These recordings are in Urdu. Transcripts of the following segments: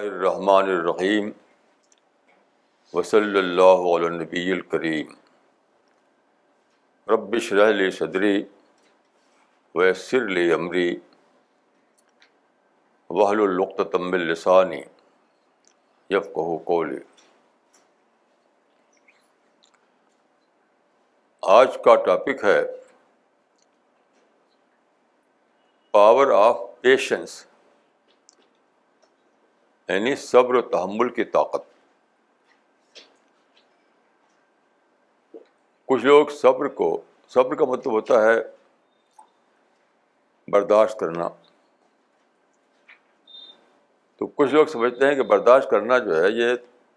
الرحمن الرحیم وصلی اللہ علیہ نبی الکریم ربش رحل صدری ویسر لی عمری وحل القطم السانی یفقہ کولی آج کا ٹاپک ہے پاور آف پیشنس یعنی صبر و تحمل کی طاقت کچھ لوگ صبر کو صبر کا مطلب ہوتا ہے برداشت کرنا تو کچھ لوگ سمجھتے ہیں کہ برداشت کرنا جو ہے یہ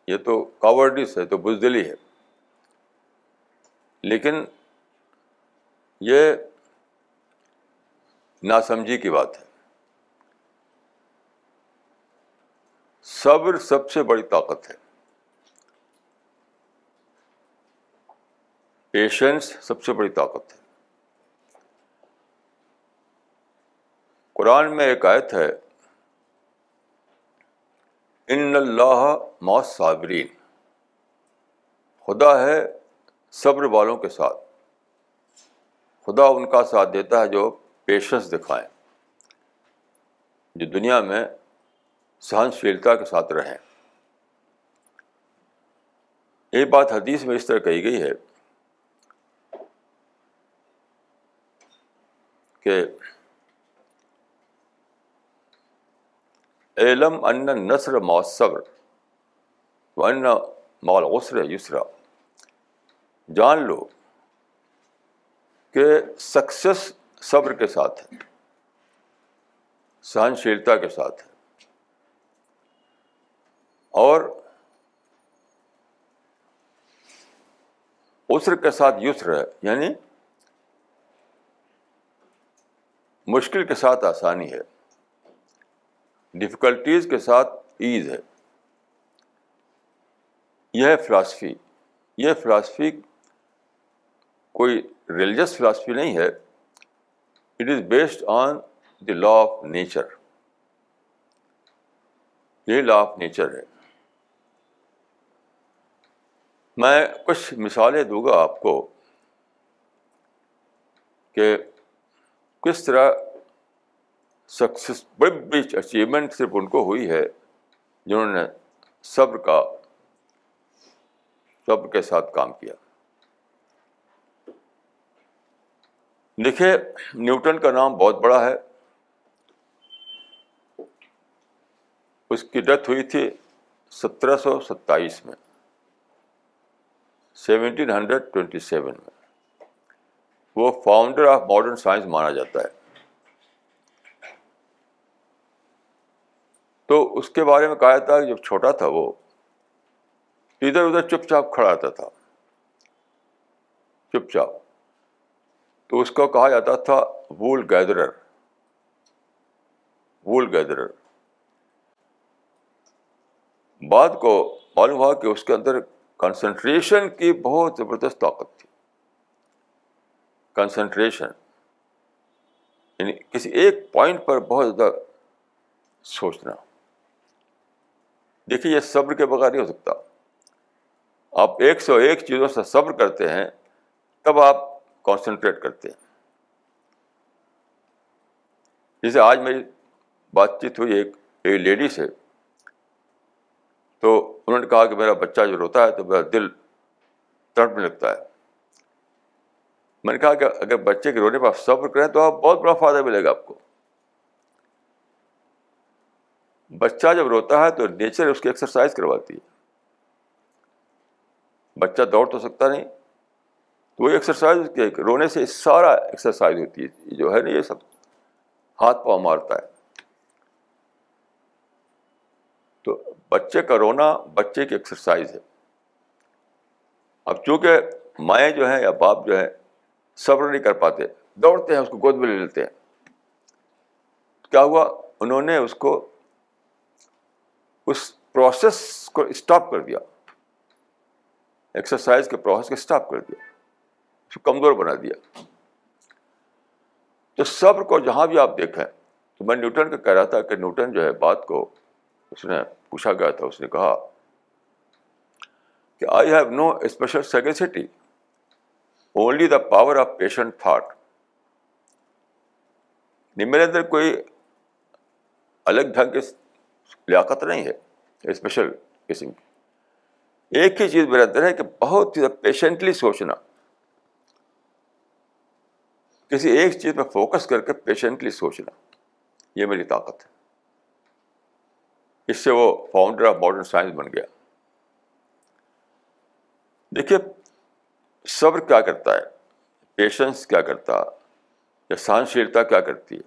یہ تو کاورڈس ہے تو بزدلی ہے لیکن یہ ناسمجھی کی بات ہے صبر سب سے بڑی طاقت ہے پیشنس سب سے بڑی طاقت ہے قرآن میں ایک آیت ہے ان اللہ صابرین خدا ہے صبر والوں کے ساتھ خدا ان کا ساتھ دیتا ہے جو پیشنس دکھائیں جو دنیا میں سہنشیلتا کے ساتھ رہیں یہ بات حدیث میں اس طرح کہی گئی ہے کہ علم ان نثر صبر و ان مال غسر یسرا جان لو کہ سکسیس صبر کے ساتھ ہے سہنشیلتا کے ساتھ ہے اور اسر کے ساتھ یسر ہے یعنی مشکل کے ساتھ آسانی ہے ڈفیکلٹیز کے ساتھ ایز ہے یہ ہے فلاسفی یہ فلاسفی کوئی ریلیجس فلاسفی نہیں ہے it is based on the law of nature یہ لا آف نیچر ہے میں کچھ مثالیں دوں گا آپ کو کہ کس طرح سکسیس بڑی بڑی اچیومنٹ صرف ان کو ہوئی ہے جنہوں نے صبر کا صبر کے ساتھ کام کیا دیکھیے نیوٹن کا نام بہت بڑا ہے اس کی ڈیتھ ہوئی تھی سترہ سو ستائیس میں سیونٹین ہنڈریڈ ٹوینٹی سیون میں وہ فاؤنڈر آف ماڈرن سائنس مانا جاتا ہے تو اس کے بارے میں کہا تھا جب چھوٹا تھا وہ ادھر ادھر چپ چاپ کھڑا تھا چپ چاپ تو اس کو کہا جاتا تھا وول گیدرر وول گیدرر بعد کو معلوم ہوا کہ اس کے اندر کنسنٹریشن کی بہت زبردست طاقت تھی کنسنٹریشن یعنی کسی ایک پوائنٹ پر بہت زیادہ سوچنا دیکھیے یہ صبر کے بغیر نہیں ہو سکتا آپ ایک سو ایک چیزوں سے صبر کرتے ہیں تب آپ کانسنٹریٹ کرتے ہیں جیسے آج میری بات چیت ہوئی ایک ایک لیڈی سے تو انہوں نے کہا کہ میرا بچہ جو روتا ہے تو میرا دل تڑپنے لگتا ہے میں نے کہا کہ اگر بچے کے رونے پر آپ سفر کریں تو آپ بہت بڑا فائدہ ملے گا آپ کو بچہ جب روتا ہے تو نیچر اس کی ایکسرسائز کرواتی ہے بچہ دوڑ تو سکتا نہیں ایکسرسائز کیا رونے سے سارا ایکسرسائز ہوتی ہے جو ہے نا یہ سب ہاتھ پاؤں مارتا ہے تو بچے کا رونا بچے کی ایکسرسائز ہے اب چونکہ مائیں جو ہیں یا باپ جو ہیں صبر نہیں کر پاتے دوڑتے ہیں اس کو گود میں لے لیتے ہیں کیا ہوا انہوں نے اس کو اس پروسیس کو اسٹاپ کر دیا ایکسرسائز کے پروسیس کو اسٹاپ کر دیا کمزور بنا دیا تو صبر کو جہاں بھی آپ دیکھیں تو میں نیوٹن کا کہہ رہا تھا کہ نیوٹن جو ہے بات کو اس نے پوچھا گیا تھا اس نے کہا کہ I have no special sagacity only the power of patient thought نہیں میرے اندر کوئی الگ ڈھنگ کی لیاقت نہیں ہے اسپیشل قسم کی ایک ہی چیز میرے اندر ہے کہ بہت ہی پیشنٹلی سوچنا کسی ایک چیز پہ فوکس کر کے پیشنٹلی سوچنا یہ میری طاقت ہے اس سے وہ فاؤنڈر آف ماڈرن سائنس بن گیا دیکھیے صبر کیا کرتا ہے پیشنس کیا کرتا یا سہنشیلتا کیا کرتی ہے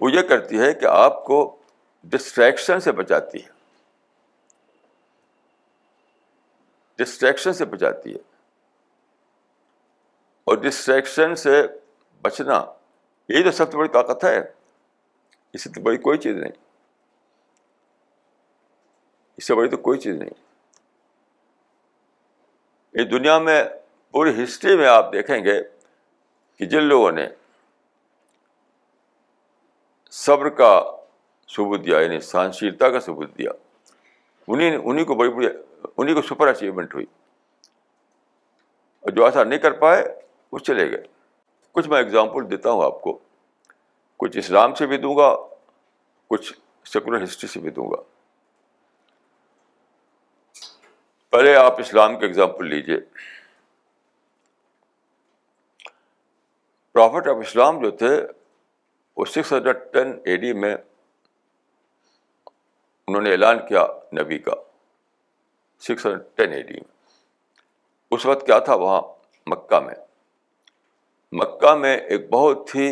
وہ یہ کرتی ہے کہ آپ کو ڈسٹریکشن سے بچاتی ہے ڈسٹریکشن سے بچاتی ہے اور ڈسٹریکشن سے بچنا یہی تو سب سے بڑی طاقت ہے اس سے تو بڑی کوئی چیز نہیں اس سے بڑی تو کوئی چیز نہیں دنیا میں پوری ہسٹری میں آپ دیکھیں گے کہ جن لوگوں نے صبر کا ثبوت دیا یعنی سہنشیلتا کا ثبوت دیا انہیں انہیں کو بڑی بڑی انہیں کو سپر اچیومنٹ ہوئی اور جو ایسا نہیں کر پائے وہ چلے گئے کچھ میں اگزامپل دیتا ہوں آپ کو کچھ اسلام سے بھی دوں گا کچھ سیکولر ہسٹری سے بھی دوں گا پہلے آپ اسلام کے اگزامپل لیجیے پرافٹ آف اسلام جو تھے وہ six hundred ten A D میں انہوں نے اعلان کیا نبی کا six hundred ten A D میں اس وقت کیا تھا وہاں مکہ میں مکہ میں ایک بہت ہی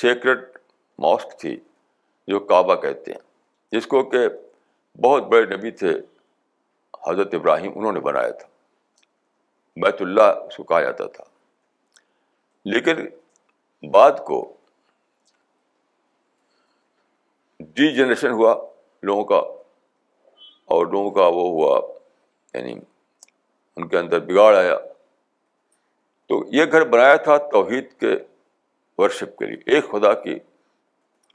سیکرٹ ماسک تھی جو کعبہ کہتے ہیں جس کو کہ بہت بڑے نبی تھے حضرت ابراہیم انہوں نے بنایا تھا بیت اللہ اس کو کہا جاتا تھا لیکن بعد کو ڈی جنریشن ہوا لوگوں کا اور لوگوں کا وہ ہوا یعنی ان کے اندر بگاڑ آیا تو یہ گھر بنایا تھا توحید کے ورشپ کے لیے ایک خدا کی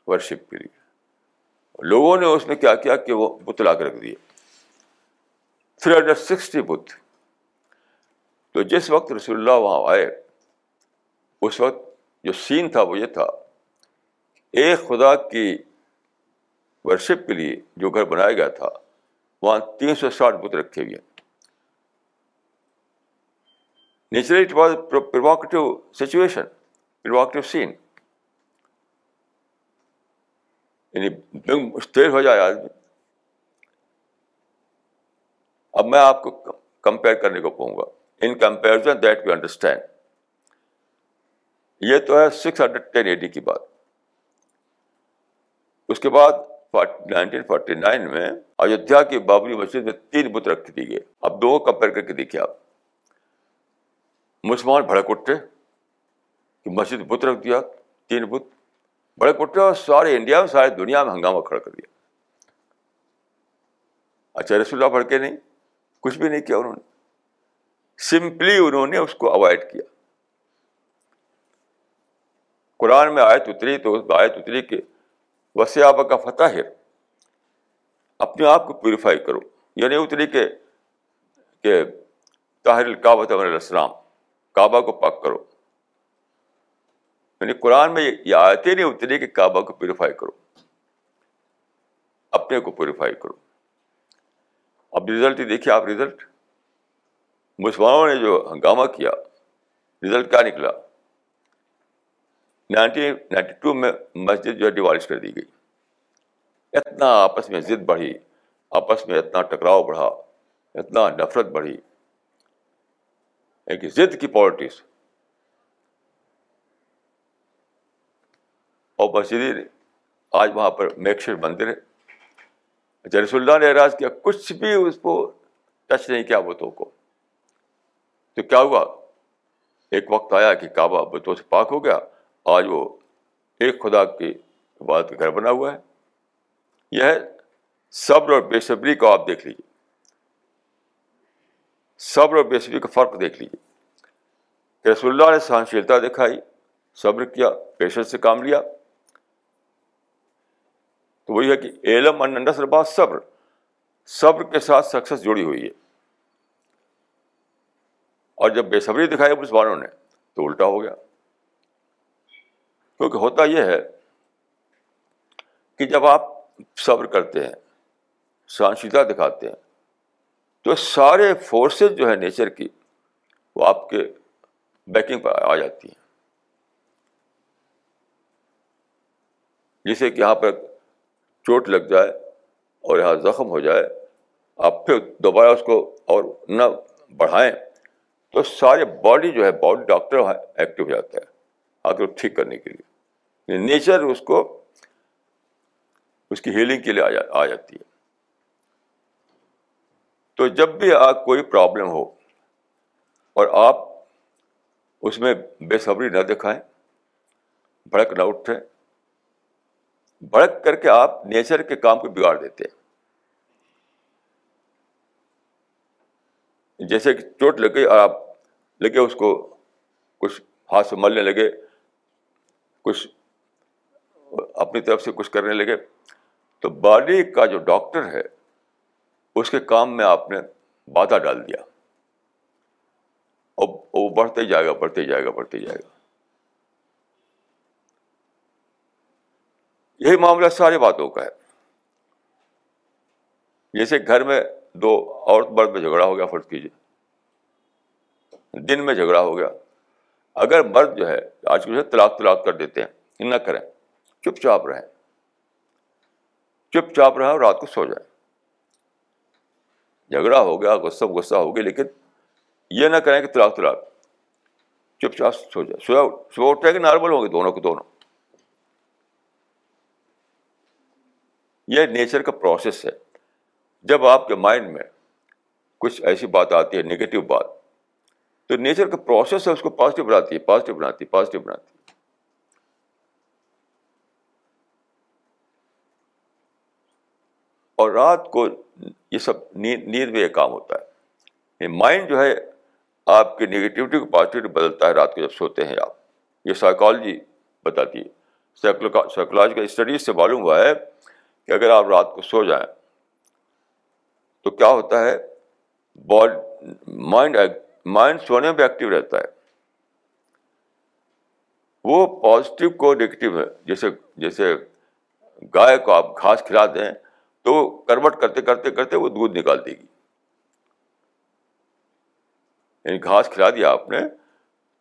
ورشپ کے لیے لوگوں نے اس میں کیا کیا کہ وہ بت لا کے رکھ دیے تھری ہنڈریڈ سکسٹی بت تو جس وقت رسول اللہ وہاں آئے اس وقت جو سین تھا وہ یہ تھا ایک خدا کی ورشپ کے لیے جو گھر بنایا گیا تھا وہاں تین سو ساٹھ بت رکھے ہوئے ہیں naturally it was provocative situation provocative scene یعنی جنگ مشتر ہو جائے آدمی اب میں آپ کو کمپیئر کرنے کو کہوں گا in comparison that we understand یہ تو ہے سکس ہنڈریڈ ٹین ایٹی کی بات اس کے بعد نائنٹین فورٹی نائن میں ایودھیا کی بابری مسجد میں تین بت رکھ دی گئے اب دو کمپیئر کر کے دیکھیے آپ مسلمان بھڑک اٹھے کہ مسجد بت رکھ دیا تین بت بھڑک اٹھے اور سارے انڈیا میں سارے دنیا میں ہنگامہ کھڑا کر دیا اچھا رسول اللہ بھڑکے نہیں کچھ بھی نہیں کیا انہوں نے سمپلی انہوں نے اس کو اوائڈ کیا قرآن میں آیت اتری تو آیت اتری کہ وسیع آپ کا فتح ہے اپنے آپ کو پیوریفائی کرو یعنی اتری کہ کہ طاہر القاوت عمر السلام کعبہ کو پاک کرو یعنی قرآن میں یہ آیتیں نہیں اتری کہ کعبہ کو پیوریفائی کرو اپنے کو پیوریفائی کرو اب رزلٹ ہی دیکھیے آپ رزلٹ مسلمانوں نے جو ہنگامہ کیا رزلٹ کیا نکلا نائنٹین نائنٹی ٹو میں مسجد جو ہے ڈیوالش کر دی گئی اتنا آپس میں ضد بڑھی آپس میں اتنا ٹکراؤ بڑھا اتنا نفرت بڑھی ایک ضد کی پالٹکس اور بشری آج وہاں پر میکشر مندر ہے جرس اللہ نے اعراض کیا کچھ بھی اس کو ٹچ نہیں کیا بتوں کو تو کیا ہوا ایک وقت آیا کہ کعبہ بتوں سے پاک ہو گیا آج وہ ایک خدا کی بات کا گھر بنا ہوا ہے یہ ہے صبر اور بے صبری کو آپ دیکھ لیجیے صبر اور بے صبری کا فرق دیکھ لیجیے کہ رسول اللہ نے سہنشیلتا دکھائی صبر کیا پیشنس سے کام لیا تو وہی ہے کہ ایلمس ربا صبر صبر کے ساتھ سکسیس جڑی ہوئی ہے اور جب بے صبری دکھائی مسلمانوں نے تو الٹا ہو گیا کیونکہ ہوتا یہ ہے کہ جب آپ صبر کرتے ہیں سہنشیلتا دکھاتے ہیں تو سارے فورسز جو ہے نیچر کی وہ آپ کے بیکنگ پر آ جاتی ہیں جیسے کہ یہاں پر چوٹ لگ جائے اور یہاں زخم ہو جائے آپ پھر دوبارہ اس کو اور نہ بڑھائیں تو سارے باڈی جو ہے باڈی ڈاکٹر ایکٹیو ہو جاتا ہے آ کر ٹھیک کرنے کے لیے نیچر یعنی اس کو اس کی ہیلنگ کے لیے آ جاتی ہے تو جب بھی آپ کوئی پرابلم ہو اور آپ اس میں بے صبری نہ دکھائیں بھڑک نہ اٹھیں بھڑک کر کے آپ نیچر کے کام کو بگاڑ دیتے ہیں جیسے کہ چوٹ لگ گئی اور آپ لگے اس کو کچھ ہاتھ سے ملنے لگے کچھ اپنی طرف سے کچھ کرنے لگے تو باڈی کا جو ڈاکٹر ہے اس کے کام میں آپ نے بادہ ڈال دیا اور بڑھتے جائے گا بڑھتے جائے گا بڑھتے جائے گا یہی معاملہ ساری باتوں کا ہے جیسے گھر میں دو عورت برد میں جھگڑا ہو گیا فرد کیجیے دن میں جھگڑا ہو گیا اگر مرد جو ہے آج کل سے طلاق طلاق کر دیتے ہیں نہ کریں چپ چاپ رہیں چپ چاپ رہے اور رات کو سو جائیں جھگڑا ہو گیا غصہ غصہ ہو گیا لیکن یہ نہ کریں کہ تلاک تلاک چپ چاپ سو جائے سویا اٹھے کہ نارمل ہوں گے دونوں کے دونوں یہ نیچر کا پروسیس ہے جب آپ کے مائنڈ میں کچھ ایسی بات آتی ہے نگیٹو بات تو نیچر کا پروسیس ہے اس کو پازیٹیو بناتی ہے پازیٹیو بناتی ہے پازیٹیو بناتی ہے اور رات کو یہ سب نیند نیند میں یہ کام ہوتا ہے مائنڈ جو ہے آپ کی نگیٹیوٹی کو پازیٹیوٹی بدلتا ہے رات کو جب سوتے ہیں آپ یہ سائیکالوجی بتاتی ہے سائیکولوجیکل اسٹڈیز سے معلوم ہوا ہے کہ اگر آپ رات کو سو جائیں تو کیا ہوتا ہے مائنڈ مائنڈ سونے میں ایکٹیو رہتا ہے وہ پازیٹیو کو نگیٹیو ہے جیسے جیسے گائے کو آپ گھاس کھلا دیں تو کروٹ کرتے کرتے کرتے وہ دودھ نکال دے گی یعنی گھاس کھلا دیا آپ نے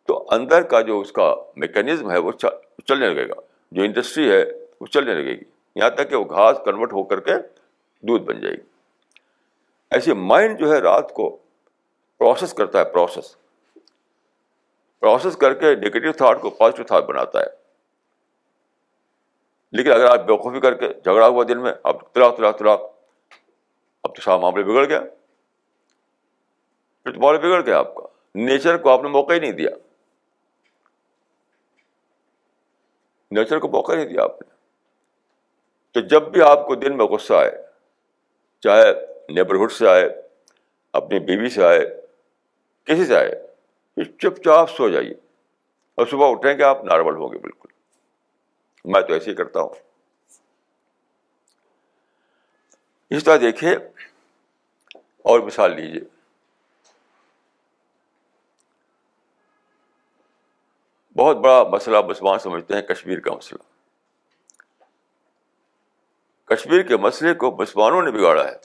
تو اندر کا جو اس کا میکینزم ہے وہ چلنے لگے گا جو انڈسٹری ہے وہ چلنے لگے گی یہاں تک کہ وہ گھاس کنورٹ ہو کر کے دودھ بن جائے گی ایسے مائنڈ جو ہے رات کو پروسیس کرتا ہے پروسیس پروسیس کر کے نگیٹو تھاٹ کو پازیٹیو تھاٹ بناتا ہے لیکن اگر آپ بیوقوفی کر کے جھگڑا ہوا دن میں اب طلاق طلاق طلاق اب تو سارا معاملہ بگڑ گیا پھر تو معاملے بگڑ گیا آپ کا نیچر کو آپ نے موقع ہی نہیں دیا نیچر کو موقع نہیں دیا آپ نے تو جب بھی آپ کو دن میں غصہ آئے چاہے نیبرہڈ سے آئے اپنی بیوی سے آئے کسی سے آئے چپ چاپ سو جائیے اور صبح اٹھیں گے آپ نارمل ہوں گے بالکل میں تو ایسے ہی کرتا ہوں اس طرح دیکھیے اور مثال لیجیے بہت بڑا مسئلہ مسلمان سمجھتے ہیں کشمیر کا مسئلہ کشمیر کے مسئلے کو مسلمانوں نے بگاڑا ہے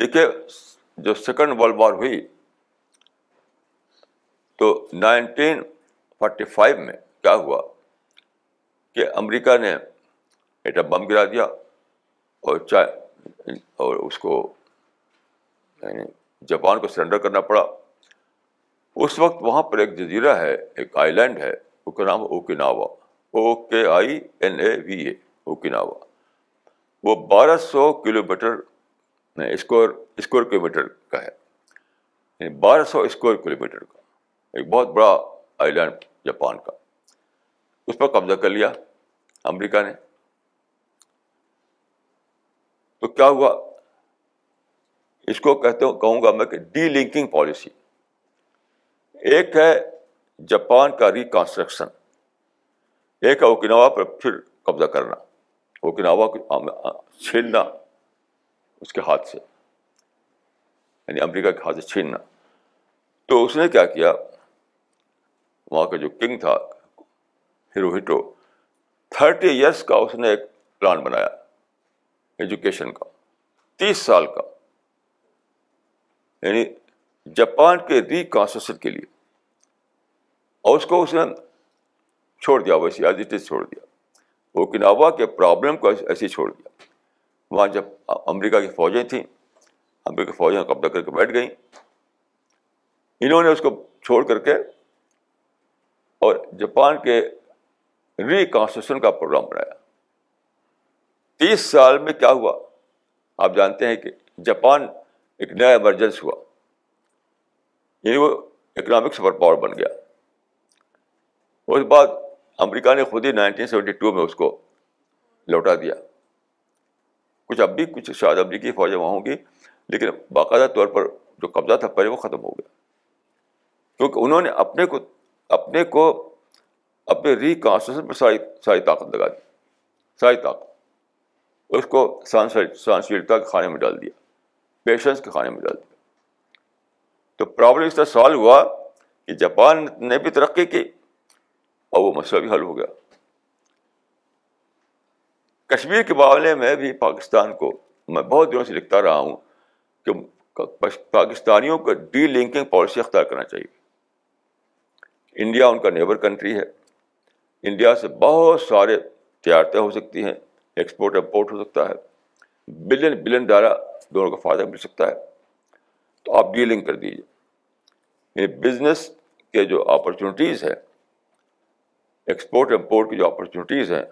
دیکھیے جو سیکنڈ ورلڈ وار ہوئی تو نائنٹین فورٹی فائیو میں کیا ہوا کہ امریکہ نے ایٹا بم گرا دیا اور چائے اور اس کو یعنی جاپان کو سرنڈر کرنا پڑا اس وقت وہاں پر ایک جزیرہ ہے ایک آئی لینڈ ہے اس کا نام اوکیناوا او کے آئی این اے وی اے اوکیناوا وہ بارہ سو kilometre square square kilometre کا ہے یعنی بارہ سو اسکوائر کلو میٹر کا ایک بہت بڑا آئی لینڈ جاپان کا اس پر قبضہ کر لیا امریکہ نے تو کیا ہوا اس کو کہتے ہوں کہوں گا میں کہ ڈی لنکنگ پالیسی ایک ہے جاپان کا ریکنسٹرکشن ایک ہے اوکناوا پر پھر قبضہ کرنا کو چھیننا اس کے ہاتھ سے یعنی امریکہ کے ہاتھ سے چھیننا تو اس نے کیا کیا وہاں کا جو کنگ تھا ہیرو ہیٹو تھرٹی ایئرس کا اس نے ایک پلان بنایا ایجوکیشن کا تیس سال کا یعنی جاپان کے ریکانسٹ کے لیے اور اس کو اس نے چھوڑ دیا ویسی از چھوڑ دیا وہ کے پرابلم کو ایسے ہی چھوڑ دیا وہاں جب امریکہ کی فوجیں تھیں امریکہ فوجیں قبضہ کر کے بیٹھ گئیں انہوں نے اس کو چھوڑ کر کے اور جاپان کے ریکانسٹیوشن کا پروگرام بنایا تیس سال میں کیا ہوا آپ جانتے ہیں کہ جاپان ایک نیا ایمرجنس ہوا یعنی وہ اکنامک سپر پاور بن گیا اس بعد امریکہ نے خود ہی نائنٹین سیونٹی ٹو میں اس کو لوٹا دیا کچھ اب بھی کچھ شاید امریکی فوجیں وہاں ہوں گی لیکن باقاعدہ طور پر جو قبضہ تھا پہلے وہ ختم ہو گیا کیونکہ انہوں نے اپنے کو اپنے کو اپنے ریکانسٹیوشن پر ساری ساری طاقت لگا دی ساری طاقت اس کو سہنشیلتا کے کھانے میں ڈال دیا پیشنس کے کھانے میں ڈال دیا تو پرابلم اس طرح سالو ہوا کہ جاپان نے بھی ترقی کی اور وہ مسئلہ بھی حل ہو گیا کشمیر کے معاملے میں بھی پاکستان کو میں بہت دنوں سے لکھتا رہا ہوں کہ پاکستانیوں کو ڈی لنکنگ پالیسی اختیار کرنا چاہیے انڈیا ان کا نیبر کنٹری ہے انڈیا سے بہت سارے تجارتیں ہو سکتی ہیں ایکسپورٹ امپورٹ ہو سکتا ہے بلین بلین ڈالا دونوں کا فائدہ مل سکتا ہے تو آپ ڈیلنگ کر دیجیے یعنی بزنس کے جو اپرچونیٹیز ہیں ایکسپورٹ امپورٹ کی جو اپرچونیٹیز ہیں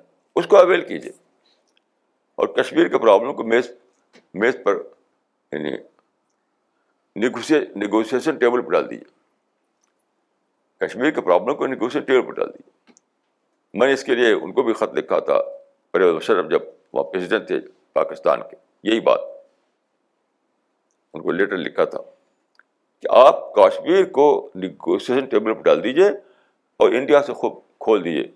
اس کو اویل کیجیے اور کشمیر کے پرابلم کو میز میز پر یعنی نیگوسیشن ٹیبل پر ڈال دیجیے کشمیر کے پرابلم کو ٹیبل پر ڈال دیجیے میں نے اس کے لیے ان کو بھی خط لکھا تھا پرویز مشرف جب وہاں پریزیڈنٹ تھے پاکستان کے یہی بات ان کو لیٹر لکھا تھا کہ آپ کاشمیر کو نیگوشیشن ٹیبل پہ ڈال دیجیے اور انڈیا سے خوب کھول دیجیے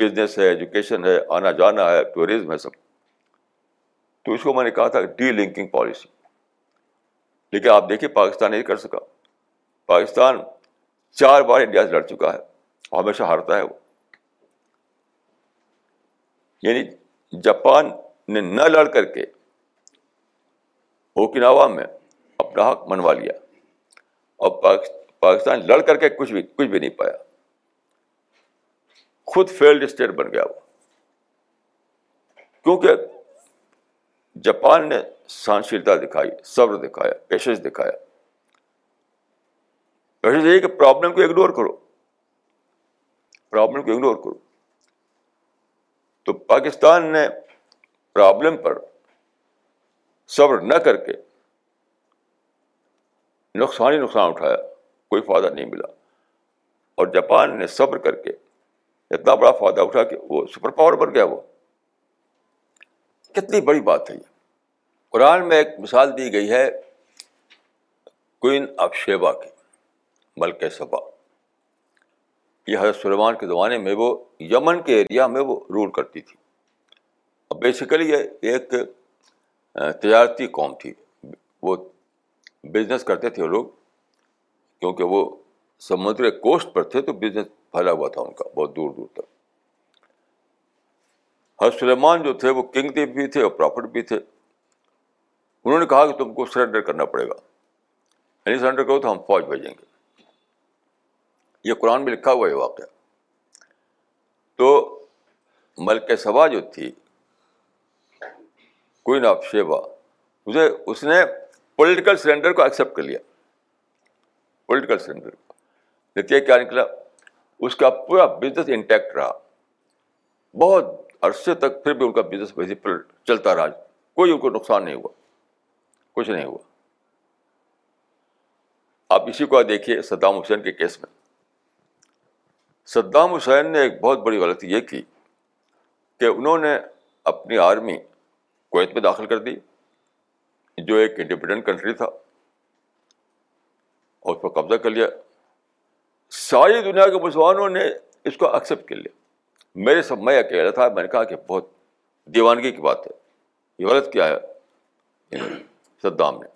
بزنس ہے ایجوکیشن ہے آنا جانا ہے ٹوریزم ہے سب تو اس کو میں نے کہا تھا ڈی لنکنگ پالیسی لیکن آپ دیکھیے پاکستان نہیں کر سکا پاکستان چار بار انڈیا سے لڑ چکا ہے ہمیشہ ہارتا ہے وہ یعنی جاپان نے نہ لڑ کر کے اوکناوا میں اپنا حق منوا لیا اور پاکستان لڑ کر کے کچھ بھی کچھ بھی نہیں پایا خود فیلڈ اسٹیٹ بن گیا وہ کیونکہ جاپان نے سہنشیلتا دکھائی صبر دکھایا پیشنس دکھایا پیشنس یہی کہ پرابلم کو اگنور کرو پرابلم کو اگنور کرو تو پاکستان نے پرابلم پر صبر نہ کر کے نقصانی نقصان اٹھایا کوئی فائدہ نہیں ملا اور جاپان نے صبر کر کے اتنا بڑا فائدہ اٹھا کہ وہ سپر پاور بن گیا وہ کتنی بڑی بات ہے یہ قرآن میں ایک مثال دی گئی ہے کوئن آف شیبا کی ملک سبا یہ حضرت سلیمان کے زمانے میں وہ یمن کے ایریا میں وہ رول کرتی تھی اور بیسیکلی یہ ایک تجارتی قوم تھی وہ بزنس کرتے تھے وہ لوگ کیونکہ وہ سمندر کوسٹ پر تھے تو بزنس پھیلا ہوا تھا ان کا بہت دور دور تک حضرت سلیمان جو تھے وہ کنگ دیپ بھی تھے اور پراپر بھی تھے انہوں نے کہا کہ تم کو سرنڈر کرنا پڑے گا یعنی سرنڈر کرو تو ہم فوج بھیجیں گے یہ قرآن میں لکھا ہوا یہ واقعہ تو ملک سبا جو تھی کوئن آف شیبا اسے اس نے پولیٹیکل سلینڈر کو ایکسیپٹ کر لیا پولیٹیکل سلینڈر کو نتیجہ کیا نکلا اس کا پورا بزنس انٹیکٹ رہا بہت عرصے تک پھر بھی ان کا بزنس ویسے چلتا رہا کوئی ان کو نقصان نہیں ہوا کچھ نہیں ہوا آپ اسی کو دیکھیے صدام حسین کے کیس میں صدام حسین نے ایک بہت بڑی غلطی یہ کی کہ انہوں نے اپنی آرمی کویت میں داخل کر دی جو ایک انڈیپینڈنٹ کنٹری تھا اور اس پر قبضہ کر لیا ساری دنیا کے مسلمانوں نے اس کو ایکسیپٹ کر لیا میرے سب میں اکیلا تھا میں نے کہا کہ بہت دیوانگی کی بات ہے یہ غلط کیا ہے صدام نے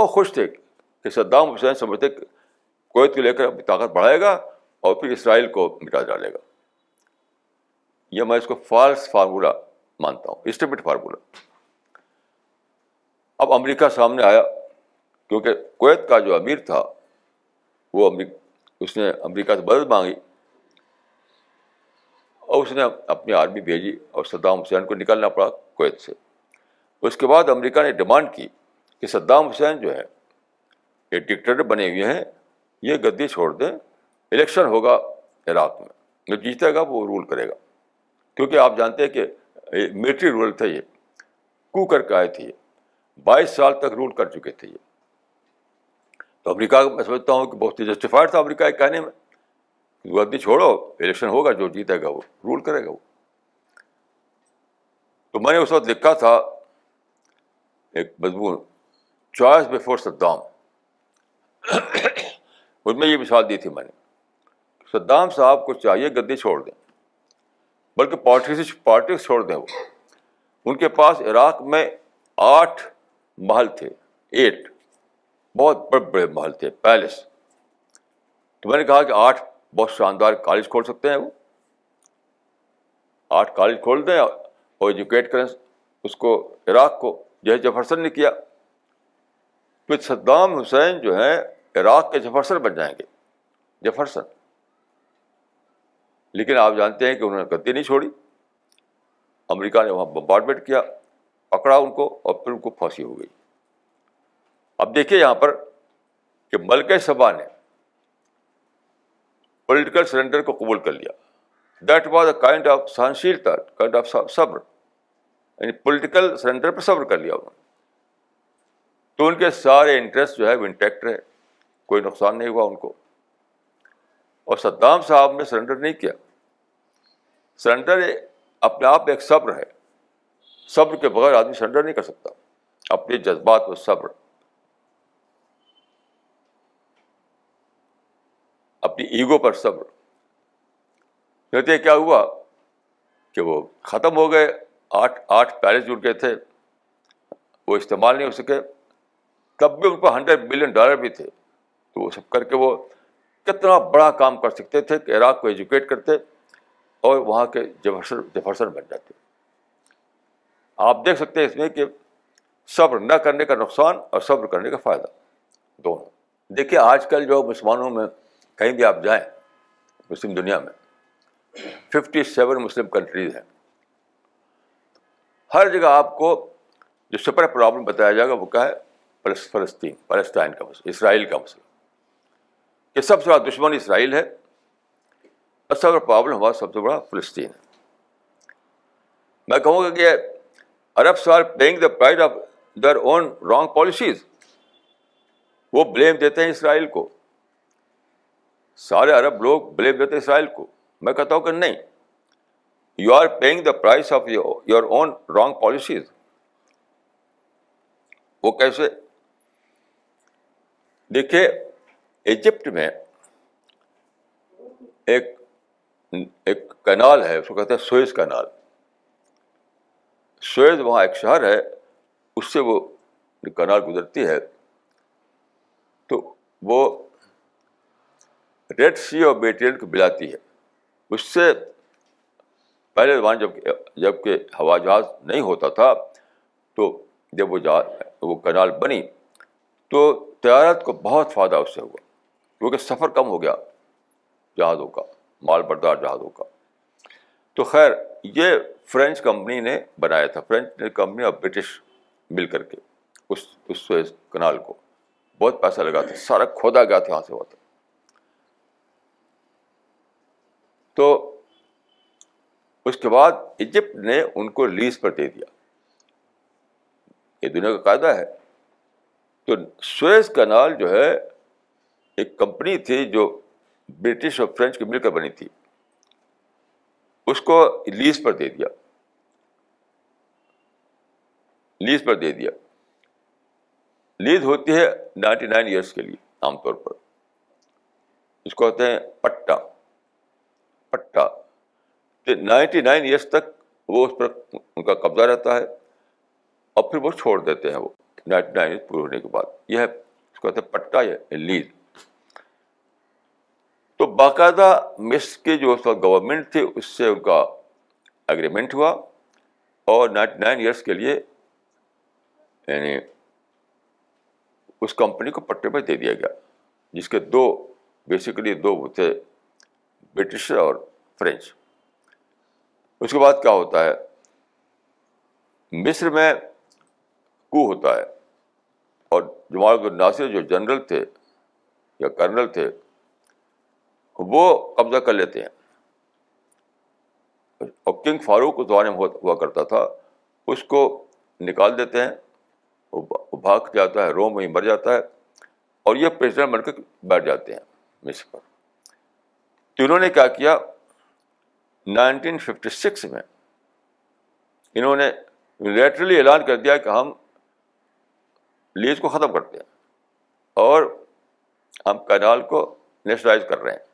اور خوش تھے کہ صدام حسین سمجھتے کویت کو لے کر اپنی طاقت بڑھائے گا اور پھر اسرائیل کو مٹا ڈالے گا یہ میں اس کو فالس فارمولہ مانتا ہوں اسٹپٹ فارمولہ اب امریکہ سامنے آیا کیونکہ کویت کا جو امیر تھا وہ امریک اس نے امریکہ سے مدد مانگی اور اس نے اپنی آرمی بھیجی اور صدام حسین کو نکلنا پڑا کویت سے اس کے بعد امریکہ نے ڈیمانڈ کی کہ صدام حسین جو ہے یہ ڈکٹیٹر بنے ہوئے ہیں یہ گدی چھوڑ دیں الیکشن ہوگا عراق میں جو جیتے گا وہ رول کرے گا کیونکہ آپ جانتے ہیں کہ ملٹری رول تھے یہ کو کر کے آئے تھے یہ بائیس سال تک رول کر چکے تھے یہ تو امریکہ میں سمجھتا ہوں کہ بہت ہی جسٹیفائڈ تھا امریکہ کے کہنے میں گندی چھوڑو الیکشن ہوگا جو جیتے گا وہ رول کرے گا وہ تو میں نے اس وقت لکھا تھا ایک مضمون چوائس بفور صدام اس میں یہ مثال دی تھی میں نے صدام صاحب کو چاہیے گدی چھوڑ دیں بلکہ سے پارٹی چھوڑ دیں وہ ان کے پاس عراق میں آٹھ محل تھے ایٹ بہت بڑے بڑے محل تھے پیلس تو میں نے کہا کہ آٹھ بہت شاندار کالج کھول سکتے ہیں وہ آٹھ کالج کھول دیں اور ایجوکیٹ کریں اس کو عراق کو ہے جفرسن نے کیا پھر صدام حسین جو ہیں عراق کے جفرسن بن جائیں گے جفرسن لیکن آپ جانتے ہیں کہ انہوں نے غلطی نہیں چھوڑی امریکہ نے وہاں بمبارڈمنٹ کیا پکڑا ان کو اور پھر ان کو پھانسی ہو گئی اب دیکھیے یہاں پر کہ ملک سبا نے پولیٹیکل سرنڈر کو قبول کر لیا that was a kind of سہنشیلتا kind of صبر یعنی پولیٹیکل سرنڈر پر صبر کر لیا انہوں نے تو ان کے سارے انٹرسٹ جو ہے وہ انٹیکٹ رہے کوئی نقصان نہیں ہوا ان کو اور صدام صاحب نے سرنڈر نہیں کیا سرنڈر اپنے آپ ایک صبر ہے صبر کے بغیر آدمی سرنڈر نہیں کر سکتا اپنے جذبات پر صبر اپنی ایگو پر صبر نہیں کیا ہوا کہ وہ ختم ہو گئے آٹھ آٹھ پیرس جڑ گئے تھے وہ استعمال نہیں ہو سکے تب بھی ان کو ہنڈریڈ ملین ڈالر بھی تھے تو وہ سب کر کے وہ کتنا بڑا کام کر سکتے تھے کہ عراق کو ایجوکیٹ کرتے اور وہاں کے کےفرسر بن جاتے آپ دیکھ سکتے ہیں اس میں کہ صبر نہ کرنے کا نقصان اور صبر کرنے کا فائدہ دونوں دیکھیے آج کل جو مسلمانوں میں کہیں بھی آپ جائیں مسلم دنیا میں ففٹی سیون مسلم کنٹریز ہیں ہر جگہ آپ کو جو سپر پرابلم بتایا جائے گا وہ کیا ہے فلسطین فلسطین کا مسئلہ اسرائیل کا مسئلہ کہ سب سے بڑا دشمن اسرائیل ہے اور سب سے پرابلم ہمارا سب سے بڑا فلسطین ہے میں کہوں گا کہ Arab are paying the price of their own wrong policies وہ بلیم دیتے ہیں اسرائیل کو سارے عرب لوگ بلیم دیتے ہیں اسرائیل کو میں کہتا ہوں کہ نہیں you are paying the price of your own wrong policies وہ کیسے دیکھیے ایجپٹ میں ایک ایک کنال ہے اس کو کہتے ہیں سویز کنال سویز وہاں ایک شہر ہے اس سے وہ کنال گزرتی ہے تو وہ ریڈ سی اور بیٹرین کو بلاتی ہے اس سے پہلے زمانے جب جب کہ ہوا جہاز نہیں ہوتا تھا تو جب وہ جہاز وہ کنال بنی تو تجارت کو بہت فائدہ اس سے ہوا کیونکہ سفر کم ہو گیا جہازوں کا مال بردار جہازوں کا تو خیر یہ فرینچ کمپنی نے بنایا تھا فرینچ کمپنی اور برٹش مل کر کے اس اس کنال کو بہت پیسہ لگا تھا سارا کھودا گیا تھا یہاں سے وہاں تو اس کے بعد ایجپٹ نے ان کو لیز پر دے دیا یہ دنیا کا قاعدہ ہے تو سویز کنال جو ہے ایک کمپنی تھی جو برٹش اور فرینچ کی مل کر بنی تھی اس کو لیز پر دے دیا لیز پر دے دیا لیز ہوتی ہے نائنٹی نائن ایئرس کے لیے عام طور پر اس کو کہتے ہیں پٹا پٹا نائنٹی نائن ایئرس تک وہ اس پر ان کا قبضہ رہتا ہے اور پھر وہ چھوڑ دیتے ہیں وہ نائنٹی نائن ایئرس پورے ہونے کے بعد یہ ہے اس کو کہتے ہیں پٹا یا لیز تو باقاعدہ مصر کے جو اس وقت گورنمنٹ تھے اس سے ان کا اگریمنٹ ہوا اور نائنٹی نائن ایئرس کے لیے یعنی اس کمپنی کو پٹے پہ دے دیا گیا جس کے دو بیسیکلی دو وہ تھے برٹش اور فرینچ اس کے بعد کیا ہوتا ہے مصر میں کو ہوتا ہے اور جمال الناصر جو جنرل تھے یا کرنل تھے وہ قبضہ کر لیتے ہیں اور کنگ فاروق اس زمانے میں ہوا ہوا کرتا تھا اس کو نکال دیتے ہیں وہ بھاگ جاتا ہے روم وہیں مر جاتا ہے اور یہ پریزیڈنٹ بن کے بیٹھ جاتے ہیں مصر پر تو انہوں نے کیا کیا نائنٹین ففٹی سکس میں انہوں نے لیٹرلی اعلان کر دیا کہ ہم لیز کو ختم کرتے ہیں اور ہم کینال کو نیشنلائز کر رہے ہیں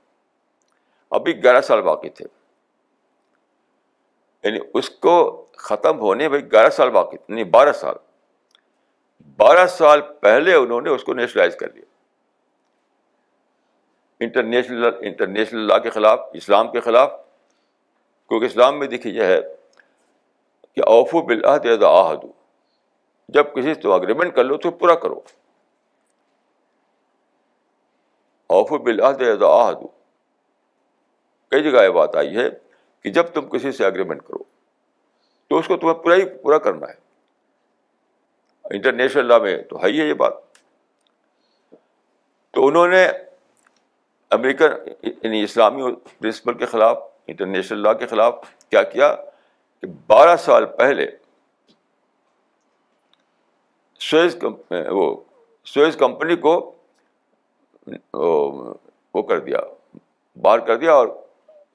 ابھی گیارہ سال باقی تھے یعنی اس کو ختم ہونے بھائی گیارہ سال باقی نہیں بارہ سال بارہ سال پہلے انہوں نے اس کو نیشنلائز کر لیا انٹرنیشنل انٹرنیشنل لا کے خلاف اسلام کے خلاف کیونکہ اسلام میں دیکھی یہ ہے کہ اوفو بلاحد عدا احدو جب کسی سے تو اگریمنٹ کر لو تو پورا کرو عف بلاحد آہدوں کئی جگہ یہ بات آئی ہے کہ جب تم کسی سے اگریمنٹ کرو تو اس کو تمہیں پورا ہی پورا کرنا ہے انٹرنیشنل لا میں تو ہے ہی ہے یہ بات تو انہوں نے امریکن یعنی اسلامی پرنسپل کے خلاف انٹرنیشنل لا کے خلاف کیا کیا کہ بارہ سال پہلے وہ کمپنی کو وہ کر دیا باہر کر دیا اور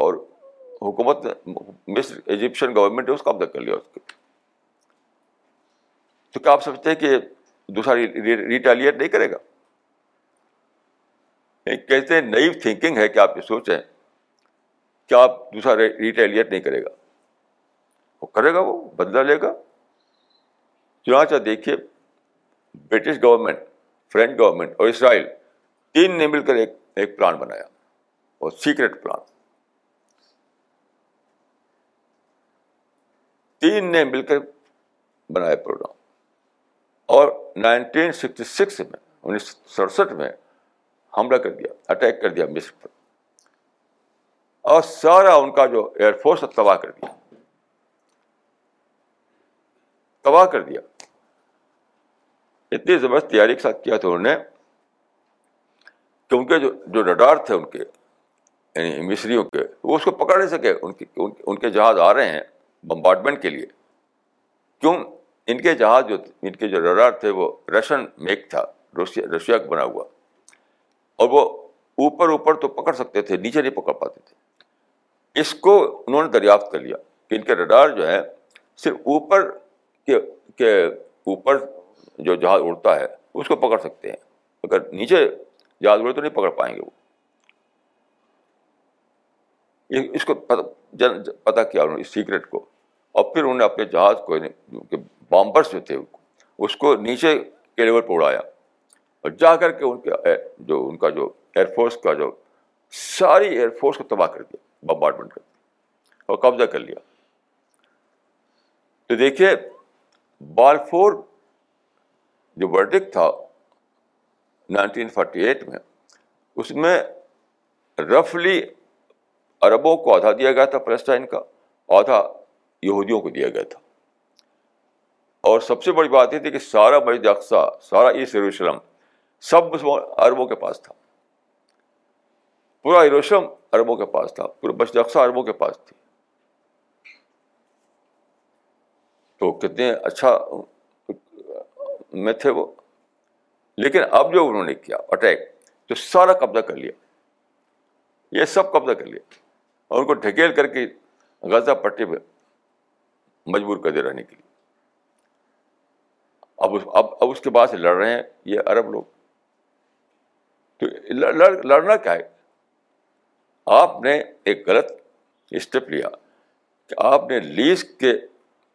اور حکومت نے مصر ایجپشن گورنمنٹ نے اس قبضہ کر لیا اس کو تو کیا آپ سمجھتے ہیں کہ دوسرا ریٹیلیٹ نہیں کرے گا کہتے ہیں نئی تھنکنگ ہے کہ آپ یہ سوچیں کہ آپ دوسرا ریٹیلیٹ نہیں کرے گا وہ کرے گا وہ بدلا لے گا چنانچہ دیکھیے برٹش گورنمنٹ فرینچ گورنمنٹ اور اسرائیل تین نے مل کر ایک ایک پلان بنایا اور سیکرٹ پلان تین نے مل کر بنایا پروگرام اور نائنٹین سکسٹی سکس میں انیس سو سڑسٹھ میں حملہ کر دیا اٹیک کر دیا مصر پر اور سارا ان کا جو ایئر فورس تباہ کر دیا تباہ کر دیا اتنی زبردست تیاری کے ساتھ کیا تھا انہوں نے کہ ان کے جو جو رڈار تھے ان کے یعنی مصریوں کے وہ اس کو پکڑ نہیں سکے ان کے ان کے جہاز آ رہے ہیں بمبارٹمنٹ کے لیے کیوں ان کے جہاز جو ان کے جو رڈار تھے وہ رشن میک تھا روسیا رشیا کا بنا ہوا اور وہ اوپر اوپر تو پکڑ سکتے تھے نیچے نہیں پکڑ پاتے تھے اس کو انہوں نے دریافت کر لیا کہ ان کے رڈار جو ہے صرف اوپر کے کے اوپر جو جہاز اڑتا ہے اس کو پکڑ سکتے ہیں اگر نیچے جہاز اڑے تو نہیں پکڑ پائیں گے وہ اس کو پتہ کیا انہوں نے اس سیکرٹ کو اور پھر انہوں نے اپنے جہاز کو یعنی بامبرس جو تھے اس کو نیچے کے لیول پہ اڑایا اور جا کر کے ان کے جو ان کا جو ایئر فورس کا جو ساری ایئر فورس کو تباہ کر دیا بمبارٹمنٹ کر دیا اور قبضہ کر لیا تو دیکھیے بالفور جو ورڈک تھا نائنٹین فورٹی ایٹ میں اس میں رفلی عربوں کو آدھا دیا گیا تھا فلسطین کا آدھا یہودیوں کو دیا گیا تھا اور سب سے بڑی بات یہ تھی کہ سارا مسجد اقسا سارا ایسٹ یروشلم سب عربوں کے پاس تھا پورا یروشلم عربوں کے پاس تھا پورا مسجد اقسا عربوں کے پاس تھی تو کتنے اچھا میں تھے وہ لیکن اب جو انہوں نے کیا اٹیک تو سارا قبضہ کر لیا یہ سب قبضہ کر لیا اور ان کو ڈھکیل کر کے غزہ پٹی میں مجبور کر دے رہنے کے لیے اب اس اب اب اس کے بعد سے لڑ رہے ہیں یہ عرب لوگ تو لڑ لڑنا کیا ہے آپ نے ایک غلط اسٹیپ لیا کہ آپ نے لیز کے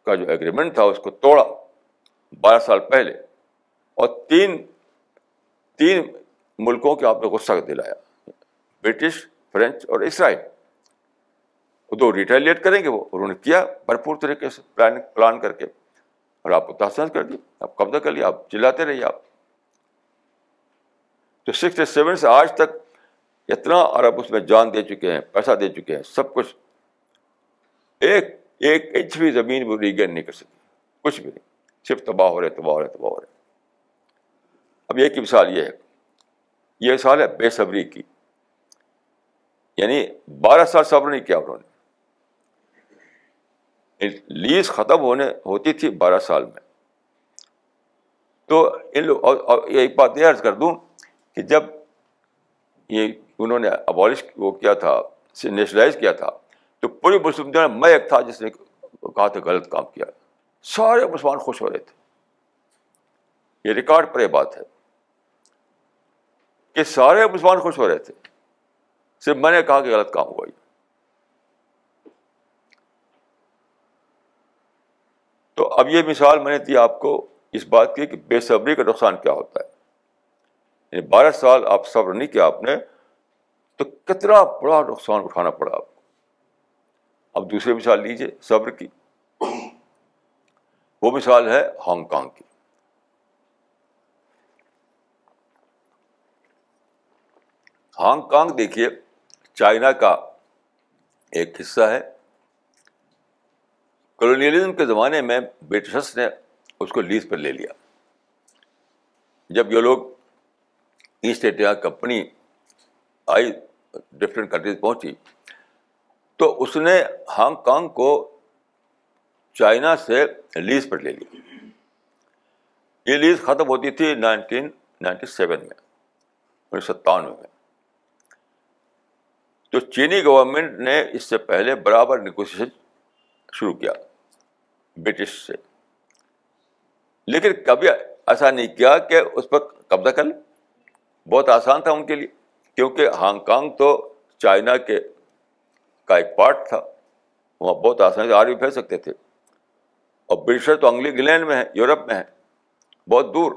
کا جو ایگریمنٹ تھا اس کو توڑا بارہ سال پہلے اور تین تین ملکوں کے آپ نے غصہ دلایا برٹش فرینچ اور اسرائیل دو ریٹیلیٹ کریں گے وہ انہوں نے کیا بھرپور طریقے سے پلان پلان کر کے اور آپ کو تحسن کر دی آپ قبضہ کر لیا آپ چلاتے رہیے آپ تو سکس عرب اس میں جان دے چکے ہیں پیسہ دے چکے ہیں سب کچھ ایک ایک انچ بھی زمین وہ ریگین نہیں کر سکتی کچھ بھی نہیں صرف تباہ ہو رہے تباہ ہو رہے تباہ ہو رہے اب ایک ہی مثال یہ ہے یہ مثال ہے بے صبری کی یعنی بارہ سال صبر نہیں کیا انہوں نے لیز ختم ہونے ہوتی تھی بارہ سال میں تو ان لوگ ایک بات یہ عرض کر دوں کہ جب یہ انہوں نے ابالش وہ کیا تھا نیشنلائز کیا تھا تو پوری مسلم میں ایک تھا جس نے کہا تھا غلط کام کیا سارے مسلمان خوش ہو رہے تھے یہ ریکارڈ پر یہ بات ہے کہ سارے مسلمان خوش ہو رہے تھے صرف میں نے کہا کہ غلط کام ہوا یہ تو اب یہ مثال میں نے دی آپ کو اس بات کی کہ بے صبری کا نقصان کیا ہوتا ہے یعنی بارہ سال آپ صبر نہیں کیا آپ نے تو کتنا بڑا نقصان اٹھانا پڑا آپ کو اب دوسری مثال لیجیے صبر کی وہ مثال ہے ہانگ کانگ کی ہانگ کانگ دیکھیے چائنا کا ایک حصہ ہے کلونیلزم کے زمانے میں برٹشرس نے اس کو لیز پر لے لیا جب یہ لوگ ایسٹ انڈیا کمپنی آئی ڈفرینٹ کنٹریز پہنچی تو اس نے ہانگ کانگ کو چائنا سے لیز پر لے لی یہ لیز ختم ہوتی تھی نائنٹین نائنٹی سیون میں انیس سو ستانوے میں تو چینی گورنمنٹ نے اس سے پہلے برابر نیگوسیشن شروع کیا برٹش سے لیکن کبھی ایسا نہیں کیا کہ اس پر قبضہ کر لیں بہت آسان تھا ان کے لیے کیونکہ ہانگ کانگ تو چائنا کے کا ایک پارٹ تھا وہاں بہت آسانی سے آرمی پھیل سکتے تھے اور برٹشر تو انگلی انگلینڈ میں ہے یورپ میں ہے بہت دور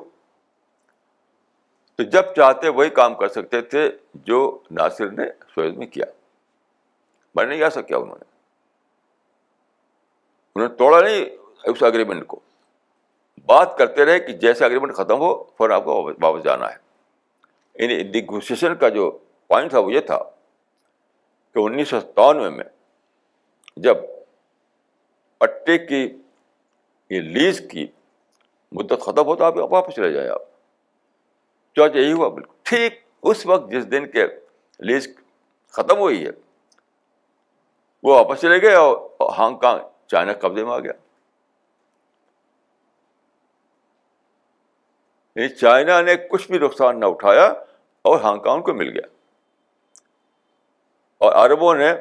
تو جب چاہتے وہی کام کر سکتے تھے جو ناصر نے شویز میں کیا میں جا سکیا انہوں نے انہوں نے توڑا نہیں اس اگریمنٹ کو بات کرتے رہے کہ جیسے اگریمنٹ ختم ہو فوراً آپ کو واپس جانا ہے یعنی نگوشیشن کا جو پوائنٹ تھا وہ یہ تھا کہ انیس سو ستانوے میں جب پٹے کی لیز کی مدت ختم ہو تو آپ واپس چلے جائیں آپ چوچا یہی ہوا بالکل ٹھیک اس وقت جس دن کے لیز ختم ہوئی ہے وہ واپس چلے گئے اور ہانگ کانگ چائنا قبضے میں آ گیا یعنی چائنا نے کچھ بھی نقصان نہ اٹھایا اور ہانگ کانگ کو مل گیا اور عربوں نے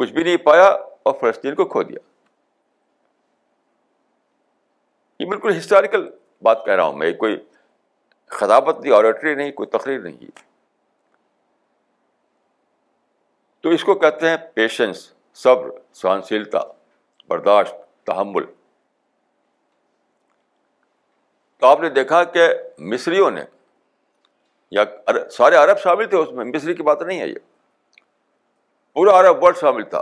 کچھ بھی نہیں پایا اور فلسطین کو کھو دیا یہ بالکل ہسٹوریکل بات کہہ رہا ہوں میں کوئی نہیں آڈیٹری نہیں کوئی تقریر نہیں تو اس کو کہتے ہیں پیشنس صبر سہنشیلتا برداشت تحمل تو آپ نے دیکھا کہ مصریوں نے یا سارے عرب شامل تھے اس میں مصری کی بات نہیں ہے یہ پورا عرب ورلڈ شامل تھا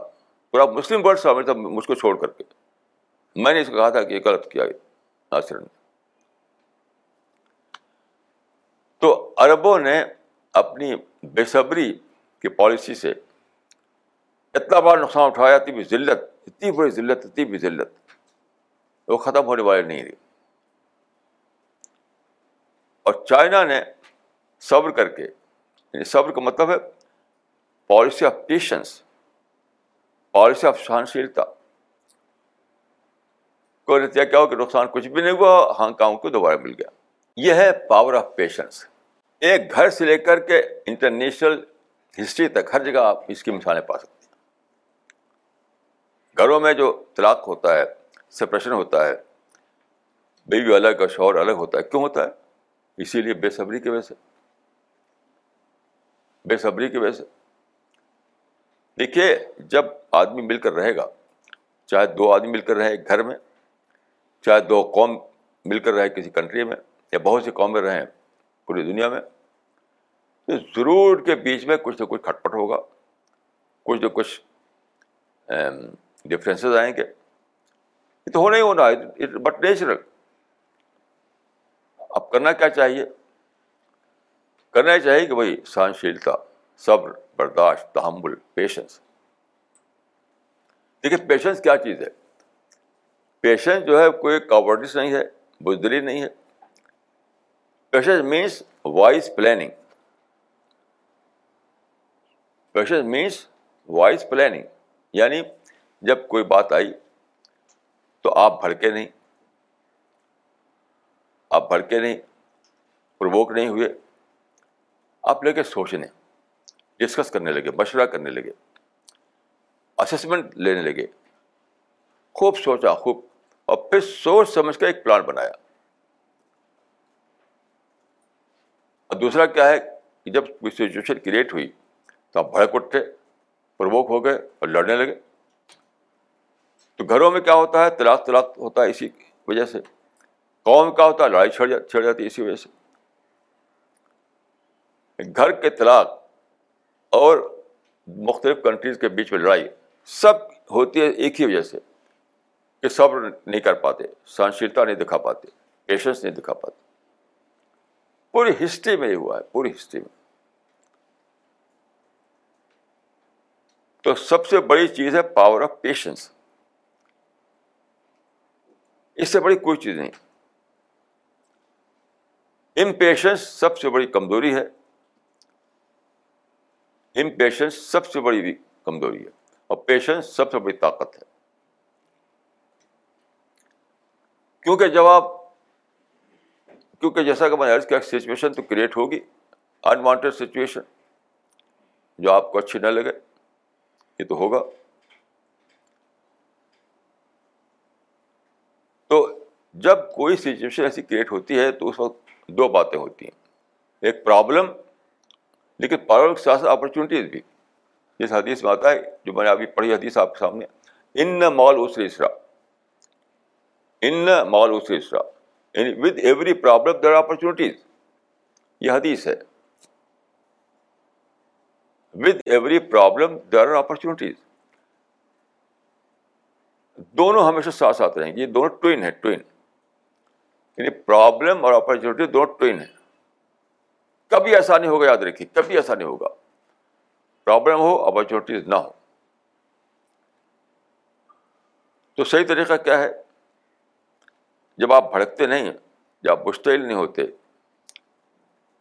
پورا مسلم ورلڈ شامل تھا مجھ کو چھوڑ کر کے میں نے اس کو کہا تھا کہ یہ غلط کیا ناصر نے تو عربوں نے اپنی بے صبری کی پالیسی سے اتنا بڑا نقصان اٹھایا تھی ذلت اتنی بڑی ذلت اتنی بھی ذلت وہ ختم ہونے والی نہیں رہی اور چائنا نے صبر کر کے یعنی صبر کا مطلب ہے policy of patience policy of سہنشیلتا کو کیا ہو کہ نقصان کچھ بھی نہیں ہوا ہانگ کانگ کو دوبارہ مل گیا یہ ہے پاور آف پیشنس ایک گھر سے لے کر کے انٹرنیشنل ہسٹری تک ہر جگہ آپ اس کی مثالیں پا سکتے ہیں گھروں میں جو طلاق ہوتا ہے سپریشن ہوتا ہے بیوی الگ اور شوہر الگ ہوتا ہے کیوں ہوتا ہے اسی لیے بے صبری کی وجہ سے بے صبری کی وجہ سے دیکھیے جب آدمی مل کر رہے گا چاہے دو آدمی مل کر رہے گھر میں چاہے دو قوم مل کر رہے کسی کنٹری میں یا بہت سی قوم میں رہیں پوری دنیا میں تو ضرور کے بیچ میں کچھ نہ کچھ کھٹ پٹ ہوگا کچھ نہ کچھ ڈفرینس آئیں گے یہ تو ہونا ہی ہونا بٹ نیچرل اب کرنا کیا چاہیے کرنا چاہیے کہ بھائی سہنشیلتا صبر برداشت تحمل پیشنس دیکھیے پیشنس کیا چیز ہے پیشنس جو ہے کوئی کاورڈس نہیں ہے بزدلی نہیں ہے patience patience means means planning planning یعنی جب کوئی بات آئی تو آپ بھڑکے نہیں آپ بھڑکے نہیں پروک نہیں ہوئے آپ لے کے سوچنے ڈسکس کرنے لگے مشورہ کرنے لگے اسسمنٹ لینے لگے خوب سوچا خوب اور پھر سوچ سمجھ کے ایک پلان بنایا اور دوسرا کیا ہے کہ جب کوئی سچویشن کریٹ ہوئی تو آپ بھڑک اٹھے پرووک ہو گئے اور لڑنے لگے تو گھروں میں کیا ہوتا ہے طلاق طلاق ہوتا ہے اسی وجہ سے قوم کا کیا ہوتا ہے لڑائی چھڑ چھڑ جاتی ہے اسی وجہ سے گھر کے طلاق اور مختلف کنٹریز کے بیچ میں لڑائی سب ہوتی ہے ایک ہی وجہ سے کہ سب نہیں کر پاتے سہنشیلتا نہیں دکھا پاتے پیشنس نہیں دکھا پاتے پوری ہسٹری میں یہ ہوا ہے پوری ہسٹری میں تو سب سے بڑی چیز ہے پاور آف پیشنس اس سے بڑی کوئی چیز نہیں امپیشنس سب سے بڑی کمزوری ہے امپیشنس سب سے بڑی کمزوری ہے اور پیشنس سب سے بڑی طاقت ہے کیونکہ جب آپ کیونکہ جیسا کہ میں نے سچویشن تو کریٹ ہوگی انوانٹیڈ سچویشن جو آپ کو اچھی نہ لگے یہ تو ہوگا جب کوئی سچویشن ایسی کریٹ ہوتی ہے تو اس وقت دو باتیں ہوتی ہیں ایک پرابلم لیکن پرابلم کے ساتھ اپرچونیٹیز بھی جس حدیث میں آتا ہے جو میں نے ابھی پڑھی حدیث آپ کے سامنے ان نہ مال اسرا ان نہ مال اسرا with every problem there are یہ حدیث ہے with every problem there are opportunities دونوں ہمیشہ ساتھ ساتھ رہیں گے یہ دونوں ٹوئن ہے ٹوئن یعنی پرابلم اور اپرچونیٹی دونوں ٹوئن ہے کبھی ایسا نہیں ہوگا یاد رکھیے کبھی ایسا نہیں ہوگا پرابلم ہو اپرچونیٹیز نہ ہو تو صحیح طریقہ کیا ہے جب آپ بھڑکتے نہیں یا مشتعل نہیں ہوتے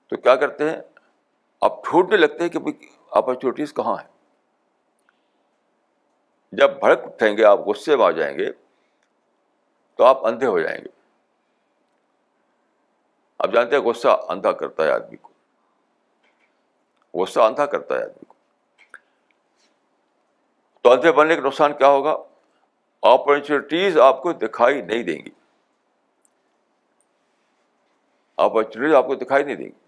تو کیا کرتے ہیں آپ ٹھوٹنے لگتے ہیں کہ اپرچونیٹیز کہاں ہیں جب بھڑک اٹھیں گے آپ غصے میں آ جائیں گے تو آپ اندھے ہو جائیں گے جانتے ہیں غصہ اندھا کرتا ہے آدمی کو غصہ اندھا کرتا ہے آدمی کو تو اندھے بننے کا نقصان کیا ہوگا اپرچونیٹیز آپ کو دکھائی نہیں دیں گی اپرچونیٹیز آپ کو دکھائی نہیں دیں گی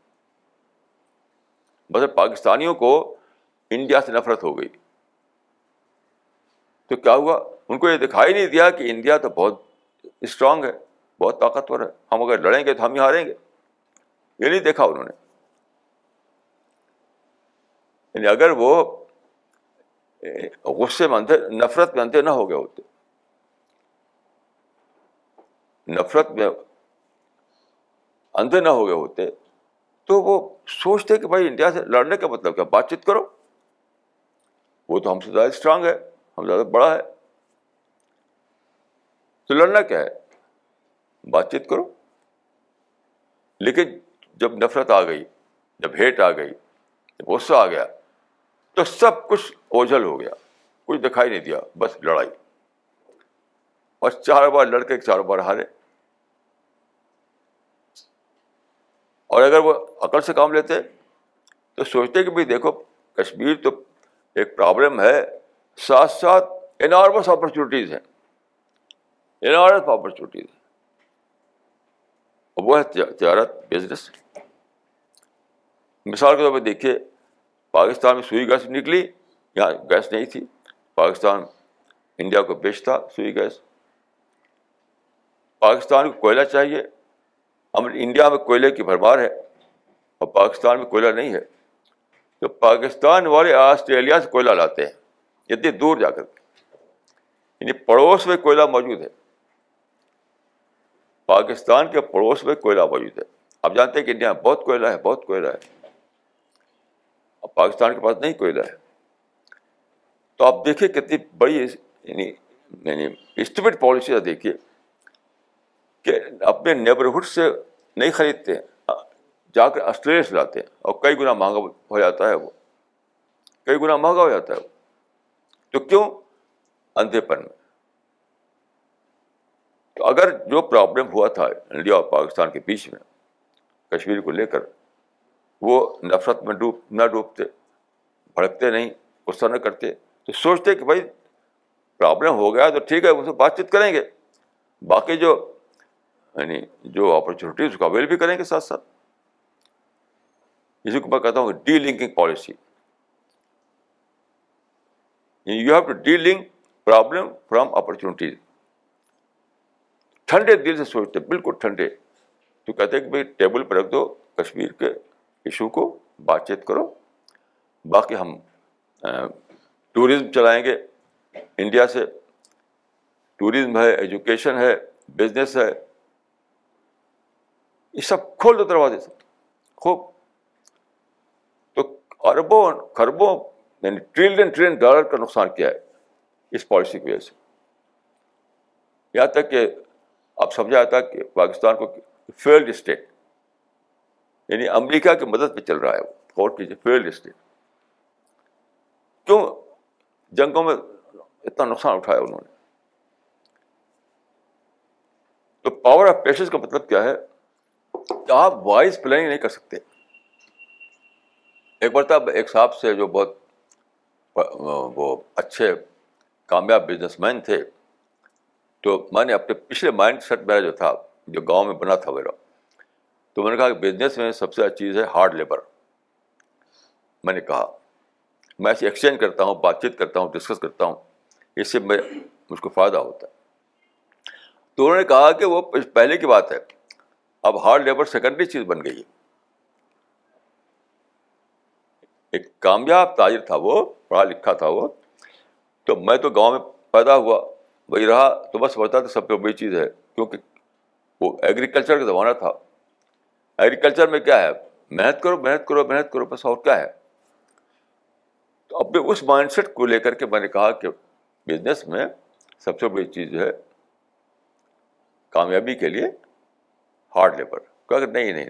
مطلب پاکستانیوں کو انڈیا سے نفرت ہو گئی تو کیا ہوا ان کو یہ دکھائی نہیں دیا کہ انڈیا تو بہت اسٹرانگ ہے بہت طاقتور ہے ہم اگر لڑیں گے تو ہم ہی ہاریں گے یہ نہیں دیکھا انہوں نے یعنی اگر وہ غصے میں اندھے نفرت میں اندھے نہ ہو گئے ہوتے نفرت میں اندھے نہ ہو گئے ہوتے تو وہ سوچتے کہ بھائی انڈیا سے لڑنے کا مطلب کیا بات چیت کرو وہ تو ہم سے زیادہ اسٹرانگ ہے ہم زیادہ بڑا ہے تو لڑنا کیا ہے بات چیت کرو لیکن جب نفرت آ گئی جب ہیٹ آ گئی جب غصہ آ گیا تو سب کچھ اوجھل ہو گیا کچھ دکھائی نہیں دیا بس لڑائی اور چار بار لڑکے چار بار ہارے اور اگر وہ عقل سے کام لیتے تو سوچتے کہ بھائی دیکھو کشمیر تو ایک پرابلم ہے ساتھ ساتھ انارمس اپرچونیٹیز ہیں انارمس اپرچونیٹیز اور وہ ہے تجارت بزنس مثال کے طور پہ دیکھیے پاکستان میں سوئی گیس نکلی یہاں گیس نہیں تھی پاکستان انڈیا کو بیچتا سوئی گیس پاکستان کو کوئلہ چاہیے ہم انڈیا میں کوئلے کی بھرمار ہے اور پاکستان میں کوئلہ نہیں ہے تو پاکستان والے آسٹریلیا سے کوئلہ لاتے ہیں اتنی دور جا کر یعنی پڑوس میں کوئلہ موجود ہے پاکستان کے پڑوس میں کوئلہ موجود ہے آپ جانتے ہیں کہ انڈیا بہت کوئلہ ہے بہت کوئلہ ہے اب پاکستان کے پاس نہیں کوئلہ ہے تو آپ دیکھیے کتنی بڑی یعنی یعنی اسٹیمیٹ پالیسی دیکھیے کہ اپنے نیبرہڈ سے نہیں خریدتے ہیں جا کر آسٹریلیا سے لاتے ہیں اور کئی گنا مہنگا ہو جاتا ہے وہ کئی گنا مہنگا ہو جاتا ہے وہ تو کیوں اندھے پن میں تو اگر جو پرابلم ہوا تھا انڈیا اور پاکستان کے بیچ میں کشمیر کو لے کر وہ نفرت میں ڈوب نہ ڈوبتے بھڑکتے نہیں غصہ نہ کرتے تو سوچتے کہ بھائی پرابلم ہو گیا تو ٹھیک ہے اس سے بات چیت کریں گے باقی جو یعنی جو اپرچونیٹیز اس کو اویل بھی کریں گے ساتھ ساتھ اسی کو میں کہتا ہوں کہ delinking policy you have to delink problem from opportunities ٹھنڈے دل سے سوچتے بالکل ٹھنڈے تو کہتے ہیں کہ بھائی ٹیبل پہ رکھ دو کشمیر کے ایشو کو بات چیت کرو باقی ہم ٹوریزم چلائیں گے انڈیا سے ٹوریزم ہے ایجوکیشن ہے بزنس ہے یہ سب کھول دو دروازے سے خوب تو اربوں خربوں یعنی ٹریلین ٹریلین ڈالر کا نقصان کیا ہے اس پالیسی کی وجہ سے یہاں تک کہ اب سمجھا جاتا کہ پاکستان کو فیلڈ اسٹیٹ یعنی امریکہ کی مدد پہ چل رہا ہے وہ غور کیجیے فیلڈ اسٹیٹ کیوں جنگوں میں اتنا نقصان اٹھایا انہوں نے تو پاور آف پیشنس کا مطلب کیا ہے کہ آپ وائز پلاننگ نہیں کر سکتے ایک تب ایک صاحب سے جو بہت وہ اچھے کامیاب بزنس مین تھے تو میں نے اپنے پچھلے مائنڈ سیٹ میرا جو تھا جو گاؤں میں بنا تھا میرا تو میں نے کہا کہ بزنس میں سب سے اچھی چیز ہے ہارڈ لیبر میں نے کہا میں اسے ایکسچینج کرتا ہوں بات چیت کرتا ہوں ڈسکس کرتا ہوں اس سے میں مجھ کو فائدہ ہوتا ہے تو انہوں نے کہا کہ وہ پہلے کی بات ہے اب ہارڈ لیبر سیکنڈری چیز بن گئی ہے ایک کامیاب تاجر تھا وہ پڑھا لکھا تھا وہ تو میں تو گاؤں میں پیدا ہوا وہی رہا تو بس بتا تھا سب سے بڑی چیز ہے کیونکہ وہ ایگریکلچر کا زمانہ تھا ایگریکلچر میں کیا ہے محنت کرو محنت کرو محنت کرو بس اور کیا ہے تو بھی اس مائنڈ سیٹ کو لے کر کے میں نے کہا کہ بزنس میں سب سے بڑی چیز ہے کامیابی کے لیے ہارڈ لیبر کہا کہ نہیں نہیں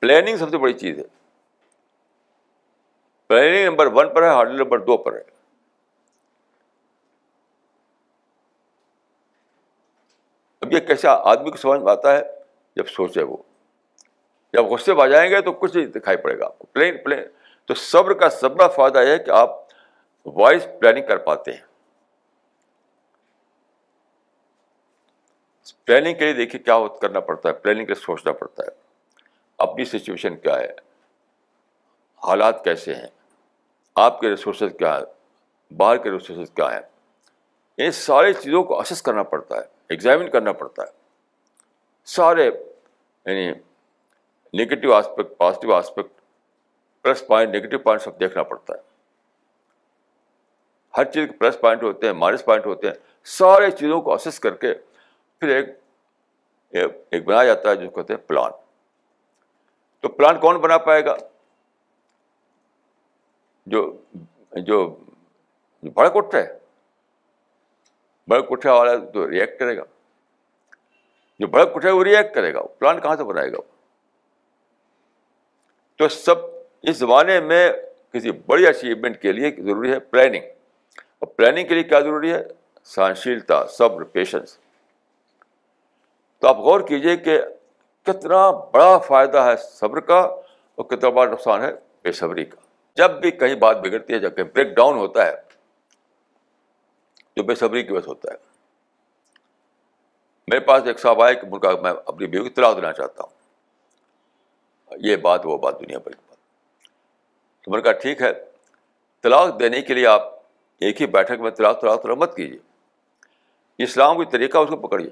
پلاننگ سب سے بڑی چیز ہے پلاننگ نمبر ون پر ہے ہارڈ لیبر دو پر ہے یہ کیسے آدمی کو سمجھ میں آتا ہے جب سوچے وہ جب غصے میں آ جائیں گے تو کچھ نہیں دکھائی پڑے گا پلین پلین تو صبر کا صبر فائدہ یہ ہے کہ آپ وائز پلاننگ کر پاتے ہیں پلاننگ کے لیے دیکھیے کیا کرنا پڑتا ہے پلاننگ کے لیے سوچنا پڑتا ہے اپنی سچویشن کیا ہے حالات کیسے ہیں آپ کے ریسورسز کیا ہیں باہر کے ریسورسز کیا ہیں ان ساری چیزوں کو اسس کرنا پڑتا ہے ایگزامن کرنا پڑتا ہے سارے یعنی negative aspect positive aspect plus point negative point سب دیکھنا پڑتا ہے ہر چیز کے پلس پوائنٹ ہوتے ہیں مائنس پوائنٹ ہوتے ہیں سارے چیزوں کو اسس کر کے پھر ایک ایک بنایا جاتا ہے جس کو پلان تو پلان کون بنا پائے گا جو جو بڑا اٹھتا ہے بڑک کوٹھے والا تو ریئیکٹ کرے گا جو بڑک کوٹھے وہ ریئیکٹ کرے گا پلان کہاں سے بنائے گا تو سب اس زمانے میں کسی بڑی اچیومنٹ کے لیے ضروری ہے پلاننگ اور پلاننگ کے لیے کیا ضروری ہے سہنشیلتا صبر پیشنس تو آپ غور کیجیے کہ کتنا بڑا فائدہ ہے صبر کا اور کتنا بڑا نقصان ہے بے صبری کا جب بھی کہیں بات بگڑتی ہے جب کہیں بریک ڈاؤن ہوتا ہے جو بے صبری کی وجہ ہوتا ہے میرے پاس ایک صاحب آئے کا میں اپنی بیوی کو طلاق دینا چاہتا ہوں یہ بات وہ بات دنیا بھر کی بات تو میں نے کہا ٹھیک ہے طلاق دینے کے لیے آپ ایک ہی بیٹھک میں طلاق طلاق طلاق مت کیجیے اسلام کا طریقہ اس کو پکڑیے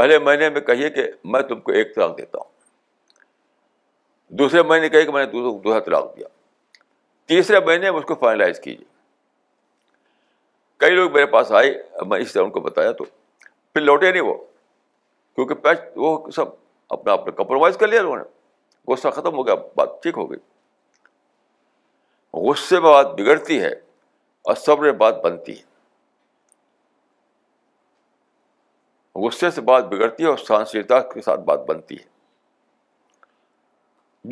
پہلے مہینے میں کہیے کہ میں تم کو ایک طلاق دیتا ہوں دوسرے مہینے کہیے کہ میں نے دوسرا طلاق دیا تیسرے مہینے میں اس کو فائنلائز کیجیے کئی لوگ میرے پاس آئے میں اس طرح ان کو بتایا تو پھر لوٹے نہیں وہ کیونکہ پیچ وہ سب اپنا آپ نے کمپرومائز کر لیا لوگوں نے غصہ ختم ہو گیا بات ٹھیک ہو گئی غصے میں بات بگڑتی ہے اور صبر میں بات بنتی ہے غصے سے بات بگڑتی ہے اور سہنشیلتا کے ساتھ بات بنتی ہے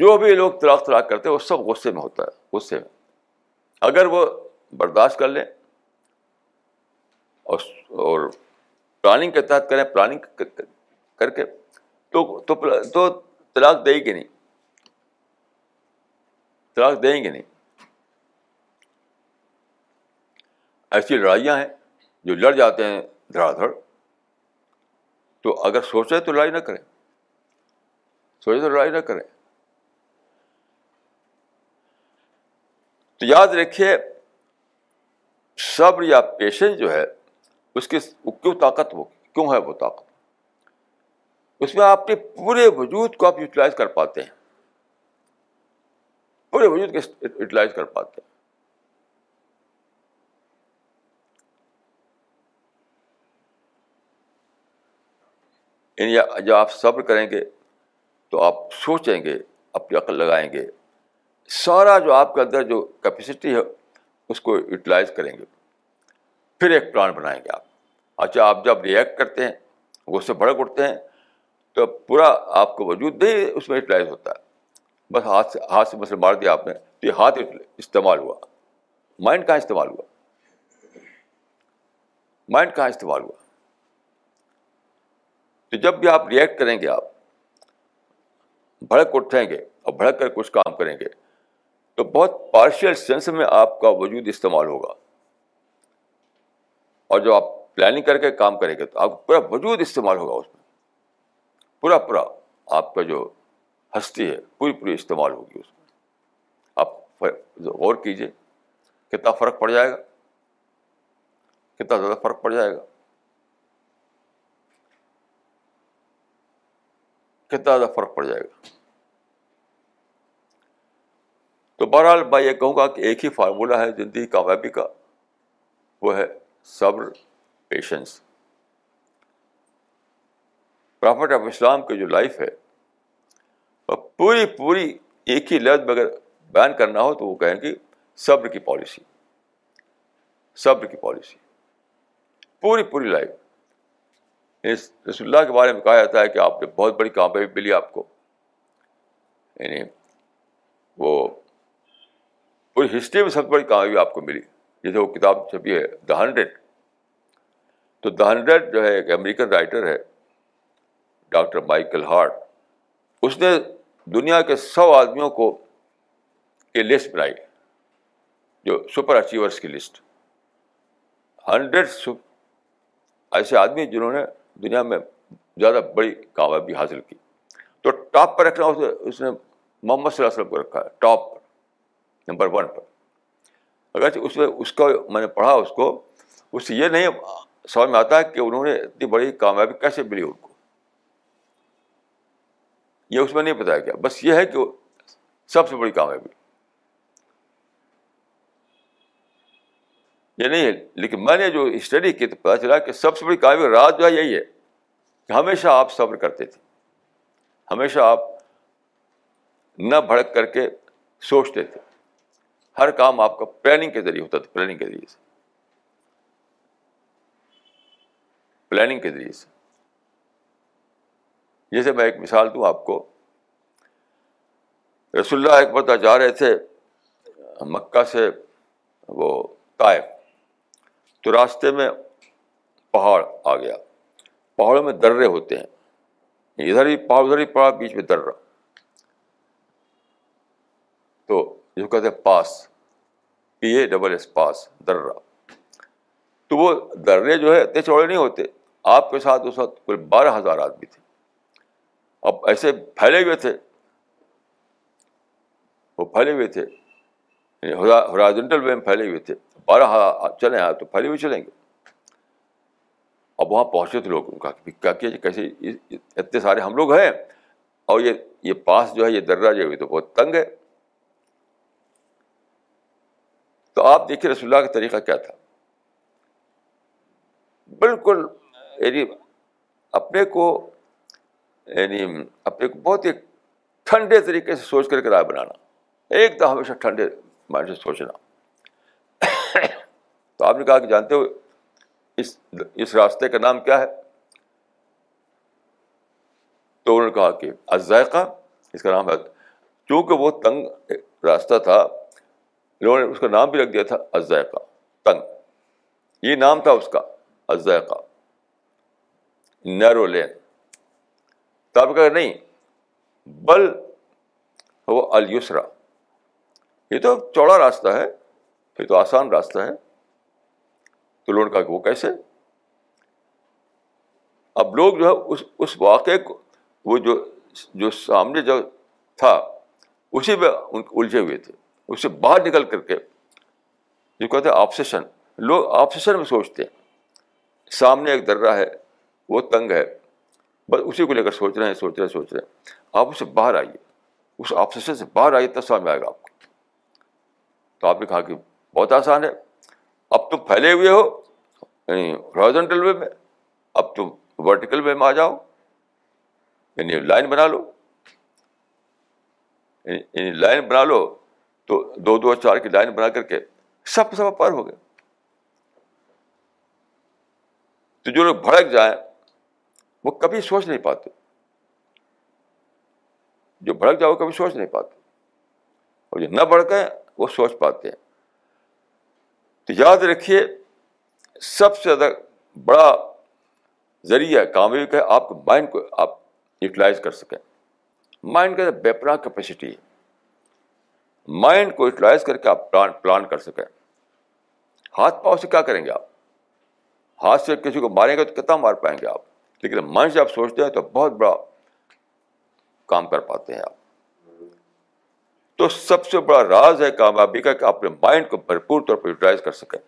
جو بھی لوگ طلاق طلاق کرتے ہیں وہ سب غصے میں ہوتا ہے غصے میں اگر وہ برداشت کر لیں اور پلاننگ کے تحت کریں پلاننگ کر کے تو تو, تو طلاق دے گی نہیں طلاق دیں گے نہیں ایسی لڑائیاں ہیں جو لڑ جاتے ہیں دھڑا دھڑ تو اگر سوچے تو لڑائی نہ کریں سوچے تو لڑائی نہ کریں تو یاد رکھیے صبر یا پیشنس جو ہے اس کی کیوں طاقت وہ کیوں ہے وہ طاقت اس میں آپ کے پورے وجود کو آپ یوٹیلائز کر پاتے ہیں پورے وجود کے یوٹیلائز کر پاتے ہیں یعنی جب آپ صبر کریں گے تو آپ سوچیں گے اپنی عقل لگائیں گے سارا جو آپ کے اندر جو کیپیسٹی ہے اس کو یوٹیلائز کریں گے پھر ایک پلان بنائیں گے آپ اچھا آپ جب ریئیکٹ کرتے ہیں وہ سے بھڑک اٹھتے ہیں تو پورا آپ کو وجود نہیں اس میں یوٹیلائز ہوتا ہے بس ہاتھ سے ہاتھ سے مسئلہ مار دیا آپ نے تو یہ ہاتھ استعمال ہوا مائنڈ کہاں استعمال ہوا مائنڈ کہاں استعمال ہوا تو جب بھی آپ ریئیکٹ کریں گے آپ بھڑک اٹھیں گے اور بھڑک کر کچھ کام کریں گے تو بہت پارشل سینس میں آپ کا وجود استعمال ہوگا اور جو آپ پلاننگ کر کے کام کریں گے تو آپ پورا وجود استعمال ہوگا اس میں پورا پورا آپ کا جو ہستی ہے پوری پوری استعمال ہوگی اس میں آپ غور کیجیے کتنا فرق پڑ جائے گا کتنا زیادہ فرق پڑ جائے گا کتنا زیادہ فرق پڑ جائے گا تو بہرحال میں یہ کہوں گا کہ ایک ہی فارمولہ ہے زندگی کامیابی کا وہ ہے صبر پیشنس پرافٹ آف اسلام کی جو لائف ہے وہ پوری پوری ایک ہی لفظ میں اگر بیان کرنا ہو تو وہ کہیں کہ صبر کی پالیسی صبر کی پالیسی پوری پوری لائف اس رسول اللہ کے بارے میں کہا جاتا ہے کہ آپ نے بہت بڑی کامیابی ملی آپ کو یعنی وہ پوری ہسٹری میں سب سے بڑی کامیابی آپ کو ملی جیسے وہ کتاب چھپی ہے دا ہنڈریڈ تو دا ہنڈریڈ جو ہے ایک امریکن رائٹر ہے ڈاکٹر مائیکل ہارٹ اس نے دنیا کے سو آدمیوں کو یہ لسٹ بنائی جو سپر اچیورس کی لسٹ ہنڈریڈ ایسے آدمی جنہوں نے دنیا میں زیادہ بڑی کامیابی حاصل کی تو ٹاپ پر رکھنا اس نے محمد صلی اللہ علیہ وسلم کو رکھا ہے ٹاپ پر نمبر ون پر اگرچہ اس میں اس کا میں نے پڑھا اس کو اس سے یہ نہیں سمجھ میں آتا ہے کہ انہوں نے اتنی بڑی کامیابی کیسے ملی ان کو یہ اس میں نہیں بتایا گیا بس یہ ہے کہ سب سے بڑی کامیابی یہ نہیں ہے لیکن میں نے جو اسٹڈی کی تو پتا چلا کہ سب سے بڑی کامیابی رات جو ہے یہی ہے کہ ہمیشہ آپ صبر کرتے تھے ہمیشہ آپ نہ بھڑک کر کے سوچتے تھے ہر کام آپ کا پلاننگ کے ذریعے ہوتا تھا پلاننگ کے ذریعے سے پلاننگ کے ذریعے سے جیسے میں ایک مثال دوں آپ کو رسول اللہ ایک مرتبہ جا رہے تھے مکہ سے وہ طائف تو راستے میں پہاڑ آ گیا پہاڑوں میں درے ہوتے ہیں ادھر ہی پہاڑ ادھر ہی پہاڑ بیچ میں درا تو جس کو کہتے ہیں pass P A double S pass درا تو وہ درے جو ہے اتنے چوڑے نہیں ہوتے آپ کے ساتھ اس وقت کل بارہ ہزار آدمی تھے اب ایسے پھیلے ہوئے تھے وہ پھیلے ہوئے تھے یعنی وے میں پھیلے ہوئے تھے بارہ ہزار آپ آئے تو پھیلے ہوئے چلیں گے اب وہاں پہنچے تھے لوگ ان کا کیا کیا کیسے اتنے سارے ہم لوگ ہیں اور یہ یہ پاس جو ہے یہ درا جو ہے تو بہت تنگ ہے تو آپ دیکھیے رسول اللہ کا طریقہ کیا تھا بالکل یعنی اپنے کو یعنی اپنے کو بہت ہی ٹھنڈے طریقے سے سوچ کر کے رائے بنانا ایک دم ہمیشہ ٹھنڈے مائنڈ سے سوچنا تو آپ نے کہا کہ جانتے ہو اس اس راستے کا نام کیا ہے تو انہوں نے کہا کہ ازائقہ اس کا نام ہے چونکہ وہ تنگ راستہ تھا لوگوں نے اس کا نام بھی رکھ دیا تھا ازائقہ تنگ یہ نام تھا اس کا ازائقہ نیرو لین تب نہیں بل وہ السرا یہ تو چوڑا راستہ ہے یہ تو آسان راستہ ہے تو لوگوں نے کہا کہ وہ کیسے اب لوگ جو ہے اس اس واقعے کو وہ جو سامنے جو تھا اسی پہ ان الجھے ہوئے تھے اس سے باہر نکل کر کے جو کہتے ہیں آپسیشن لوگ آپسیشن میں سوچتے ہیں سامنے ایک درا ہے وہ تنگ ہے بس اسی کو لے کر سوچ رہے ہیں سوچ رہے ہیں سوچ رہے ہیں آپ اس سے باہر آئیے اس آپسیشن سے باہر آئیے تب سامنے آئے گا آپ کو تو آپ نے کہا کہ بہت آسان ہے اب تم پھیلے ہوئے ہو یعنی ہارزنٹل وے میں اب تم ورٹیکل وے میں آ جاؤ یعنی لائن بنا لو یعنی لائن بنا لو تو دو دو چار کی لائن بنا کر کے سب سب پار ہو گئے تو جو لوگ بھڑک جائیں وہ کبھی سوچ نہیں پاتے جو بھڑک جائے وہ کبھی سوچ نہیں پاتے اور جو نہ بھڑکیں وہ سوچ پاتے ہیں تو یاد رکھیے سب سے زیادہ بڑا ذریعہ کامیابی کا ہے آپ مائنڈ کو آپ یوٹیلائز کر سکیں مائنڈ کا بیپرا کیپیسٹی ہے مائنڈ کو یوٹیلائز کر کے آپ پلان پلان کر سکیں ہاتھ پاؤں سے کیا کریں گے آپ ہاتھ سے کسی کو ماریں گے تو کتنا مار پائیں گے آپ لیکن مائنڈ سے آپ سوچتے ہیں تو بہت بڑا کام کر پاتے ہیں آپ تو سب سے بڑا راز ہے کامیابی کا کہ اپنے مائنڈ کو بھرپور طور پر یوٹیلائز کر سکیں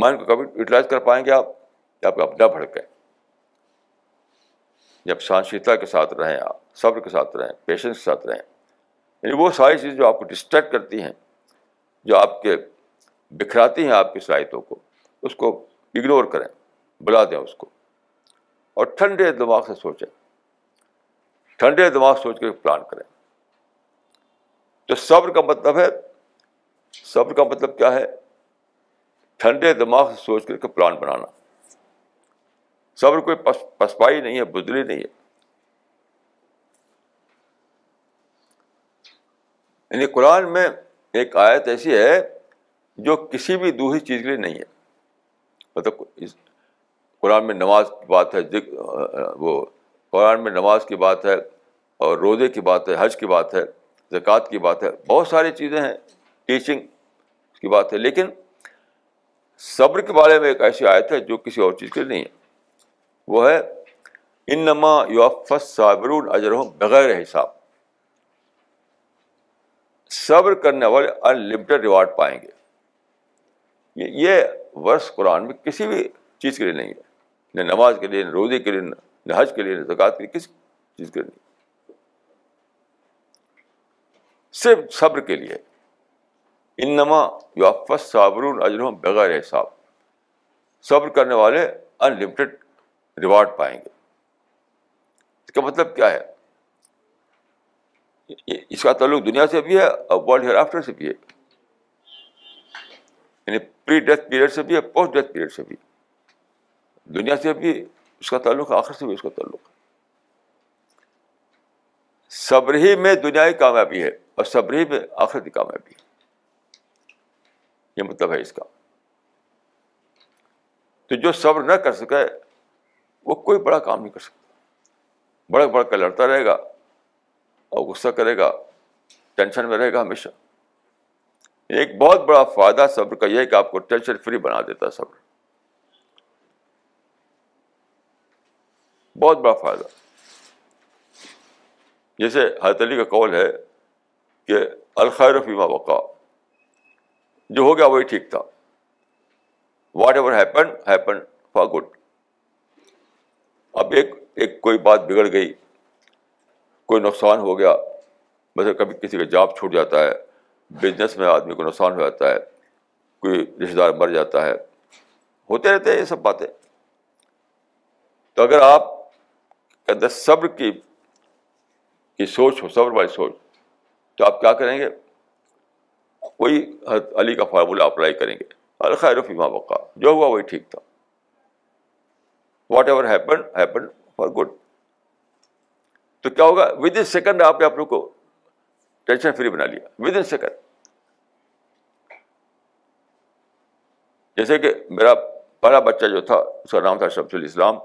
مائنڈ کو کبھی یوٹیلائز کر پائیں گے آپ یا پھر آپ نہ بھڑکیں جب شانشیتا کے ساتھ رہیں آپ صبر کے ساتھ رہیں پیشنس کے ساتھ رہیں یعنی وہ ساری چیزیں جو آپ کو ڈسٹریکٹ کرتی ہیں جو آپ کے بکھراتی ہیں آپ کی صلاحیتوں کو اس کو اگنور کریں بلا دیں اس کو اور ٹھنڈے دماغ سے سوچیں ٹھنڈے دماغ سوچ کے پلان کریں تو صبر کا مطلب ہے صبر کا مطلب کیا ہے ٹھنڈے دماغ سے سوچ کر کے پلان بنانا صبر کوئی پسپائی نہیں ہے بدلی نہیں ہے یعنی قرآن میں ایک آیت ایسی ہے جو کسی بھی دوسری چیز کے لیے نہیں ہے مطلب قرآن میں نماز کی بات ہے وہ قرآن میں نماز کی بات ہے اور روزے کی بات ہے حج کی بات ہے زکوٰۃ کی بات ہے بہت ساری چیزیں ہیں ٹیچنگ کی بات ہے لیکن صبر کے بارے میں ایک ایسی آیت ہے جو کسی اور چیز کے لیے نہیں ہے وہ ہے انما یو افس صابر اجروں بغیر حساب صبر کرنے والے ان لمٹڈ ریوارڈ پائیں گے یہ ورس قرآن میں کسی بھی چیز کے لیے نہیں ہے نہ نماز کے لیے نہ روزے کے لیے نہ حج کے لیے نہ زکوٰۃ کے لیے کسی چیز کے لیے نہیں صرف صبر کے لیے انما یافت صابر اجرم بغیر حساب صبر کرنے والے ان لمٹیڈ ریوارڈ پائیں گے اس کا مطلب کیا ہے اس کا تعلق دنیا سے بھی ہے اور ورلڈ ہیئر آفٹر سے بھی ہے یعنی پری ڈیتھ پیریڈ سے بھی ہے پوسٹ ڈیتھ پیریڈ سے بھی دنیا سے بھی اس کا تعلق آخر سے بھی اس کا تعلق ہے صبر ہی میں دنیا کی کامیابی ہے اور صبر ہی میں آخر کی کامیابی ہے یہ مطلب ہے اس کا تو جو صبر نہ کر سکے وہ کوئی بڑا کام نہیں کر سکتا بڑک بڑک کر لڑتا رہے گا اور غصہ کرے گا ٹینشن میں رہے گا ہمیشہ ایک بہت بڑا فائدہ صبر کا یہ ہے کہ آپ کو ٹینشن فری بنا دیتا ہے صبر بہت بڑا فائدہ جیسے حضرت علی کا قول ہے کہ الخیر وقع جو ہو گیا وہی ٹھیک تھا whatever happen happen for good اب ایک ایک کوئی بات بگڑ گئی کوئی نقصان ہو گیا مثلا کبھی کسی کا جاب چھوٹ جاتا ہے بزنس میں آدمی کو نقصان ہو جاتا ہے کوئی رشتے دار مر جاتا ہے ہوتے رہتے ہیں یہ سب باتیں تو اگر آپ کے اندر صبر کی کی سوچ ہو صبر والی سوچ تو آپ کیا کریں گے حضرت علی کا فارمولہ اپلائی کریں گے الخیر فیما وقع جو ہوا وہی ٹھیک تھا whatever happen happen for good تو کیا ہوگا ود ان سیکنڈ آپ نے اپنے کو ٹینشن فری بنا لیا ود ان سیکنڈ جیسے کہ میرا پہلا بچہ جو تھا اس کا نام تھا شمس الاسلام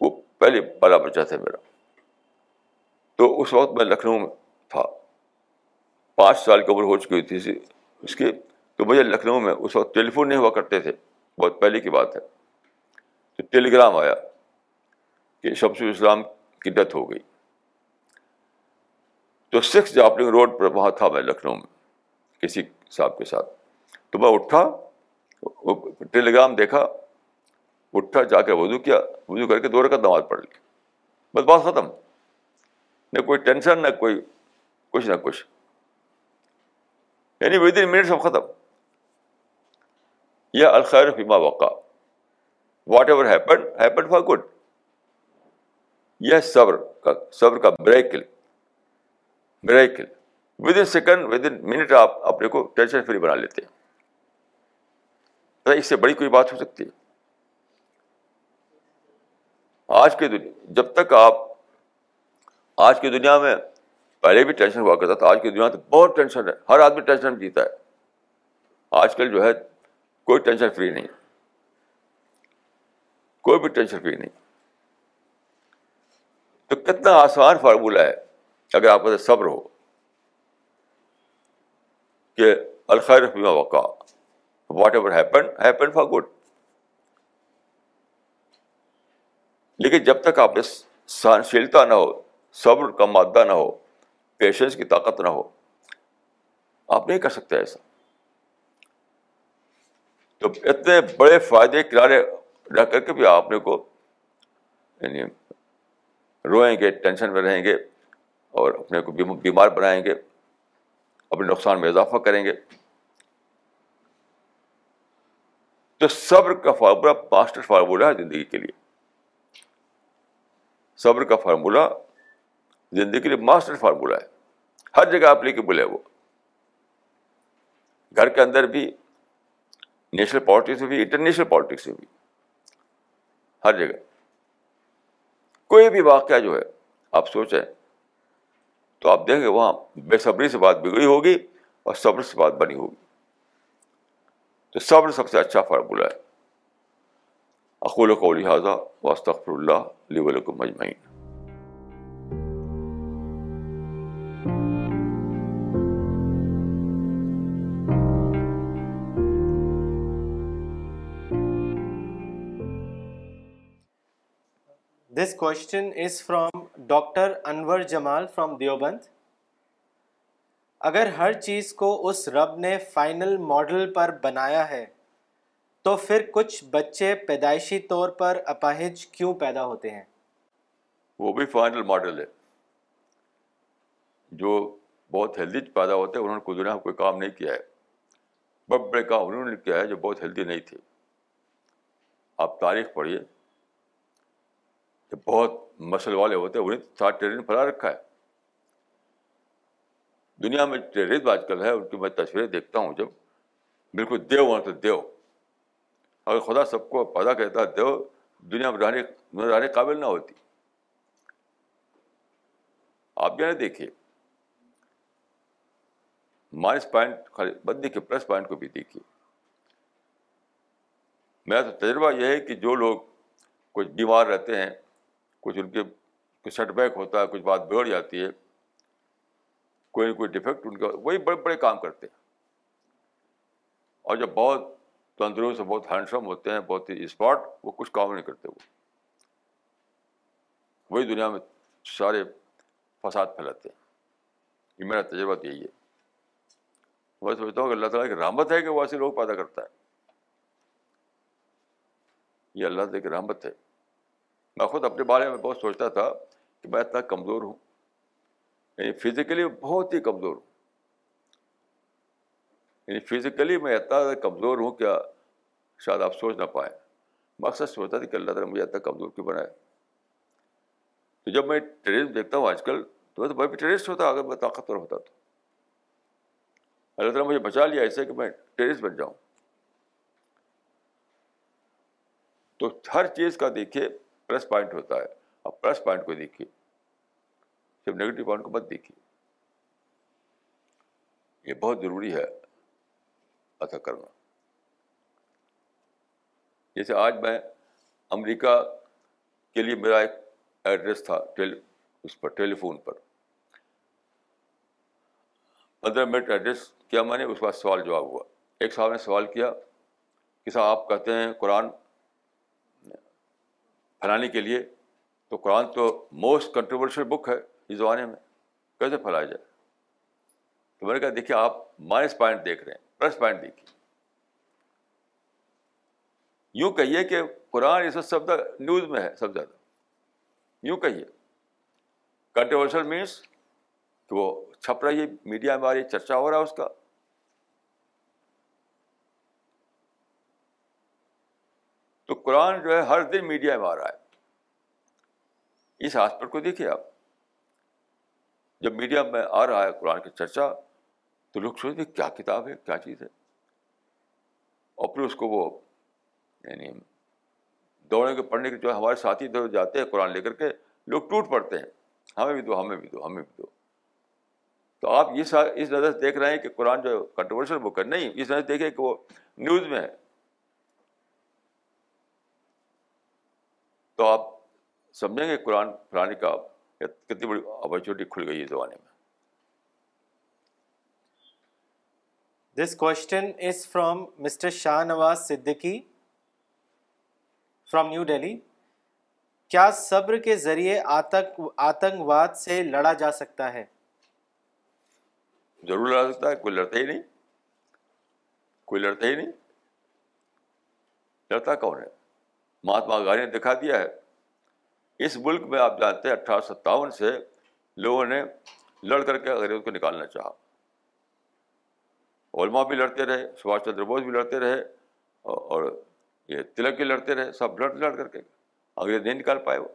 وہ پہلے پہلا بچہ تھا میرا تو اس وقت میں لکھنؤ میں تھا پانچ سال کی عمر ہو چکی تھی اسی اس کی تو مجھے لکھنؤ میں اس وقت ٹیلی فون نہیں ہوا کرتے تھے بہت پہلے کی بات ہے تو ٹیلی گرام آیا کہ شمس الاسلام کی ڈیتھ ہو گئی تو سکس جاپلنگ روڈ پر وہاں تھا میں لکھنؤ میں کسی صاحب کے ساتھ تو میں اٹھا ٹیلی گرام دیکھا اٹھا جا کے وضو کیا وضو کر کے دو رکعت نماز پڑھ لی بس بات ختم نہ کوئی ٹینشن نہ کوئی کچھ نہ کچھ یعنی ود ان منٹ سب ختم یا الخیر فیما وقع whatever happen happen for good یہ صبر کا صبر کا بریکل بریکل within second within minute آپ اپنے کو ٹینشن فری بنا لیتے ہیں اس سے بڑی کوئی بات ہو سکتی ہے آج کے دنیا جب تک آپ آج کی دنیا میں پہلے بھی ٹینشن ہوا کرتا تھا آج کی دنیا میں بہت ٹینشن ہے ہر آدمی ٹینشن جیتا ہے آج کل جو ہے کوئی ٹینشن فری نہیں کوئی بھی ٹینشن فری نہیں تو کتنا آسان فارمولا ہے اگر آپ صبر ہو کہ الخیر وقع whatever happen happen for good لیکن جب تک آپ نے سہنشیلتا نہ ہو صبر کا مادہ نہ ہو پیشنس کی طاقت نہ ہو آپ نہیں کر سکتے ایسا تو اتنے بڑے فائدے کنارے رکھ کر کے بھی آپ نے کو یعنی روئیں گے ٹینشن میں رہیں گے اور اپنے کو بیمار بنائیں گے اپنے نقصان میں اضافہ کریں گے تو صبر کا فارمولہ ماسٹر فارمولہ ہے زندگی کے لیے صبر کا فارمولہ زندگی کے لیے ماسٹر فارمولہ ہے ہر جگہ آپ لے کے بولے وہ گھر کے اندر بھی نیشنل پالیٹکس میں بھی انٹرنیشنل پالیٹکس میں بھی ہر جگہ کوئی بھی واقعہ جو ہے آپ سوچیں تو آپ دیکھیں وہاں بے صبری سے بات بگڑی ہوگی اور صبر سے بات بنی ہوگی تو صبر سب سے اچھا فارمولہ ہے اقول کو لہٰذا واسطر اللہ علیہ و مجمعین question doctor Anwar Jamal from Deoband اگر ہر چیز کو اس رب نے فائنل ماڈل پر بنایا ہے تو پھر کچھ بچے پیدائشی طور پر اپاہج کیوں پیدا ہوتے ہیں وہ بھی فائنل ماڈل ہے جو بہت ہیلدی پیدا ہوتے ہیں انہوں نے کوئی کام نہیں کیا ہے بڑے میں کام انہوں نے کیا ہے جو بہت ہیلدی نہیں تھے آپ تاریخ پڑھیے بہت مسل والے ہوتے ہیں انہیں ساتھ ٹرین پھیلا رکھا ہے دنیا میں ٹیرز آج کل ہے ان کی میں تصویریں دیکھتا ہوں جب بالکل دیو ہونا تو دیو اگر خدا سب کو پیدا کہتا دیو دنیا میں رہنے رہنے قابل نہ ہوتی آپ کیا نہ دیکھیے مائنس پوائنٹ خالی بد دیکھیے پلس پوائنٹ کو بھی دیکھیے میرا تو تجربہ یہ ہے کہ جو لوگ کچھ بیمار رہتے ہیں کچھ ان کے سیٹ بیک ہوتا ہے کچھ بات بگڑ جاتی ہے کوئی نہ کوئی ڈیفیکٹ ان کا وہی بڑے بڑے کام کرتے ہیں اور جب بہت تندرست بہت ہینڈسم ہوتے ہیں بہت ہی اسپاٹ وہ کچھ کام نہیں کرتے وہی دنیا میں سارے فساد پھیلاتے ہیں یہ میرا تجربہ تو یہی ہے میں سمجھتا ہوں کہ اللہ تعالیٰ کی رحمت ہے کہ وہ ایسے لوگ پیدا کرتا ہے یہ اللہ تعالیٰ کی رحمت ہے میں خود اپنے بارے میں بہت سوچتا تھا کہ میں اتنا کمزور ہوں یعنی فزیکلی بہت ہی کمزور ہوں یعنی فزیکلی میں اتنا کمزور ہوں کیا شاید آپ سوچ نہ پائیں میں اکثر سوچتا تھا کہ اللہ تعالیٰ مجھے اتنا کمزور کیوں بنائے تو جب میں ٹیرس دیکھتا ہوں آج کل تو میں بھی ٹیرسٹ ہوتا اگر میں طاقتور ہوتا تو اللہ تعالیٰ مجھے بچا لیا ایسے کہ میں ٹیرس بن جاؤں تو ہر چیز کا دیکھیے پلس پوائنٹ ہوتا ہے آپ پلس پوائنٹ کو دیکھیے صرف نگیٹو پوائنٹ کو مت دیکھیے یہ بہت ضروری ہے ایسا کرنا جیسے آج میں امریکہ کے لیے میرا ایک ایڈریس تھا اس پر پر ٹیلی فون پندرہ منٹ ایڈریس کیا میں نے اس کے بعد سوال جواب ہوا ایک صاحب نے سوال کیا کہ صاحب آپ کہتے ہیں قرآن پھیلانے کے لیے تو قرآن تو موسٹ کنٹروورشل بک ہے اس زمانے میں کیسے پھیلایا جائے تو میں نے کہا دیکھیے آپ مائنس پوائنٹ دیکھ رہے ہیں پلس پوائنٹ دیکھیے یوں کہیے کہ قرآن اس وقت سب زیادہ نیوز میں ہے سب زیادہ یوں کہیے کنٹروورشل مینس کہ وہ چھپ رہی ہے میڈیا میں آ رہی ہے چرچا ہو رہا ہے اس کا قرآن جو ہے ہر دن میڈیا میں آ رہا ہے اس آس کو دیکھیے آپ جب میڈیا میں آ رہا ہے قرآن کی چرچا تو لوگ سوچتے کیا کتاب ہے کیا چیز ہے اور پھر اس کو وہ یعنی دوڑنے کے پڑھنے کے جو ہمارے ساتھی دور جاتے ہیں قرآن لے کر کے لوگ ٹوٹ پڑتے ہیں ہمیں بھی دو ہمیں بھی دو ہمیں بھی دو تو آپ اس نظر سے دیکھ رہے ہیں کہ قرآن جو کنٹروورشل بک ہے نہیں اس نظر دیکھیں کہ وہ نیوز میں ہے تو آپ سمجھیں گے قرآن کا کتنی بڑی اپرچونیٹی کھل گئی زمانے میں this question is from mister Shah Nawaz Siddiqui from New Delhi کیا صبر کے ذریعے واد سے لڑا جا سکتا ہے ضرور لڑا سکتا ہے کوئی لڑتا ہی نہیں کوئی لڑتا ہی نہیں لڑتا کون ہے مہاتما گاندھی نے دکھا دیا ہے اس ملک میں آپ جانتے ہیں اٹھارہ ستاون سے لوگوں نے لڑ کر کے انگریز کو نکالنا چاہا علما بھی لڑتے رہے سبھاش چندر بوس بھی لڑتے رہے اور یہ تلک بھی لڑتے رہے سب لڑ لڑ کر کے انگریز نہیں نکال پائے وہ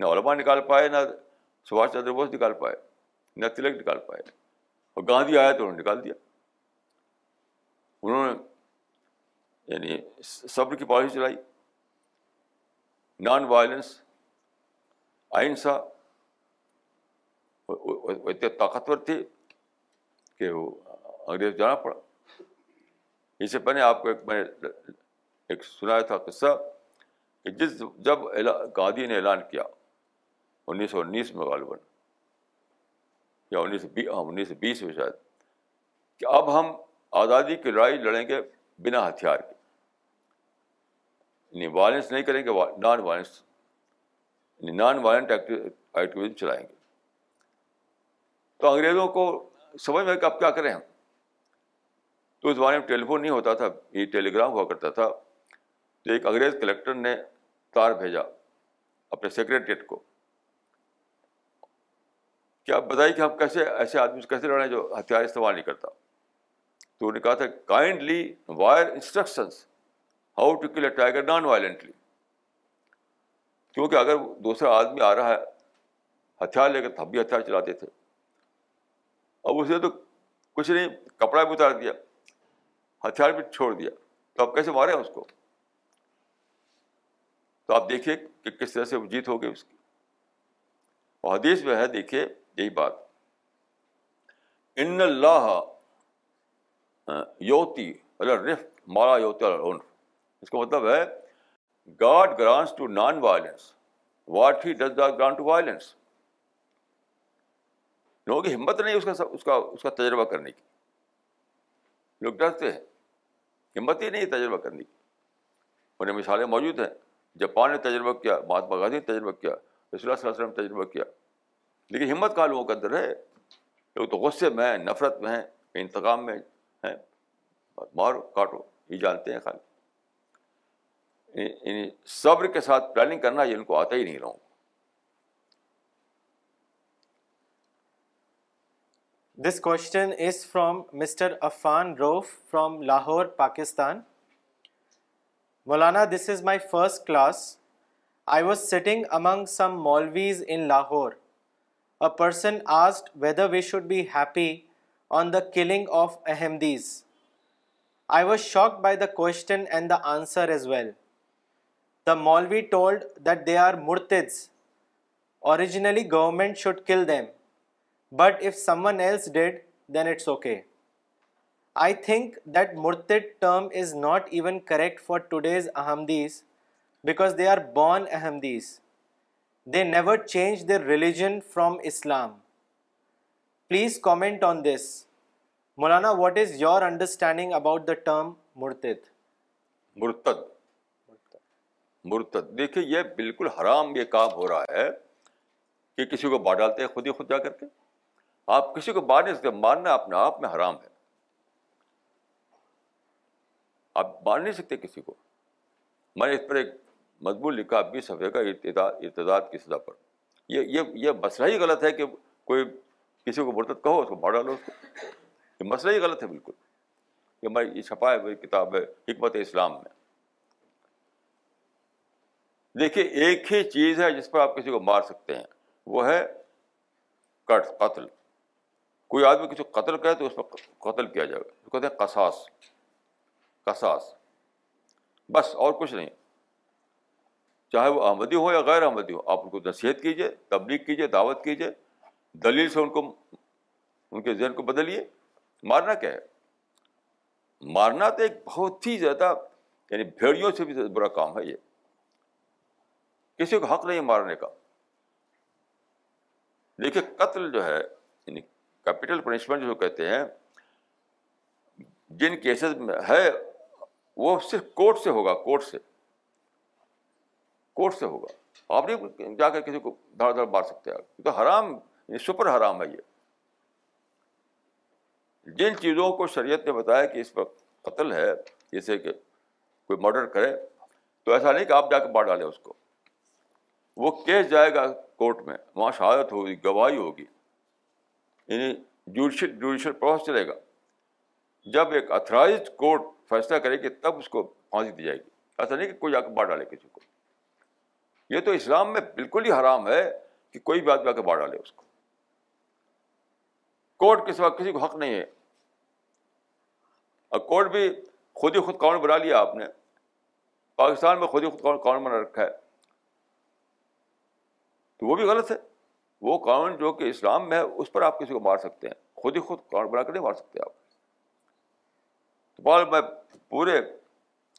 نہ علما نکال پائے نہ سبھاش چندر بوس نکال پائے نہ تلک نکال پائے اور گاندھی آیا تو انہوں نے نکال دیا انہوں نے یعنی صبر کی پالیسی چلائی نان وائلنس اہنسا اتنے طاقتور تھی کہ وہ انگریز جانا پڑا اس سے پہلے آپ کو ایک میں ایک سنایا تھا قصہ کہ جس جب گاندھی نے اعلان کیا انیس سو انیس میں غالباً یا انیس سو ہاں، انیس سو بیس میں شاید کہ اب ہم آزادی کی لڑائی لڑیں گے بنا ہتھیار کے یعنی وائلنس نہیں کریں گے نان وائلنس یعنی نان وائلنٹ ایکٹیویزم چلائیں گے تو انگریزوں کو سمجھ میں کہ آپ کیا کریں ہم تو اس بارے میں ٹیلیفون نہیں ہوتا تھا یہ ٹیلی گرام ہوا کرتا تھا تو ایک انگریز کلیکٹر نے تار بھیجا اپنے سیکریٹریٹ کو کیا بتائیے کہ ہم کیسے ایسے آدمی سے کیسے لڑیں جو ہتھیار استعمال نہیں کرتا تو انہوں نے کہا تھا kindly wire instructions how to kill a tiger naan violently کیونکہ اگر دوسرا آدمی آ رہا ہے ہتھیار لے کر تب بھی ہتھیار چلاتے تھے اس نے تو کچھ نہیں کپڑا بھی اتار دیا ہتھیار بھی چھوڑ دیا تو آپ کیسے مارے اس کو تو آپ دیکھیے کہ کس طرح سے وہ جیت ہو گئی اس کی اور حدیث میں ہے دیکھیے یہی بات ان اللہ یوتی رف مارا یوتی اس کا مطلب ہے God grants to nonviolence what he does God grant to violence لوگوں کی ہمت نہیں اس کا اس کا اس کا تجربہ کرنے کی لوگ ڈرتے ہیں ہمت ہی نہیں تجربہ کرنے کی انہیں مثالیں موجود ہیں جاپان نے تجربہ کیا مہاتما گاندھی نے تجربہ کیا رسول اللہ اللہ صلی علیہ وسلم نے تجربہ کیا لیکن ہمت کا لوگوں کے اندر ہے لوگ تو غصے میں ہیں نفرت میں ہیں انتقام میں ہیں مارو کاٹو یہ جانتے ہیں خالی یعنی-, یعنی صبر کے ساتھ پلاننگ کرنا یہ ان کو آتا ہی نہیں لوگوں this question is from mister Affan Rauf from Lahore Pakistan Maulana this is my first class I was sitting among some maulvis in Lahore a person asked whether we should be happy on the killing of Ahmadis I was shock by the question and the answer as well the maulvi told that they are murtads originally government should kill them but if someone else did then it's okay I think that murtad term is not even correct for today's Ahmadis because they are born Ahmadis they never change the religion from Islam please comment on this Maulana what is your understanding about the term murtad murtad murtad دیکھیے یہ بالکل حرام یہ کام ہو رہا ہے کہ کسی کو بار ڈالتے ہیں خود ہی خود جا کر کے آپ کسی کو بار نہیں سکتے ماننا اپنے آپ میں حرام ہے آپ بانٹ نہیں سکتے کسی کو میں نے اس پر ایک مضبوط لکھا بھی صفحے کا ارتداد کی سزا پر یہ یہ یہ مسئلہ ہی غلط ہے کہ کوئی کسی کو مرتد کہو اس کو بھاڑ ڈالو اس کو یہ مسئلہ ہی غلط ہے بالکل کہ میں یہ چھپائے وہ کتاب ہے حکمت اسلام میں دیکھیے ایک ہی چیز ہے جس پر آپ کسی کو مار سکتے ہیں وہ ہے کٹ قتل کوئی آدمی کسی کو قتل کرے تو اس پر قتل کیا جائے اس کو کہتے ہیں قصاص قصاص بس اور کچھ نہیں چاہے وہ احمدی ہو یا غیر احمدی ہو آپ ان کو نصیحت کیجیے تبلیغ کیجیے دعوت کیجیے دلیل سے ان کو ان کے ذہن کو بدلیے مارنا کیا ہے مارنا تو ایک بہت ہی زیادہ یعنی بھیڑیوں سے بھی برا کام ہے یہ کسی کو حق نہیں مارنے کا دیکھیے قتل جو ہے یعنی کیپٹل پنشمنٹ جو کہتے ہیں جن کیسز میں ہے وہ صرف کورٹ سے ہوگا کورٹ سے کورٹ سے ہوگا آپ نہیں جا کر کسی کو دھڑ دھڑ مار سکتے آپ تو حرام سپر حرام ہے یہ جن چیزوں کو شریعت نے بتایا کہ اس وقت قتل ہے جیسے کہ کوئی مرڈر کرے تو ایسا نہیں کہ آپ جا کے مار ڈالیں اس کو وہ کیس جائے گا کورٹ میں وہاں شہادت ہوگی گواہی ہوگی یعنی جوڈیشل جوڈیشل پروسیس چلے گا جب ایک اتھرائزڈ کورٹ فیصلہ کرے گی تب اس کو پھانسی دی جائے گی ایسا نہیں کہ کوئی آ کے بار ڈالے کسی کو یہ تو اسلام میں بالکل ہی حرام ہے کہ کوئی بھی آدمی آ کے بار ڈالے اس کو کورٹ کے سوا کسی کو حق نہیں ہے اور کورٹ بھی خود ہی خود قانون بنا لیا آپ نے پاکستان میں خود ہی خود قانون بنا رکھا ہے تو وہ بھی غلط ہے وہ قانون جو کہ اسلام میں ہے اس پر آپ کسی کو مار سکتے ہیں خود ہی خود قانون بنا کے نہیں مار سکتے آپ تو بال میں پورے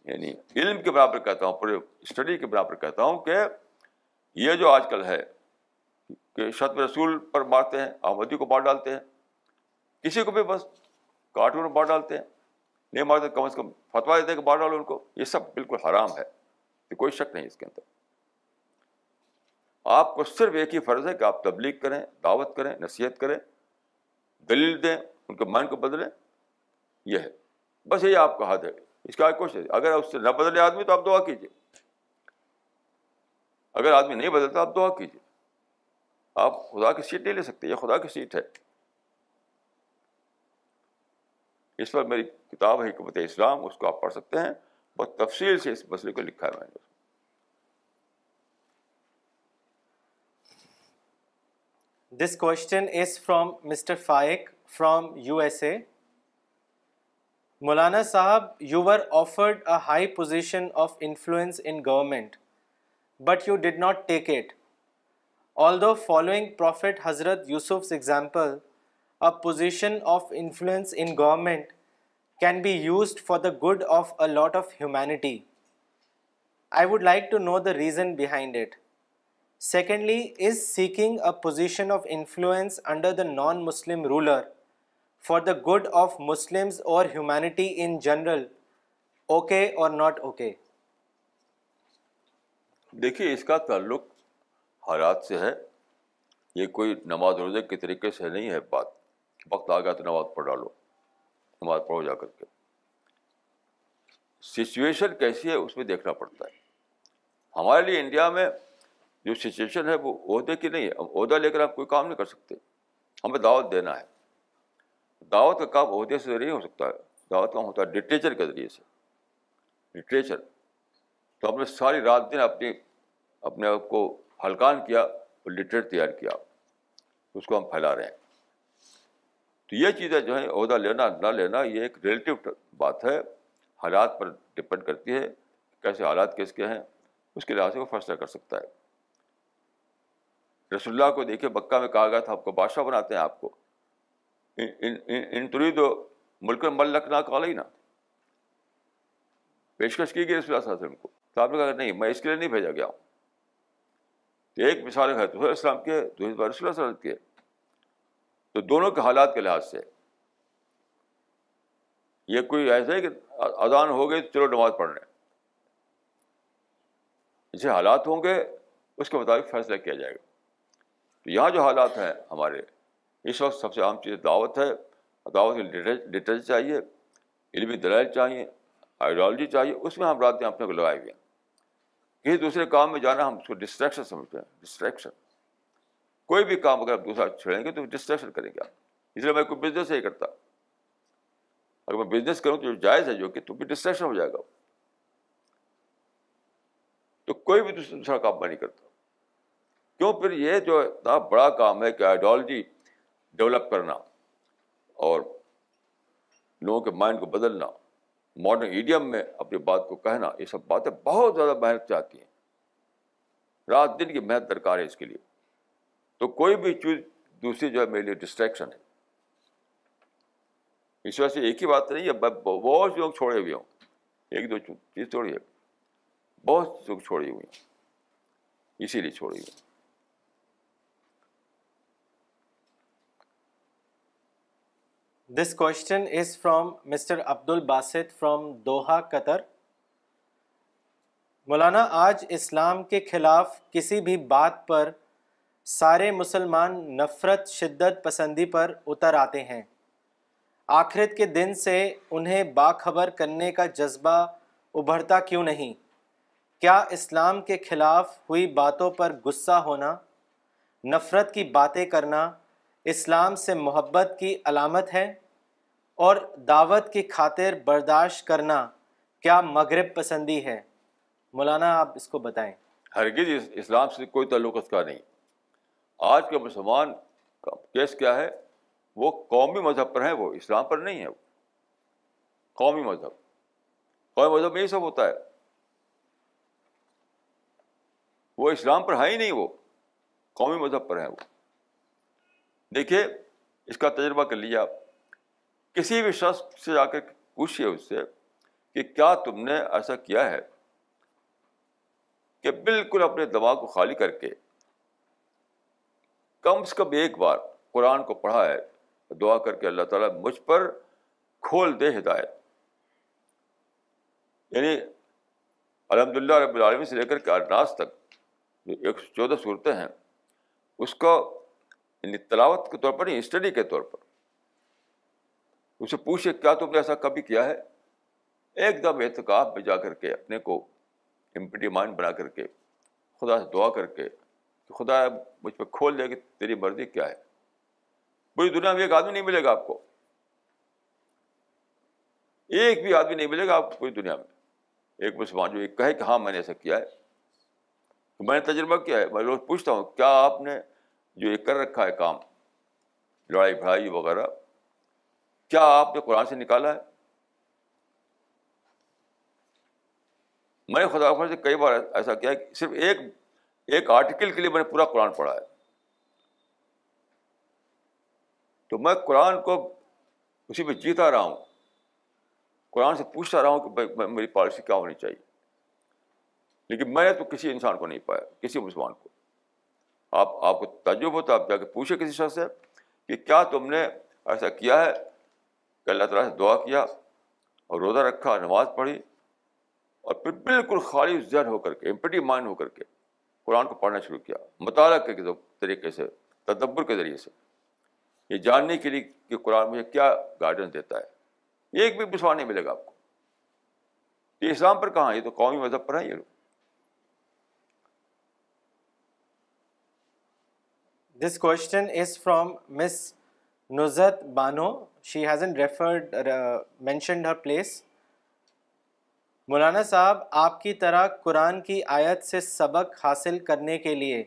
یعنی علم کے برابر کہتا ہوں پورے اسٹڈی کے برابر کہتا ہوں کہ یہ جو آج کل ہے کہ شط رسول پر مارتے ہیں آمدی کو مار ڈالتے ہیں کسی کو بھی بس کارٹون مار ڈالتے ہیں نہیں مارتے کم از کم فتوا ہیں کہ مار ڈالو ان کو یہ سب بالکل حرام ہے کوئی شک نہیں اس کے اندر آپ کو صرف ایک ہی فرض ہے کہ آپ تبلیغ کریں دعوت کریں نصیحت کریں دلیل دیں ان کے مائنڈ کو بدلیں یہ ہے بس یہ آپ کا حد ہے اس کا ہے اگر اس سے نہ بدلے آدمی تو آپ دعا کیجیے اگر آدمی نہیں بدلتا آپ دعا کیجیے آپ خدا کی سیٹ نہیں لے سکتے یہ خدا کی سیٹ ہے اس پر میری کتاب ہے حکمت اسلام اس کو آپ پڑھ سکتے ہیں بہت تفصیل سے اس مسئلے کو لکھا ہے میں نے This question is from Mr. Faik from USA. Maulana Sahab, you were offered a high position of influence in government, but you did not take it. Although following Prophet Hazrat Yusuf's example, a position of influence in government can be used for the good of a lot of humanity. I would like to know the reason behind it. Secondly is seeking a position of influence under the non Muslim ruler for the good of Muslims or humanity in general okay or not okay دیکھیے اس کا تعلق حالات سے ہے یہ کوئی نماز روزے کے طریقے سے نہیں ہے بات وقت آ گیا تو نماز پڑھ ڈالو نماز پڑھو جا کر کے سچویشن کیسی ہے اس میں دیکھنا پڑتا ہے ہمارے لیے انڈیا میں جو سچویشن ہے وہ عہدے کی نہیں اب عہدہ لے کر آپ کوئی کام نہیں کر سکتے ہمیں دعوت دینا ہے دعوت کا کام عہدے سے ذریعے ہو سکتا ہے دعوت کام ہوتا ہے لٹریچر کے ذریعے سے لٹریچر تو ہم نے ساری رات دن اپنی اپنے آپ کو ہلکان کیا اور لٹریچر تیار کیا اس کو ہم پھیلا رہے ہیں تو یہ چیزیں جو ہیں عہدہ لینا نہ لینا یہ ایک ریلیٹیو بات ہے حالات پر ڈپینڈ کرتی ہے کیسے حالات کس کے ہیں اس کے لحاظ سے وہ فیصلہ کر سکتا ہے رسول اللہ کو دیکھے بکہ میں کہا گیا تھا آپ کو بادشاہ بناتے ہیں آپ کو ان تری دو ملک میں ملک نا کالا ہی نہ پیشکش کی گئی رسول اللہ کو تو آپ نے کہا نہیں میں اس کے لیے نہیں بھیجا گیا ہوں تو ایک مثال ہے تو اسلام کے دوسرے رسول اللہ سلم کے تو دونوں کے حالات کے لحاظ سے یہ کوئی ایسا ہے کہ اذان ہو گئی تو چلو نماز پڑھ رہے جسے حالات ہوں گے اس کے مطابق فیصلہ کیا جائے گا تو یہاں جو حالات ہیں ہمارے اس وقت سب سے عام چیز دعوت ہے دعوت کی لٹریچر چاہیے علمی دلائل چاہیے آئیڈیالوجی چاہیے اس میں ہم راتیں اپنے کو لگائے گئے ہیں کسی دوسرے کام میں جانا ہم اس کو ڈسٹریکشن سمجھتے ہیں ڈسٹریکشن کوئی بھی کام اگر آپ دوسرا چھیڑیں گے تو ڈسٹریکشن کریں گے آپ اس لیے میں کوئی بزنس نہیں کرتا اگر میں بزنس کروں تو جو جائز ہے جو کہ تو بھی ڈسٹریکشن ہو جائے گا تو کوئی بھی دوسرا کام میں نہیں کرتا کیوں پھر یہ جو اتنا بڑا کام ہے کہ آئیڈیالوجی ڈیولپ کرنا اور لوگوں کے مائنڈ کو بدلنا ماڈرن ایڈیم میں اپنی بات کو کہنا یہ سب باتیں بہت زیادہ محنت چاہتی ہیں رات دن کی محنت درکار ہے اس کے لیے تو کوئی بھی چیز دوسری جو ہے میرے لیے ڈسٹریکشن ہے اس وجہ سے ایک ہی بات نہیں ہے میں بہت لوگ چھوڑے ہوئے ہوں ایک دو چیز چھوڑی ہے بہت لوگ چھوڑی ہوئی ہوں اسی لیے چھوڑی ہوئی ہوں this question is from mister Abdul Basit from Doha Qatar Maulana آج اسلام کے خلاف کسی بھی بات پر سارے مسلمان نفرت شدت پسندی پر اتر آتے ہیں آخرت کے دن سے انہیں باخبر کرنے کا جذبہ ابھرتا کیوں نہیں کیا اسلام کے خلاف ہوئی باتوں پر غصہ ہونا نفرت کی باتیں کرنا اسلام سے محبت کی علامت ہے اور دعوت کی خاطر برداشت کرنا کیا مغرب پسندی ہے مولانا آپ اس کو بتائیں ہرگز اسلام سے کوئی تعلق اس کا نہیں آج کے مسلمان کیس کیا ہے وہ قومی مذہب پر ہیں وہ اسلام پر نہیں ہے وہ قومی مذہب قومی مذہب میں یہی سب ہوتا ہے وہ اسلام پر ہے ہی نہیں وہ قومی مذہب پر ہیں وہ دیکھیے اس کا تجربہ کر لیا کسی بھی شخص سے جا کر پوچھیے اس سے کہ کیا تم نے ایسا کیا ہے کہ بالکل اپنے دماغ کو خالی کر کے کم سے کم ایک بار قرآن کو پڑھا ہے دعا کر کے اللہ تعالیٰ مجھ پر کھول دے ہدایت یعنی الحمد للہ رب العالمی سے لے کر کے ارناس تک جو ایک سو چودہ صورتیں ہیں اس کا یعنی تلاوت کے طور پر اسٹڈی کے طور پر اسے پوچھے کیا تم نے ایسا کبھی کیا ہے ایک دم اعتکاب میں جا کر کے اپنے کو امپٹی مائنڈ بنا کر کے خدا سے دعا کر کے کہ خدا مجھ پہ کھول دے کہ تیری مرضی کیا ہے پوری دنیا میں ایک آدمی نہیں ملے گا آپ کو ایک بھی آدمی نہیں ملے گا آپ کو پوری دنیا میں ایک مسلمان جو کہے کہ ہاں میں نے ایسا کیا ہے میں نے تجربہ کیا ہے میں روز پوچھتا ہوں کیا آپ نے جو یہ کر رکھا ہے کام لڑائی بھڑائی وغیرہ کیا آپ نے قرآن سے نکالا ہے میں نے خدا خود سے کئی بار ایسا کیا کہ صرف ایک ایک آرٹیکل کے لیے میں نے پورا قرآن پڑھا ہے تو میں قرآن کو اسی میں جیتا رہا ہوں قرآن سے پوچھتا رہا ہوں کہ میری پالیسی کیا ہونی چاہیے لیکن میں نے تو کسی انسان کو نہیں پایا کسی مسلمان کو آپ آپ کو تعجب ہوتا ہے آپ جا کے پوچھے کسی شخص سے کہ کیا تم نے ایسا کیا ہے کہ اللہ تعالیٰ سے دعا کیا اور روزہ رکھا نماز پڑھی اور پھر بالکل خالی ذہن ہو کر کے امپٹی مائنڈ ہو کر کے قرآن کو پڑھنا شروع کیا مطالعہ کے طریقے سے تدبر کے ذریعے سے یہ جاننے کے لیے کہ قرآن مجھے کیا گائیڈنس دیتا ہے ایک بھی مسلمان نہیں ملے گا آپ کو یہ اسلام پر کہاں یہ تو قومی مذہب پر ہیں یہ لوگ this question is from miss Nuzhat Bano she referred mentioned her place Maulana صاحب آپ کی طرح قرآن کی آیت سے سبق حاصل کرنے کے لیے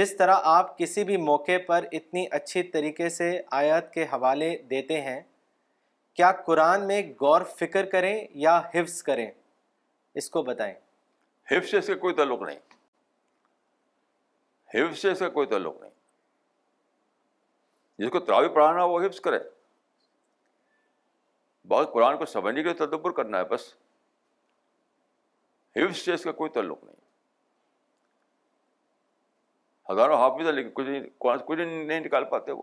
جس طرح آپ کسی بھی موقع پر اتنی اچھی طریقے سے آیت کے حوالے دیتے ہیں کیا قرآن میں غور فکر کریں یا حفظ کریں اس کو بتائیں حفظ اس کا کوئی تعلق نہیں حفظ سے اس کا کوئی تعلق نہیں جس کو تراوی پڑھانا وہ حفظ کرے بہت قرآن کو سمجھنے کے لیے تدبر کرنا ہے بس حفظ سے اس کا کوئی تعلق نہیں ہزاروں حافظ ہے لیکن کچھ قرآن کچھ نہیں نکال پاتے وہ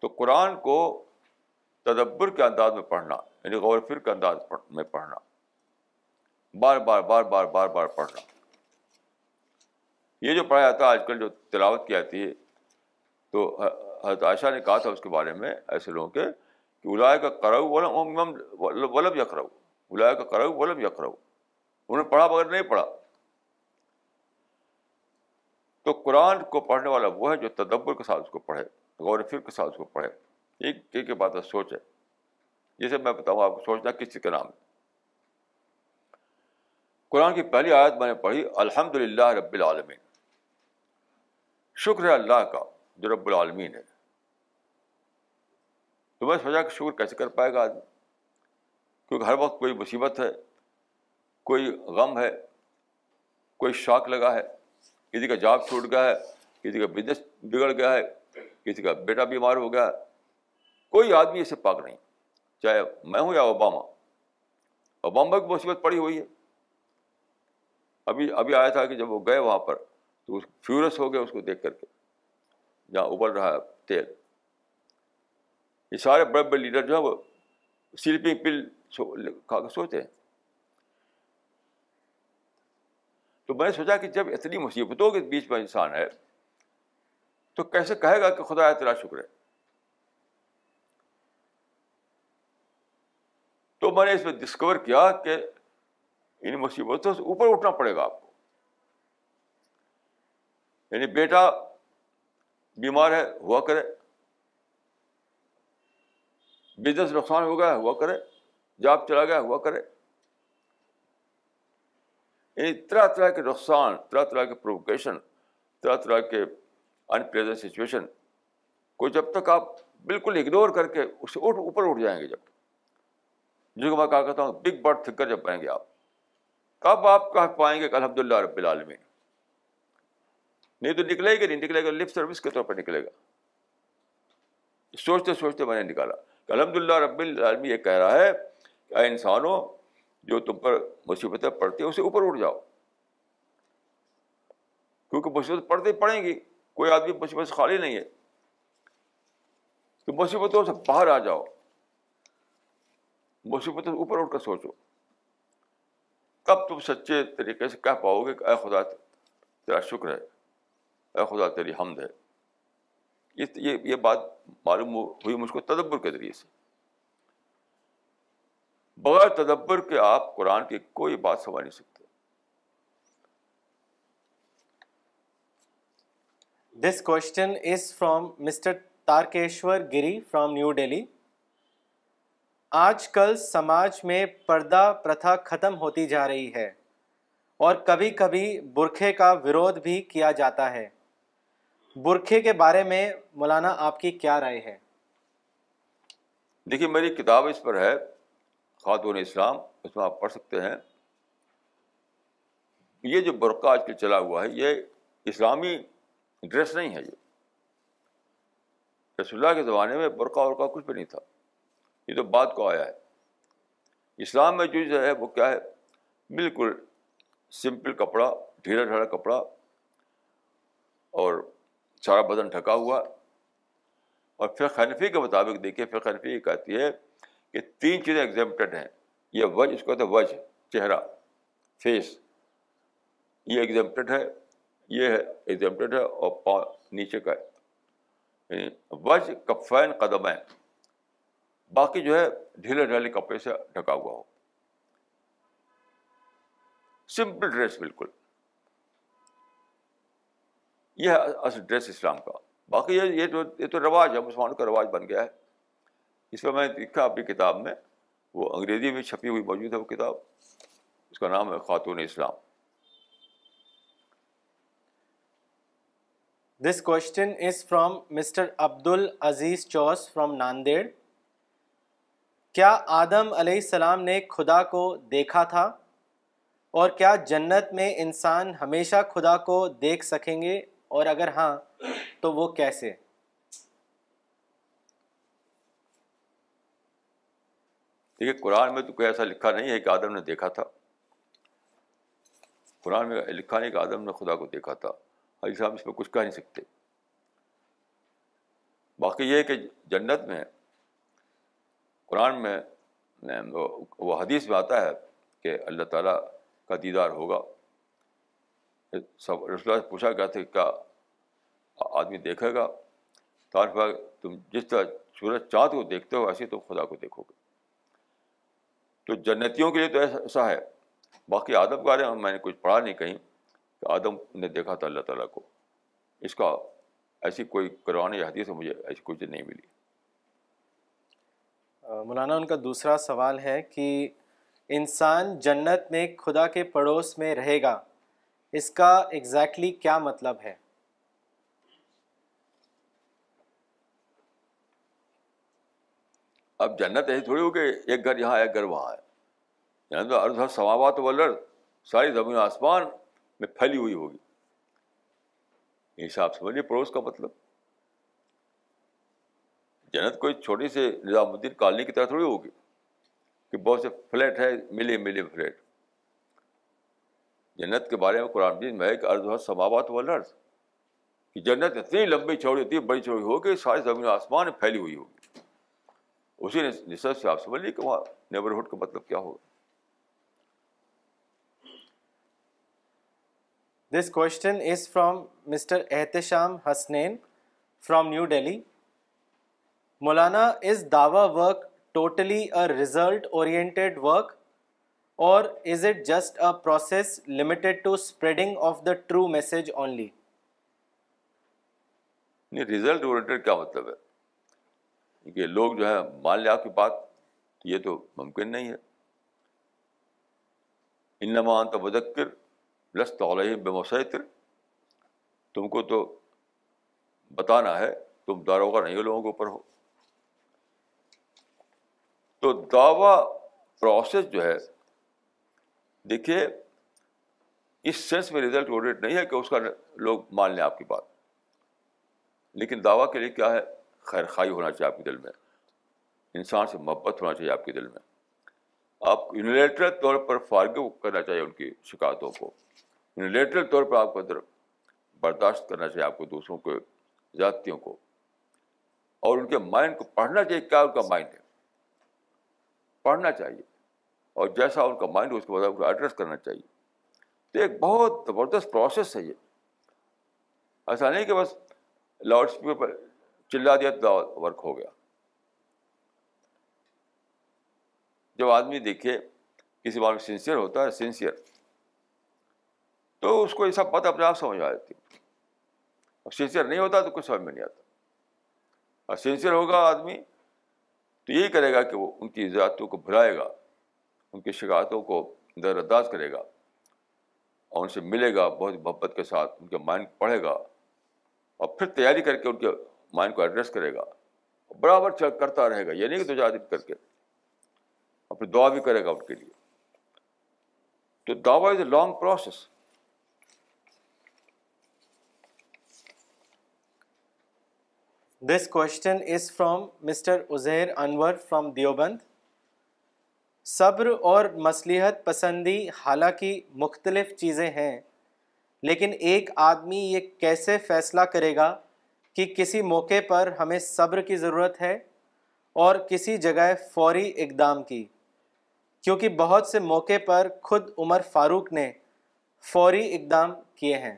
تو قرآن کو تدبر کے انداز میں پڑھنا یعنی غور فر کے انداز میں پڑھنا بار بار بار بار بار بار رہا یہ جو پڑھا جاتا ہے آج کل جو تلاوت کی آتی ہے تو حضرت عائشہ نے کہا تھا اس کے بارے میں ایسے لوگوں کے کہ الاائے کا کرو ولم ولب یا کرو الاائے کا کرو ولب یا کرو انہوں نے پڑھا بغیر نہیں پڑھا تو قرآن کو پڑھنے والا وہ ہے جو تدبر کے ساتھ اس کو پڑھے غور فکر کے ساتھ اس کو پڑھے ایک ایک بات ہے سوچ ہے جیسے میں بتاؤں آپ کو سوچنا کس چیز کا نام ہے قرآن کی پہلی آیت میں نے پڑھی الحمد للہ رب العالمین شکر ہے اللہ کا جو رب العالمین ہے تو میں سوچا کہ شکر کیسے کر پائے گا آدمی کیونکہ ہر وقت کوئی مصیبت ہے کوئی غم ہے کوئی شاک لگا ہے کسی کا جاب چھوٹ گیا ہے کسی کا بزنس بگڑ گیا ہے کسی کا بیٹا بیمار ہو گیا ہے کوئی آدمی اسے پاک نہیں چاہے میں ہوں یا اوباما اوباما کی مصیبت پڑی ہوئی ہے ابھی ابھی آیا تھا کہ جب وہ گئے وہاں پر تو فیورس ہو گیا اس کو دیکھ کر کے جہاں ابل رہا ہے تیل یہ سارے بڑے بڑے لیڈر جو ہیں وہ سلیپنگ پل کھا سوتے ہیں تو میں نے سوچا کہ جب اتنی مصیبتوں کے بیچ میں انسان ہے تو کیسے کہے گا کہ خدا تیرا شکر ہے تو میں نے اس میں ڈسکور کیا کہ مصیبتوں سے اوپر اٹھنا پڑے گا آپ کو یعنی بیٹا بیمار ہے ہوا کرے بزنس نقصان ہو گیا ہوا کرے جاب چلا گیا ہوا کرے یعنی طرح طرح کے نقصان طرح طرح کے پرووکیشن طرح طرح کے انپریزنٹ سچویشن کو جب تک آپ بالکل اگنور کر کے اس سے اوپر اٹھ جائیں گے جب جو کہ میں کہا کرتا ہوں بگ برڈ تھنکر جب پائیں گے آپ کب آپ کہہ پائیں گے کہ الحمد للہ رب العالمین نہیں تو نکلے گا نہیں نکلے گا لپ سروس کے طور پر نکلے گا سوچتے سوچتے میں نے نکالا کہ الحمد للہ رب العالمی یہ کہہ رہا ہے کہ اے انسانوں جو تم پر مصیبتیں پڑتی ہیں اسے اوپر اٹھ جاؤ کیونکہ مصیبت پڑتے پڑیں گی کوئی آدمی مصیبت خالی نہیں ہے تو مصیبتوں سے باہر آ جاؤ مصیبتوں سے اوپر اٹھ کر سوچو کب تم سچے طریقے سے کہہ پاؤ گے کہ اے خدا تیرا شکر ہے اے خدا تیری حمد ہے یہ یہ بات معلوم ہوئی مجھ کو تدبر کے ذریعے سے بغیر تدبر کے آپ قرآن کی کوئی بات سمجھ نہیں سکتے this question is from mister Tarkeshwar Giri from New daily آج کل سماج میں پردہ پرتھا ختم ہوتی جا رہی ہے اور کبھی کبھی برکھے کا ورودھ بھی کیا جاتا ہے برقعے کے بارے میں مولانا آپ کی کیا رائے ہے دیکھیے میری کتاب اس پر ہے خاتون اسلام اس میں آپ پڑھ سکتے ہیں یہ جو برقع آج کل چلا ہوا ہے یہ اسلامی ڈریس نہیں ہے یہ رسول اللہ کے زمانے میں برقع ورقع کچھ بھی نہیں تھا یہ تو بات کو آیا ہے اسلام میں جو ہے وہ کیا ہے بالکل سمپل کپڑا ڈھیرا ڈھیرا کپڑا اور سارا بدن ڈھکا ہوا اور پھر فرخی کے مطابق دیکھیے پھر حنفی یہ کہتی ہے کہ تین چیزیں ایگزیمپٹیڈ ہیں یہ وج اس کو کہتے ہیں وج چہرہ فیس یہ ایگزیمٹیڈ ہے یہ ہے ایگزیمٹیڈ ہے اور پا نیچے کا ہے یعنی وج کفین قدمیں قدم ہے باقی جو ہے ڈھیلے ڈھیلے کپڑے سے ڈھکا ہوا ہو سمپل ڈریس بالکل یہ اصل ڈریس اسلام کا باقی یہ جو یہ تو رواج ہے مسلمانوں کا رواج بن گیا ہے اس میں میں نے لکھا اپنی کتاب میں وہ انگریزی میں چھپی ہوئی موجود ہے وہ کتاب اس کا نام ہے خاتون اسلام this question is from mister Abdul Aziz Chaus from Nanded کیا آدم علیہ السلام نے خدا کو دیکھا تھا اور کیا جنت میں انسان ہمیشہ خدا کو دیکھ سکیں گے اور اگر ہاں تو وہ کیسے دیکھیے قرآن میں تو کوئی ایسا لکھا نہیں ہے کہ آدم نے دیکھا تھا قرآن میں لکھا نہیں کہ آدم نے خدا کو دیکھا تھا صاحب اس میں کچھ کہہ نہیں سکتے باقی یہ ہے کہ جنت میں قرآن میں وہ حدیث آتا ہے کہ اللہ تعالیٰ کا دیدار ہوگا سب رسول سے پوچھا گیا تھا کیا آدمی دیکھے گا تم جس طرح سورج چاند کو دیکھتے ہو ایسے تم تو خدا کو دیکھو گے تو جنتیوں کے لیے تو ایسا ہے باقی آدم بارے میں نے کچھ پڑھا نہیں کہیں کہ آدم نے دیکھا تھا اللہ تعالیٰ کو اس کا ایسی کوئی قرآن یا حدیث مجھے ایسی کوئی چیز نہیں ملی مولانا ان کا دوسرا سوال ہے کہ انسان جنت میں خدا کے پڑوس میں رہے گا اس کا اگزیکٹلی کیا مطلب ہے اب جنت ایسی تھوڑی ہو کہ ایک گھر یہاں ایک گھر وہاں ہے سواوا تو ساری زمین آسمان میں پھیلی ہوئی ہوگی یہ حساب لیے پڑوس کا مطلب جنت کوئی چھوٹی سے نظام الدین کالنی کی طرح تھوڑی ہوگی کہ بہت سے فلیٹ ہے ملے ملے فلیٹ جنت کے بارے میں قرآن دین میں ایک سماوات و لرض کہ جنت اتنی اتنی لمبی چوڑی چوڑی بڑی ساری زمین آسمان پھیلی ہوئی ہوگی اسی نے آپ سے بول کہ وہاں نیبرہڈ کا مطلب کیا ہوگا this question is from mister Ehtesham Hasnain from New Delhi Maulana is dawah work totally a result oriented work or is it just a process limited to spreading of the true message only نہیں ریزلٹ اورینٹیڈ کیا مطلب ہے کہ لوگ جو ہے مان لیا آپ کی بات یہ تو ممکن نہیں ہے انما تو بدکر لست علیہ بے مشر تم کو تو بتانا ہے تم داروغہ نہیں ہو لوگوں کے اوپر ہو تو دعویٰ پروسیس جو ہے دیکھیے اس سینس میں رزلٹ اوریٹ نہیں ہے کہ اس کا لوگ مان لیں آپ کی بات لیکن دعویٰ کے لیے کیا ہے خیر خائی ہونا چاہیے آپ کے دل میں انسان سے محبت ہونا چاہیے آپ کے دل میں آپ یونیلیٹرل طور پر فارغ کرنا چاہیے ان کی شکایتوں کو یونیلیٹرل طور پر آپ کو ادھر برداشت کرنا چاہیے آپ کو دوسروں کے ذاتیوں کو اور ان کے مائنڈ کو پڑھنا چاہیے کیا ان کا مائنڈ ہے پڑھنا چاہیے اور جیسا ان کا مائنڈ ہو اس کے کو ایڈریس کرنا چاہیے تو ایک بہت زبردست پروسیس ہے یہ ایسا نہیں کہ بس لاؤڈ اسپیکر پر چلا دیا تو ورک ہو گیا جب آدمی دیکھے کسی بات میں سنسیئر ہوتا ہے سنسیئر تو اس کو یہ سب پتہ اپنے آپ سمجھ میں اور سنسیئر نہیں ہوتا تو کچھ سمجھ میں نہیں آتا اور سنسیئر ہوگا آدمی تو یہی کرے گا کہ وہ ان کی زیادتوں کو بھلائے گا ان کی شکایتوں کو نظر انداز کرے گا اور ان سے ملے گا بہت محبت کے ساتھ ان کے مائنڈ پڑھے گا اور پھر تیاری کر کے ان کے مائنڈ کو ایڈریس کرے گا برابر چل کرتا رہے گا یعنی کہ چار دن کر کے اور پھر دعا بھی کرے گا ان کے لیے تو dawah is a long process this question is from mister Uzair Anwar from Deoband صبر اور مصلیحت پسندی حالانکہ مختلف چیزیں ہیں لیکن ایک آدمی یہ کیسے فیصلہ کرے گا کہ کسی موقع پر ہمیں صبر کی ضرورت ہے اور کسی جگہ فوری اقدام کی کیونکہ بہت سے موقع پر خود عمر فاروق نے فوری اقدام کیے ہیں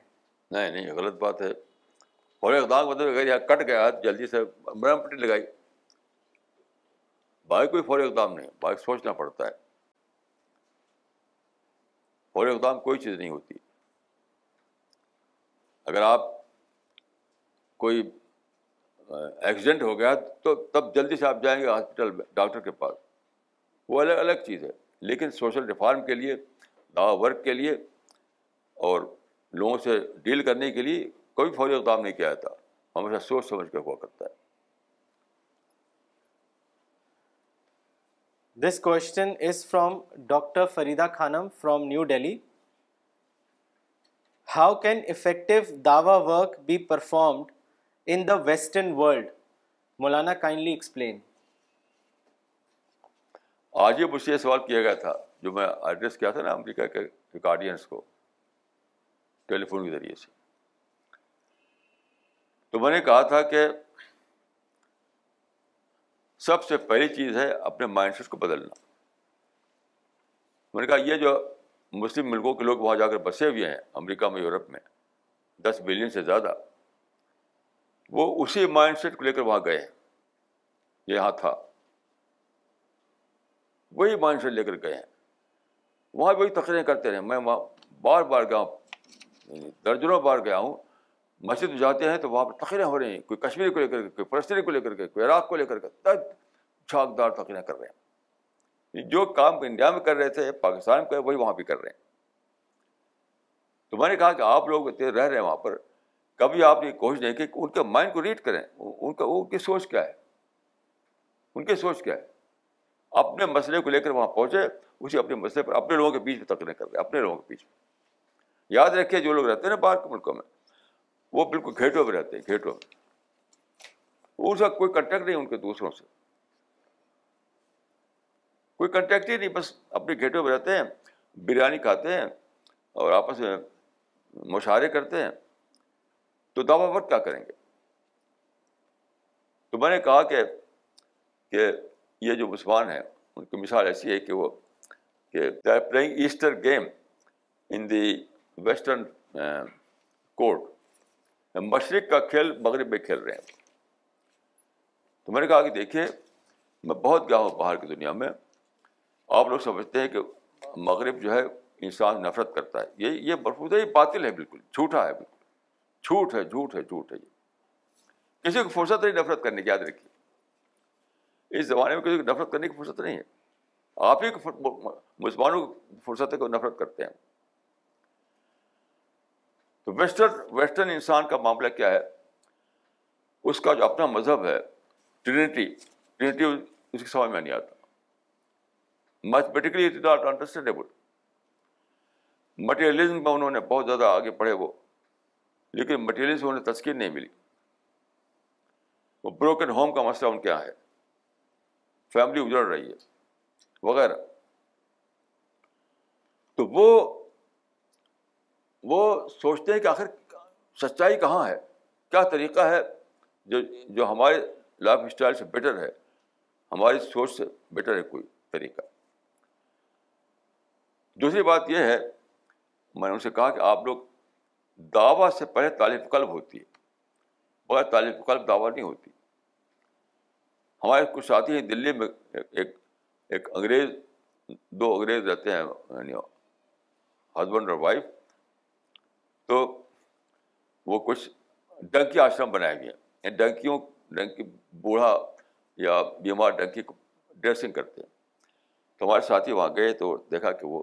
نہیں نہیں غلط بات ہے ایک اقدام مطلب اگر یہاں کٹ گیا جلدی سے مرم پٹی لگائی بھائی کوئی فوری اقدام نہیں بھائی سوچنا پڑتا ہے فوری اقدام کوئی چیز نہیں ہوتی اگر آپ کوئی ایکسیڈنٹ ہو گیا تو تب جلدی سے آپ جائیں گے ہاسپٹل میں ڈاکٹر کے پاس وہ الگ الگ چیز ہے لیکن سوشل ریفارم کے لیے دعا ورک کے لیے اور لوگوں سے ڈیل کرنے کے لیے کبھی فوری اقدام نہیں کیا ہمیشہ سوچ سمجھ کے ہوا کرتا ہے this question is from doctor Farida Khanam from New Delhi how can effective dawah work be performed in the western world Maulana kindly explain آج یہ یہ سوال کیا گیا تھا جو میں ایڈریس کیا تھا نا امریکہ کے گارڈینس کو ٹیلیفون کے ذریعے سے تو میں نے کہا تھا کہ سب سے پہلی چیز ہے اپنے مائنڈ سیٹ کو بدلنا میں نے کہا یہ جو مسلم ملکوں کے لوگ وہاں جا کر بسے ہوئے ہیں امریکہ میں یورپ میں دس بلین سے زیادہ وہ اسی مائنڈ سیٹ کو لے کر وہاں گئے ہیں یہاں تھا وہی مائنڈ سیٹ لے کر گئے ہیں وہاں وہی تقریریں کرتے رہے میں وہاں بار بار گیا ہوں درجنوں بار گیا ہوں مسجد میں جاتے ہیں تو وہاں پہ تقریریں ہو رہی ہیں کوئی کشمیر کو لے کر کے کوئی فلسطین کو لے کر کے کوئی عراق کو لے کر کے طے چھاکدار تقریریں کر رہے ہیں یعنی جو کام انڈیا میں کر رہے تھے پاکستان میں وہی وہاں بھی کر رہے ہیں تو میں نے کہا کہ آپ لوگ اتنے رہ رہے ہیں وہاں پر کبھی آپ نے کوشش نہیں کہ ان کے مائنڈ کو ریڈ کریں ان کا ان کی سوچ کیا ہے ان کی سوچ کیا ہے اپنے مسئلے کو لے کر وہاں پہنچے اسی اپنے مسئلے پر اپنے لوگوں کے بیچ میں تقریر کر رہے ہیں اپنے لوگوں کے بیچ میں یاد رکھیے جو لوگ رہتے ہیں نا باہر کے ملکوں میں وہ بالکل گھیٹوں میں رہتے ہیں گھیٹوں میں اس کا کوئی کنٹیکٹ نہیں ان کے دوسروں سے کوئی کنٹیکٹ ہی نہیں بس اپنے گھیٹوں میں رہتے ہیں بریانی کھاتے ہیں اور آپس میں مشاعرے کرتے ہیں تو دعوا وقت کیا کریں گے تو میں نے کہا کہ کہ یہ جو مسلمان ہیں ان کی مثال ایسی ہے کہ وہ کہ they playing eastern game in the western court مشرق کا کھیل مغرب میں کھیل رہے ہیں تو میں نے کہا کہ دیکھیے میں بہت گیا ہوں باہر کی دنیا میں آپ لوگ سمجھتے ہیں کہ مغرب جو ہے انسان نفرت کرتا ہے یہ یہ ہے یہ باطل ہے بالکل جھوٹا ہے بالکل جھوٹ ہے جھوٹ ہے جھوٹ ہے یہ کسی کو فرصت نہیں نفرت کرنے کی یاد رکھیے اس زمانے میں کسی کو نفرت کرنے کی فرصت نہیں ہے آپ ہی مسلمانوں کو فرصت ہے کہ نفرت کرتے ہیں تو ویسٹرن ویسٹرن انسان کا معاملہ کیا ہے اس کا جو اپنا مذہب ہے ٹرینٹی ٹرینٹی اس کی سمجھ میں نہیں آتا اٹ ناٹ انڈرسٹینڈیبل مٹیریلزم میں انہوں نے بہت زیادہ آگے پڑھے وہ لیکن مٹیریلزم انہیں تسکین نہیں ملی وہ بروکن ہوم کا مسئلہ ان کے یہاں ہے فیملی اجڑ رہی ہے وغیرہ تو وہ وہ سوچتے ہیں کہ آخر سچائی کہاں ہے کیا طریقہ ہے جو جو ہمارے لائف اسٹائل سے بیٹر ہے ہماری سوچ سے بیٹر ہے کوئی طریقہ دوسری بات یہ ہے میں نے ان سے کہا کہ آپ لوگ دعویٰ سے پہلے طالب قلب ہوتی ہے بغیر طالب قلب دعویٰ نہیں ہوتی ہمارے کچھ ساتھی ہیں دلی میں ایک ایک انگریز دو انگریز رہتے ہیں یعنی ہسبینڈ اور وائف تو وہ کچھ ڈنکی آشرم بنائے گئے ہیں یعنی ڈنکیوں ڈنکی بوڑھا یا بیمار ڈنکی کو ڈریسنگ کرتے ہیں تو ہمارے ساتھی وہاں گئے تو دیکھا کہ وہ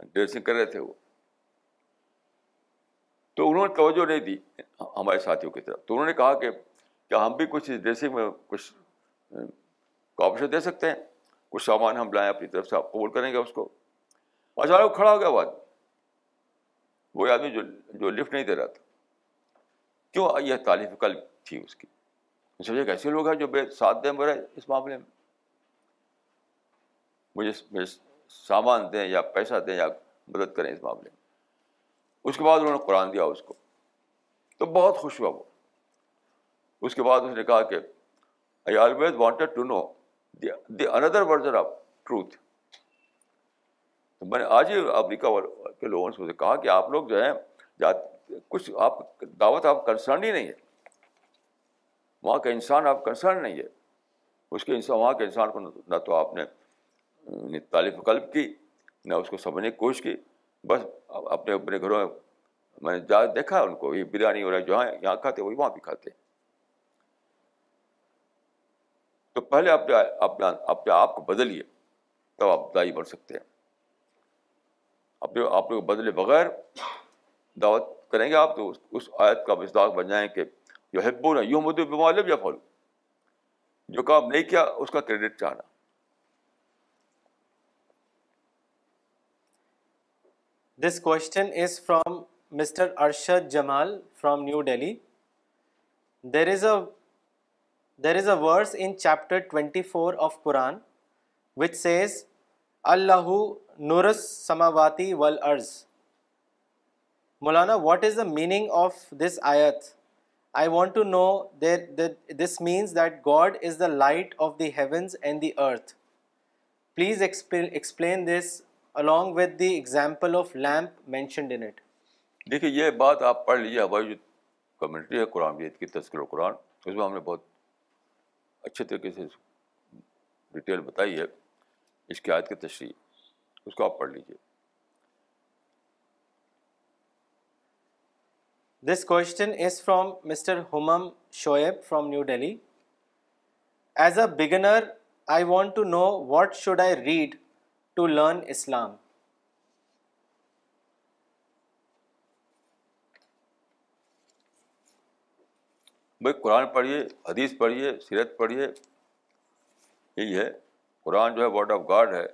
ڈریسنگ کر رہے تھے وہ تو انہوں نے توجہ نہیں دی ہمارے ساتھیوں کی طرف تو انہوں نے کہا کہ کیا ہم بھی کچھ ڈریسنگ میں کچھ کوپریشن دے سکتے ہیں کچھ سامان ہم لائیں اپنی طرف سے آپ قبول کریں گے اس کو اچانک کھڑا ہو گیا بعد وہ آدمی جو جو لفٹ نہیں دے رہا تھا کیوں یہ تعلیف کل تھی اس کی سمجھے کہ ایسے لوگ ہیں جو بے ساتھ دیں برے اس معاملے میں مجھے مجھے سامان دیں یا پیسہ دیں یا مدد کریں اس معاملے میں اس کے بعد انہوں نے قرآن دیا اس کو تو بہت خوش ہوا وہ اس کے بعد اس نے کہا کہ I always wanted to know the inner version of truth میں نے آج ہی امریکہ کے لوگوں سے مجھے کہا کہ آپ لوگ جو ہیں کچھ آپ دعوت آپ کنسرن ہی نہیں ہے وہاں کا انسان آپ کنسرن نہیں ہے اس کے انسان وہاں کے انسان کو نہ تو آپ نے تعلیف قلب کی نہ اس کو سمجھنے کی کوشش کی بس اپنے اپنے گھروں میں میں نے جا دیکھا ان کو یہ بریانی وغیرہ جو ہیں یہاں کھاتے وہی وہاں بھی کھاتے تو پہلے اپنے اپنے اپنے آپ کو بدلیے تب آپ دائی بن سکتے ہیں اپنے آپ لوگ بدلے بغیر دعوت کریں گے آپ تو اس آیت کا مزداق بن جائیں کہ جو ہبو نہ یوں مدو بمالب یا پھلو جو کام نہیں کیا اس کا کریڈٹ چاہنا this question is from mister Arshad Jamal from New Delhi there is a there is a verse in chapter twenty four of Quran which says Allah نورس سماواتی ول عرض Maulana what is the meaning of this ayat I want to know this means that God is the light of the heavens and the earth please explain this along with the example of lamp mentioned in it دیکھیے یہ بات آپ پڑھ لیجیے ہماری جو کمیونٹی ہے قرآن جیت کی تذکر قرآن اس میں ہم نے بہت اچھے طریقے سے ڈیٹیل بتائی ہے اس کی کی آیت تشریح اس کو آپ پڑھ لیجیے this question is from mister Humam Shoaib from New Delhi as a beginner I want to know what should I read to learn Islam بھائی قرآن پڑھیے حدیث پڑھیے سیرت پڑھیے یہی ہے قرآن جو ہے ورڈ آف گاڈ ہے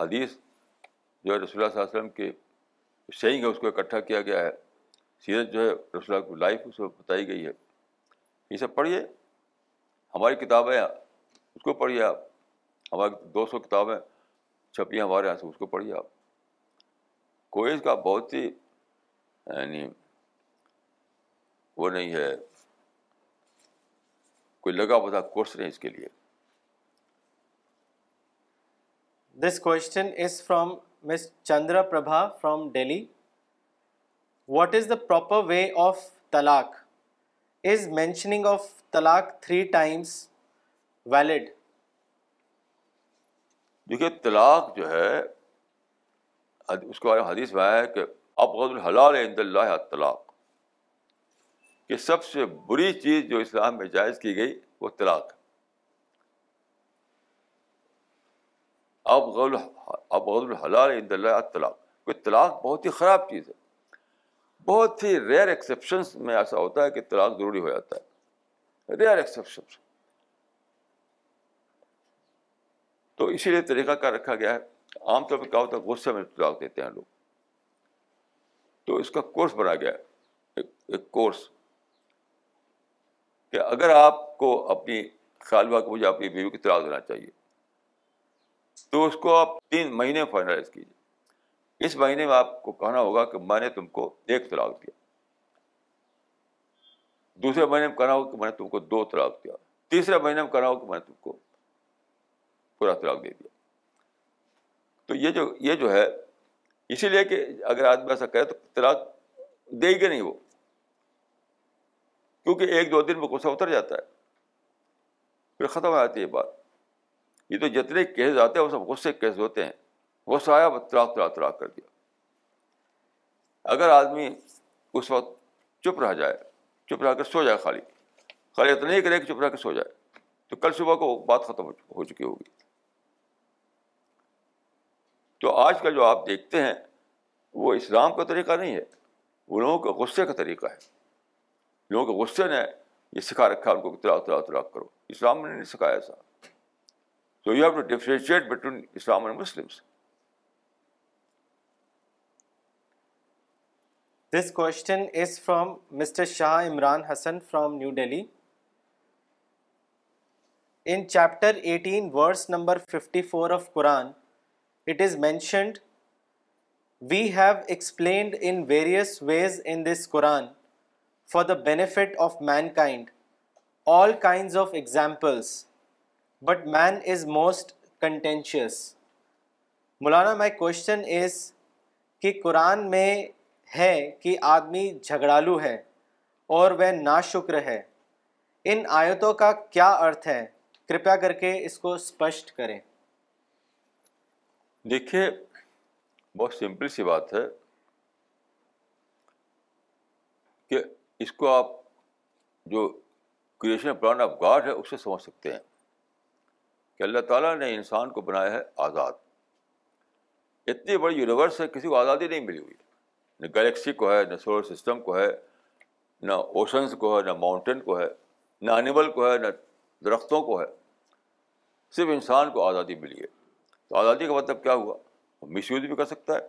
حدیث جو ہے رسول اللہ صلی اللہ علیہ وسلم کے شعیگ ہے اس کو اکٹھا کیا گیا ہے سیرت جو ہے رسول اللہ کی لائف اس میں بتائی گئی ہے یہ سب پڑھیے ہماری کتابیں اس کو پڑھیے آپ ہماری دو سو کتابیں چھپی ہمارے یہاں سے اس کو پڑھیے آپ کوئز کا بہت ہی یعنی وہ نہیں ہے کوئی لگا بتا کورس نہیں اس کے لیے this question is from miss Chandra Prabha from Delhi what is the proper way of talaq is mentioning of talaq three times valid دیکھیے طلاق جو ہے اس کو حدیث ہوا ہے کہ الحلال عند اللہ طلاق کہ سب سے بری چیز جو اسلام میں جائز کی گئی وہ طلاق ہے اب الحلال طلاق بہت ہی خراب چیز ہے بہت ہی ریئر ایکسیپشنس میں ایسا ہوتا ہے کہ طلاق ضروری ہو جاتا ہے ریئر ایکسیپشن تو اسی لیے طریقہ کا رکھا گیا ہے عام طور پہ کیا ہوتا ہے غصے میں طلاق دیتے ہیں لوگ تو اس کا کورس بنا گیا ہے ایک ایک کورس کہ اگر آپ کو اپنی خالبہ کو مجھے اپنی بیوی کی طلاق دینا چاہیے تو اس کو آپ تین مہینے فائنلائز کیجیے اس مہینے میں آپ کو کہنا ہوگا کہ میں نے تم کو ایک طلاق دیا دوسرے مہینے میں کہنا ہو کہ میں نے تم کو دو طلاق دیا تیسرے مہینے میں کہنا ہو کہ میں نے تم کو پورا طلاق دے دیا تو یہ جو یہ جو ہے اسی لیے کہ اگر آدمی ایسا کرے تو طلاق دے گا نہیں وہ کیونکہ ایک دو دن میں غصہ اتر جاتا ہے پھر ختم ہو جاتی ہے بات یہ تو جتنے کیس آتے ہیں وہ سب غصے کیس ہوتے ہیں غصہ آیا وہ تراک تراک تراک کر دیا اگر آدمی اس وقت چپ رہ جائے چپ رہ کر سو جائے خالی خالی اتنا ہی کرے کہ چپ رہ کے سو جائے تو کل صبح کو بات ختم ہو چکی ہوگی تو آج کل جو آپ دیکھتے ہیں وہ اسلام کا طریقہ نہیں ہے وہ لوگوں کے غصے کا طریقہ ہے لوگوں کے غصے نے یہ سکھا رکھا ان کو تراک تراغ تراک کرو اسلام نے نہیں سکھایا ایسا So you have to differentiate between Islam and Muslims. This question is from Mr. Shah Imran Hassan from New Delhi. In chapter 18, verse number 54 of Quran, it is mentioned, we have explained in various ways in this Quran for the benefit of mankind all kinds of examples but main is most contentious Maulana my question از کہ قرآن میں ہے کہ آدمی جھگڑالو ہے اور وہ نا شکر ہے ان آیتوں کا کیا ارتھ ہے کرپیا کر کے اس کو اسپشٹ کریں دیکھیے بہت سمپل سی بات ہے کہ اس کو آپ جو کریشن پلان آف گاڈ ہے اس سے سمجھ سکتے ہیں کہ اللہ تعالیٰ نے انسان کو بنایا ہے آزاد اتنی بڑی یونیورس ہے کسی کو آزادی نہیں ملی ہوئی نہ گلیکسی کو ہے نہ سولر سسٹم کو ہے نہ اوشنس کو ہے نہ ماؤنٹین کو ہے نہ انیمل کو ہے نہ درختوں کو ہے صرف انسان کو آزادی ملی ہے تو آزادی کا مطلب کیا ہوا وہ مس یوز بھی کر سکتا ہے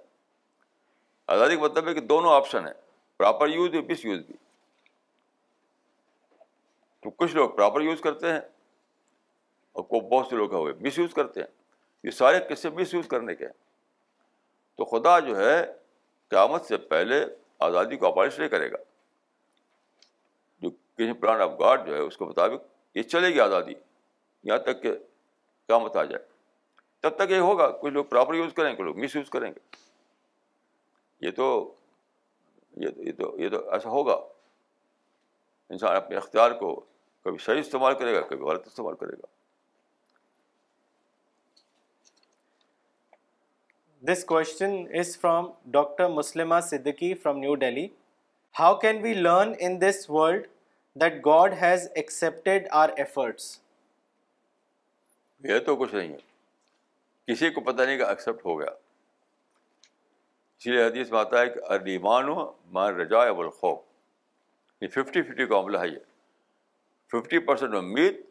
آزادی کا مطلب ہے کہ دونوں آپشن ہیں پراپر یوز مس یوز بھی تو کچھ لوگ پراپر یوز کرتے ہیں اور کو بہت سے لوگ ہوئے مس یوز کرتے ہیں یہ سارے قصے مس یوز کرنے کے ہیں تو خدا جو ہے قیامت سے پہلے آزادی کو آپارش نہیں کرے گا جو کسی پلان آف گارڈ جو ہے اس کے مطابق یہ چلے گی آزادی یہاں تک کہ قیامت آ جائے تب تک یہ ہوگا کچھ لوگ پراپر یوز کریں گے کچھ لوگ مس یوز کریں گے یہ تو یہ تو یہ تو یہ تو ایسا ہوگا انسان اپنے اختیار کو کبھی صحیح استعمال کرے گا کبھی غلط استعمال کرے گا this question is from doctor Muslima Siddiqui from New Delhi how can we learn in this world that God has accepted our efforts یہ تو کچھ نہیں ہے کسی کو پتہ نہیں کہ ایکسیپٹ ہو گیا لیے حدیث میں آتا ہے کہ ارمان مان رجا ابوالخوق یہ ففٹی ففٹی کا عملہ ہے یہ ففٹی پرسینٹ امید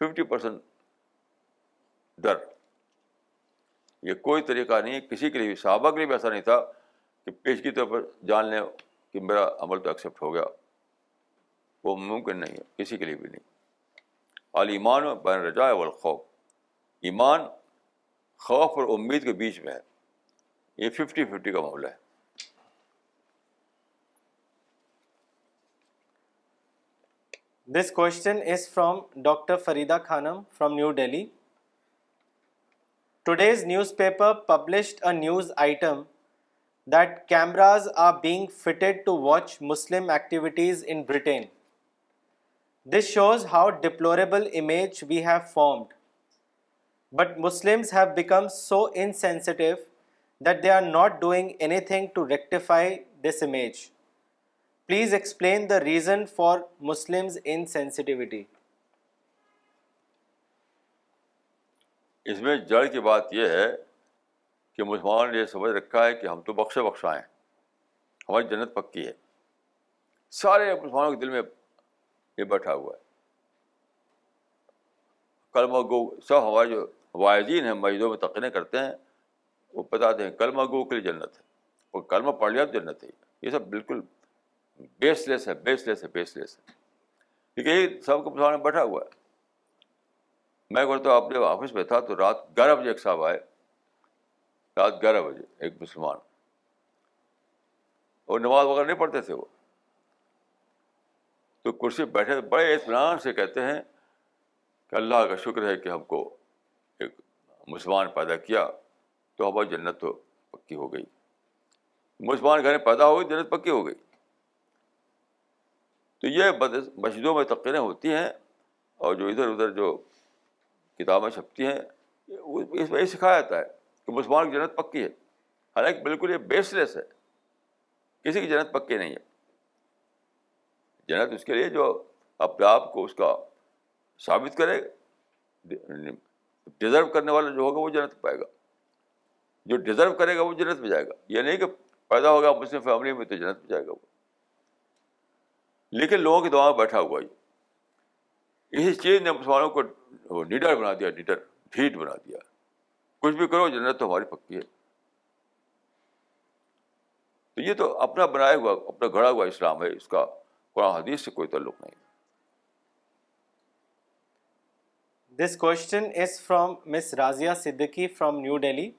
ففٹی پرسینٹ ڈر یہ کوئی طریقہ نہیں کسی کے لیے بھی صحابہ کے لیے بھی ایسا نہیں تھا کہ پیشگی طور پر جان لیں کہ میرا عمل تو ایکسیپٹ ہو گیا وہ ممکن نہیں ہے کسی کے لیے بھی نہیں عال ایمان و رجاع والخوف ایمان خوف اور امید کے بیچ میں ہے یہ ففٹی ففٹی کا معاملہ ہے this question is from doctor Farida Khanam from New Delhi Today's newspaper published a news item that cameras are being fitted to watch Muslim activities in Britain. This shows how deplorable image we have formed. But Muslims have become so insensitive that they are not doing anything to rectify this image. Please explain the reason for Muslims' insensitivity. اس میں جڑ کی بات یہ ہے کہ مسلمان نے یہ سمجھ رکھا ہے کہ ہم تو بخشے بخشائیں ہماری جنت پکی ہے سارے مسلمانوں کے دل میں یہ بیٹھا ہوا ہے کلم گو سب ہمارے جو واعدین ہیں مسجدوں میں تقریر کرتے ہیں وہ بتاتے ہیں کلمہ گو کے لیے جنت ہے اور پڑھ لیا تو جنت ہے یہ سب بالکل بیس لیس ہے بیس لیس ہے بیس لیس ہے کیونکہ یہ سب کو مسلمان بیٹھا ہوا ہے میں کرتا ہوں آپ جب آفس میں تھا تو رات گیارہ بجے ایک صاحب آئے رات گیارہ بجے ایک مسلمان اور نماز وغیرہ نہیں پڑھتے تھے وہ تو کرسی بیٹھے بڑے اطمینان سے کہتے ہیں کہ اللہ کا شکر ہے کہ ہم کو ایک مسلمان پیدا کیا تو ہماری جنت تو پکی ہو گئی مسلمان گھر پیدا ہو گئی جنت پکی ہو گئی تو یہ مسجدوں میں تقریریں ہوتی ہیں اور جو ادھر ادھر جو کتابیں چھپتی ہیں اس میں یہ سکھایا جاتا ہے کہ مسلمان کی جنت پکی ہے حالانکہ بالکل یہ بیس لیس ہے کسی کی جنت پکی نہیں ہے جنت اس کے لیے جو اپنے آپ کو اس کا ثابت کرے ڈیزرو کرنے والا جو ہوگا وہ جنت پائے گا جو ڈیزرو کرے گا وہ جنت میں جائے گا یہ نہیں کہ پیدا ہوگا مسلم فیملی میں تو جنت میں جائے گا وہ لیکن لوگوں کی دعا بیٹھا ہوا ہی اسی چیز نے مسلمانوں کو نیڈر بنا دیا نیڈر بھیٹ بنا دیا کچھ بھی کرو جنت تو ہماری پکی ہے تو یہ تو اپنا بنایا ہوا اپنا گھڑا ہوا اسلام ہے اس کا قرآن حدیث سے کوئی تعلق نہیں this question is from miss Razia Siddiqui from New Delhi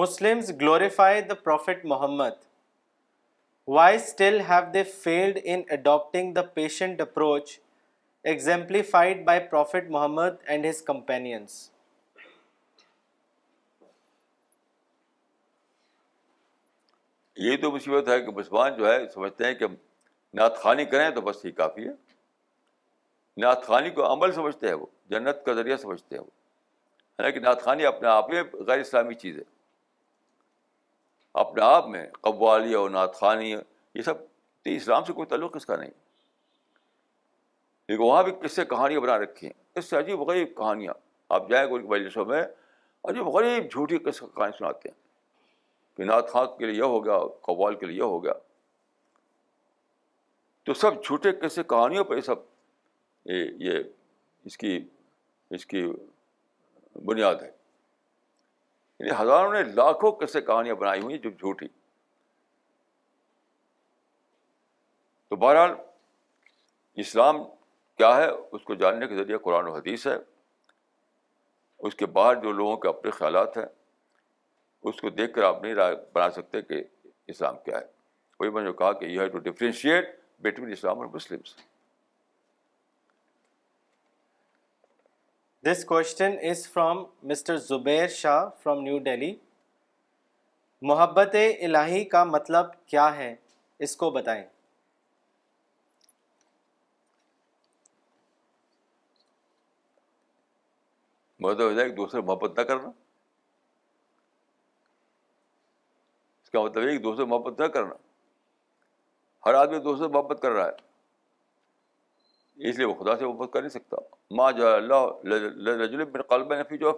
Muslims glorify the prophet Muhammad why still have they failed in adapting the patient approach exemplified by prophet Muhammad and his companions یہی تو مصیبت ہے کہ مسلمان جو ہے سمجھتے ہیں کہ نعت خوانی کریں تو بس یہ کافی ہے نعت خوانی کو عمل سمجھتے ہیں وہ جنت کا ذریعہ سمجھتے ہیں وہ حالانکہ نعت خوانی اپنے آپ میں غیر اسلامی چیز ہے اپنے آپ میں قوالی اور نعت خانی یہ سب اسلام سے کوئی تعلق اس کا نہیں لیکن وہاں بھی کس سے کہانیاں بنا رکھی ہیں اس سے عجیب غریب کہانیاں آپ جائیں گے ان مجلسوں میں عجیب غریب جھوٹی کا کہانی سناتے ہیں کہ نعت خان کے لیے یہ ہو گیا قوال کے لیے یہ ہو گیا تو سب جھوٹے کیسے کہانیوں پہ سب یہ اس کی اس کی بنیاد ہے یعنی ہزاروں نے لاکھوں کیسے کہانیاں بنائی ہوئی جو جھوٹی تو بہرحال اسلام کیا ہے اس کو جاننے کے ذریعے قرآن و حدیث ہے اس کے باہر جو لوگوں کے اپنے خیالات ہیں اس کو دیکھ کر آپ نہیں بنا سکتے کہ اسلام کیا ہے وہی میں نے کہا کہ you have to differentiate between Islam اور Muslims this question is from mister Zubair Shah from New Delhi محبت الہی کا مطلب کیا ہے اس کو بتائیں ہو جائے ایک دوسرے محبت نہ کرنا اس کا مطلب ہے ایک دوسرے محبت نہ کرنا ہر آدمی دوسرے سے محبت کر رہا ہے اس لیے وہ خدا سے محبت کر نہیں سکتا ماں جو اللہ قلب نفی جو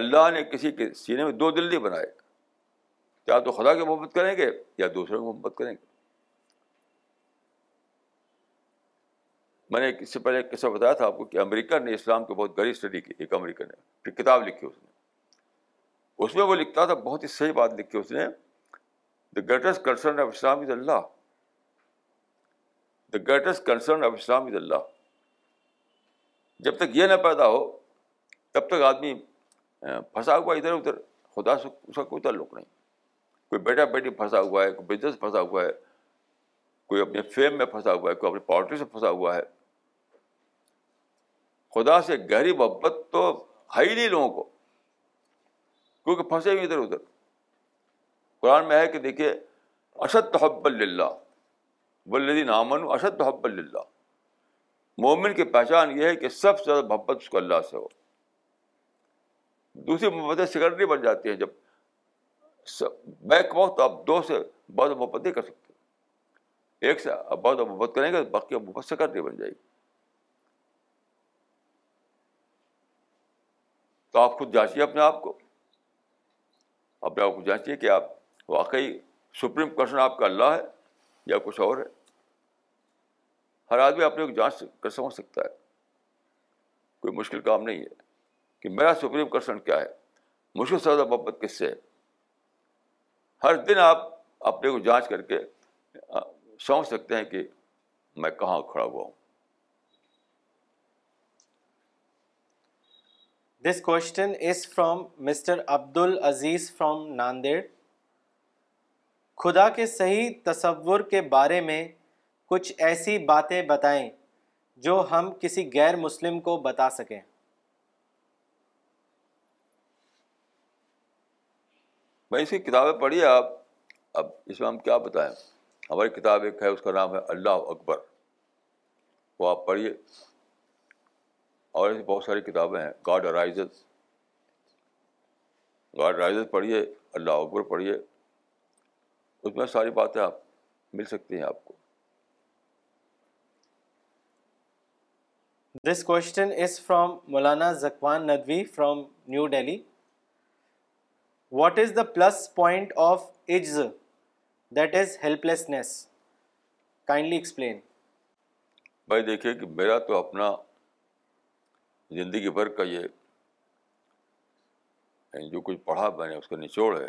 اللہ نے کسی کے سینے میں دو دل نہیں بنائے کیا تو خدا کی محبت کریں گے یا دوسرے کو محبت کریں گے میں نے اس سے پہلے ایک قصہ بتایا تھا آپ کو کہ امریکہ نے اسلام کی بہت گہری اسٹڈی کی ایک امریکہ نے ایک کتاب لکھی اس نے اس میں وہ لکھتا تھا بہت ہی صحیح بات لکھی اس نے the greatest concern of Islam is Allah the greatest concern of Islam is Allah جب تک یہ نہ پیدا ہو تب تک آدمی پھنسا ہوا ادھر ادھر خدا سے اس کا کوئی تعلق نہیں کوئی بیٹا بیٹی پھنسا ہوا ہے کوئی بزنس پھنسا ہوا ہے کوئی اپنے فیم میں پھنسا ہوا ہے کوئی اپنی پارٹی سے پھنسا ہوا ہے خدا سے گہری محبت تو ہے ہی نہیں لوگوں کو کیونکہ پھنسے ہوئے ادھر ادھر قرآن میں ہے کہ دیکھیے اشد تحب اللہ بلدی نامن اشد تحب اللہ مومن کی پہچان یہ ہے کہ سب سے زیادہ محبت اس کو اللہ سے ہو دوسری محبتیں سیکنڈری بن جاتی ہیں جب بیک وقت آپ دو سے بہت محبت نہیں کر سکتے ایک سے آپ بہت محبت کریں گے باقی محبت سیکنڈری بن جائے گی تو آپ خود جانچیے اپنے آپ کو اپنے آپ کو جانچیے کہ آپ واقعی سپریم پرسن آپ کا اللہ ہے یا کچھ اور ہے ہر آدمی اپنے کو جانچ کر سمجھ سکتا ہے کوئی مشکل کام نہیں ہے کہ میرا سپریم کنسنٹ کیا ہے سے زیادہ محبت کس سے ہے ہر دن آپ اپنے کو جانچ کر کے سمجھ سکتے ہیں کہ میں کہاں کھڑا ہوا ہوں this question is from mister Abdul Aziz from Nanded خدا کے صحیح تصور کے بارے میں کچھ ایسی باتیں بتائیں جو ہم کسی غیر مسلم کو بتا سکیں میں اس کی کتابیں پڑھیے آپ اب اس میں ہم کیا بتائیں ہماری کتاب ایک ہے اس کا نام ہے اللہ اکبر وہ آپ پڑھیے اور ایسی بہت ساری کتابیں ہیں گاڈ ارائزز گاڈ رائزز پڑھیے اللہ اکبر پڑھیے اس میں ساری باتیں آپ مل سکتی ہیں آپ کو دس question is from Maulana Zakwan Nadwi from New Delhi what is the plus point of ages that is helplessness kindly explain بھائی دیکھیے کہ میرا تو اپنا زندگی بھر کا یہ یعنی جو کچھ پڑھا میں نے اس کا نچوڑ ہے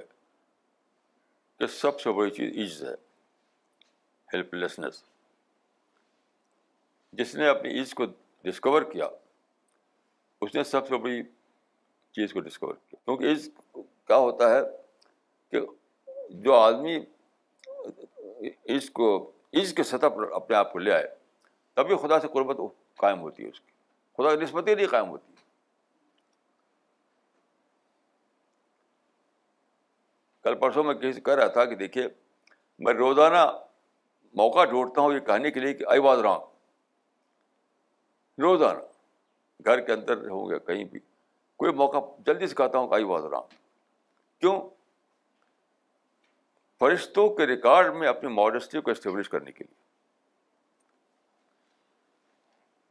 کہ سب سے بڑی چیز عز ہے ہیلپ لیسنیس جس نے اپنی عز کو ڈسکور کیا اس نے سب سے بڑی چیز کو ڈسکور کیا کیونکہ عز کیا ہوتا ہے کہ جو آدمی عز کو عز کے سطح پر اپنے آپ کو لے آئے تبھی خدا سے قربت قائم ہوتی ہے اس کی خدا کی نسبت ہی نہیں قائم ہوتی کل پرسوں میں کسی کہہ رہا تھا کہ دیکھیے میں روزانہ موقع ڈھونڈتا ہوں یہ کہنے کے لیے کہ آئی رانگ روزانہ گھر کے اندر ہو گیا کہیں بھی کوئی موقع جلدی سے کہتا ہوں کہ آئی واز رانگ کیوں فرشتوں کے ریکارڈ میں اپنی ماڈسٹی کو اسٹیبلش کرنے کے لیے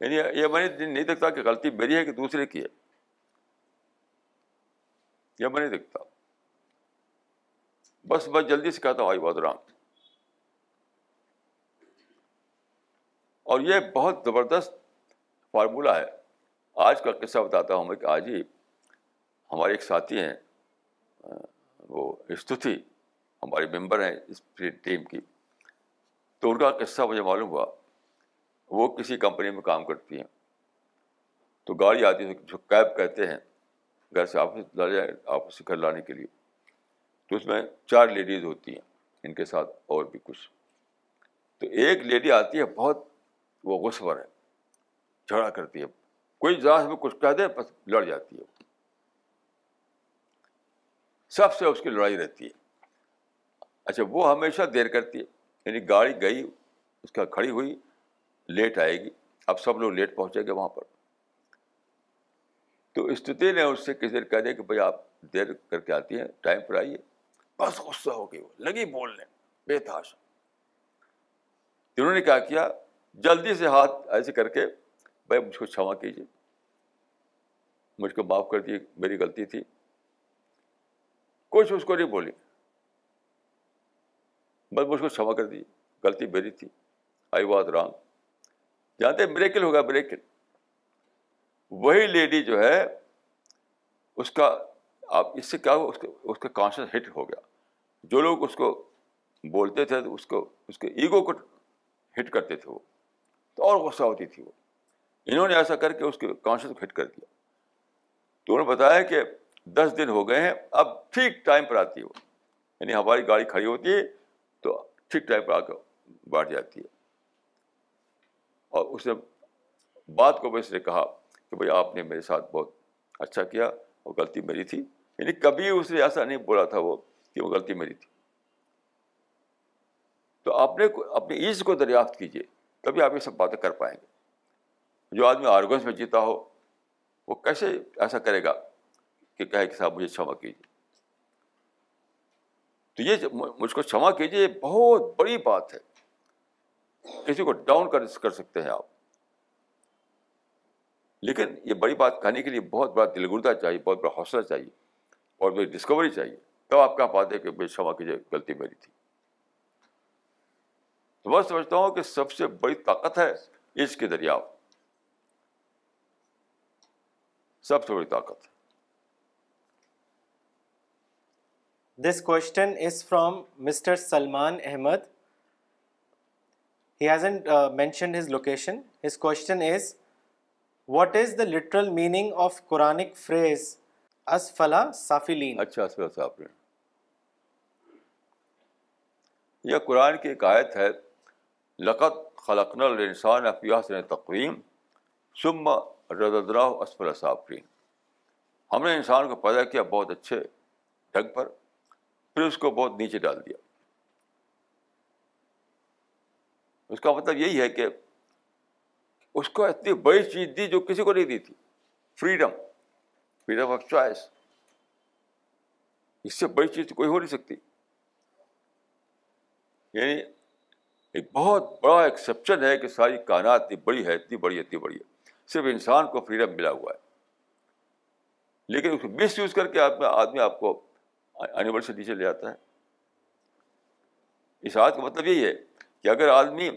یعنی یہ میں نے نہیں دیکھتا کہ غلطی میری ہے کہ دوسرے کی ہے یہ میں نہیں دیکھتا بس میں جلدی سے کہتا ہوں آئی بہت رام اور یہ بہت زبردست فارمولہ ہے آج کا قصہ بتاتا ہوں میں کہ آج ہی ہمارے ایک ساتھی ہیں وہ استوتھی ہمارے ممبر ہیں اس ٹیم کی تو ان کا قصہ مجھے معلوم ہوا وہ کسی کمپنی میں کام کرتی ہیں تو گاڑی آتی ہے جو کیب کہتے ہیں گھر سے آفس لے جائے آفس سے گھر لانے کے لیے تو اس میں چار لیڈیز ہوتی ہیں ان کے ساتھ اور بھی کچھ تو ایک لیڈی آتی ہے بہت وہ غصور ہے جھڑا کرتی ہے کوئی ذرا میں کچھ کہہ دے بس لڑ جاتی ہے سب سے اس کی لڑائی رہتی ہے اچھا وہ ہمیشہ دیر کرتی ہے یعنی گاڑی گئی اس کا کھڑی ہوئی لیٹ آئے گی اب سب لوگ لیٹ پہنچیں گے وہاں پر تو استھتی نے اس سے کسی دیر کہہ دیا کہ بھائی آپ دیر کر کے آتی ہیں ٹائم پر آئیے بس غصہ ہو گئی وہ لگی بولنے بے تاش انہوں نے کیا کیا جلدی سے ہاتھ ایسے کر کے بھائی مجھ کو چھما کیجیے مجھ کو معاف کر دیے میری غلطی تھی کچھ اس کو نہیں بولی بس مجھ کو چھما کر دیے غلطی میری تھی آئی واز رانگ جانتے بریکل ہوگا بریکل وہی لیڈی جو ہے اس کا آپ اس سے کیا ہوا اس کا اس کا کانشیس ہٹ ہو گیا جو لوگ اس کو بولتے تھے تو اس کو اس کے ایگو کو ہٹ کرتے تھے وہ تو اور غصہ ہوتی تھی وہ انہوں نے ایسا کر کے اس کے کانشیس کو ہٹ کر دیا تو انہوں نے بتایا کہ دس دن ہو گئے ہیں اب ٹھیک ٹائم پر آتی ہے وہ یعنی ہماری گاڑی کھڑی ہوتی ہے تو ٹھیک ٹائم پر آ کے بیٹھ جاتی ہے اور اس نے بات کو بھی اس نے کہا کہ بھائی آپ نے میرے ساتھ بہت اچھا کیا اور غلطی میری تھی یعنی کبھی اس نے ایسا نہیں بولا تھا وہ کہ وہ غلطی میری تھی تو آپ نے اپنی عز کو دریافت کیجیے تبھی آپ یہ سب باتیں کر پائیں گے جو آدمی آرگنس میں جیتا ہو وہ کیسے ایسا کرے گا کہ کہے کہ صاحب مجھے چھما کیجیے تو یہ مجھ کو چھما کیجیے بہت بڑی بات ہے کسی کو ڈاؤن کر سکتے ہیں آپ لیکن یہ بڑی بات کہنے کے لیے بہت بڑا دلگڑتا چاہیے بہت بڑا حوصلہ چاہیے اور بڑی ڈسکوری چاہیے تب آپ کہہ پاتے کہ بھائی شما کیجیے غلطی میری تھی تو میں سمجھتا ہوں کہ سب سے بڑی طاقت ہے اس کے دریا سب سے بڑی طاقت this question is from mister Salman Ahmad he mention his location his کو is what is the literal meaning of Quran phrase اسفلا صاف اچھا اسفلا صافرین یہ قرآن کی آیت ہے لقت خلقن السان تقویم شمہ ردد راہ اسفلا صافرین ہم نے انسان کو پیدا کیا بہت اچھے ڈھگ پر پھر اس کو بہت نیچے ڈال دیا اس کا مطلب یہی ہے کہ اس کو اتنی بڑی چیز دی جو کسی کو نہیں دی تھی فریڈم فریڈم آف چوائس اس سے بڑی چیز تو کوئی ہو نہیں سکتی یعنی ایک بہت بڑا ایکسیپشن ہے کہ ساری کائنات اتنی بڑی ہے اتنی بڑی اتنی بڑی ہے صرف انسان کو فریڈم ملا ہوا ہے لیکن اس کو مس یوز کر کے آدمی آپ کو اینیورسٹی نیچے لے جاتا ہے اس بات کا مطلب یہی ہے کہ اگر آدمی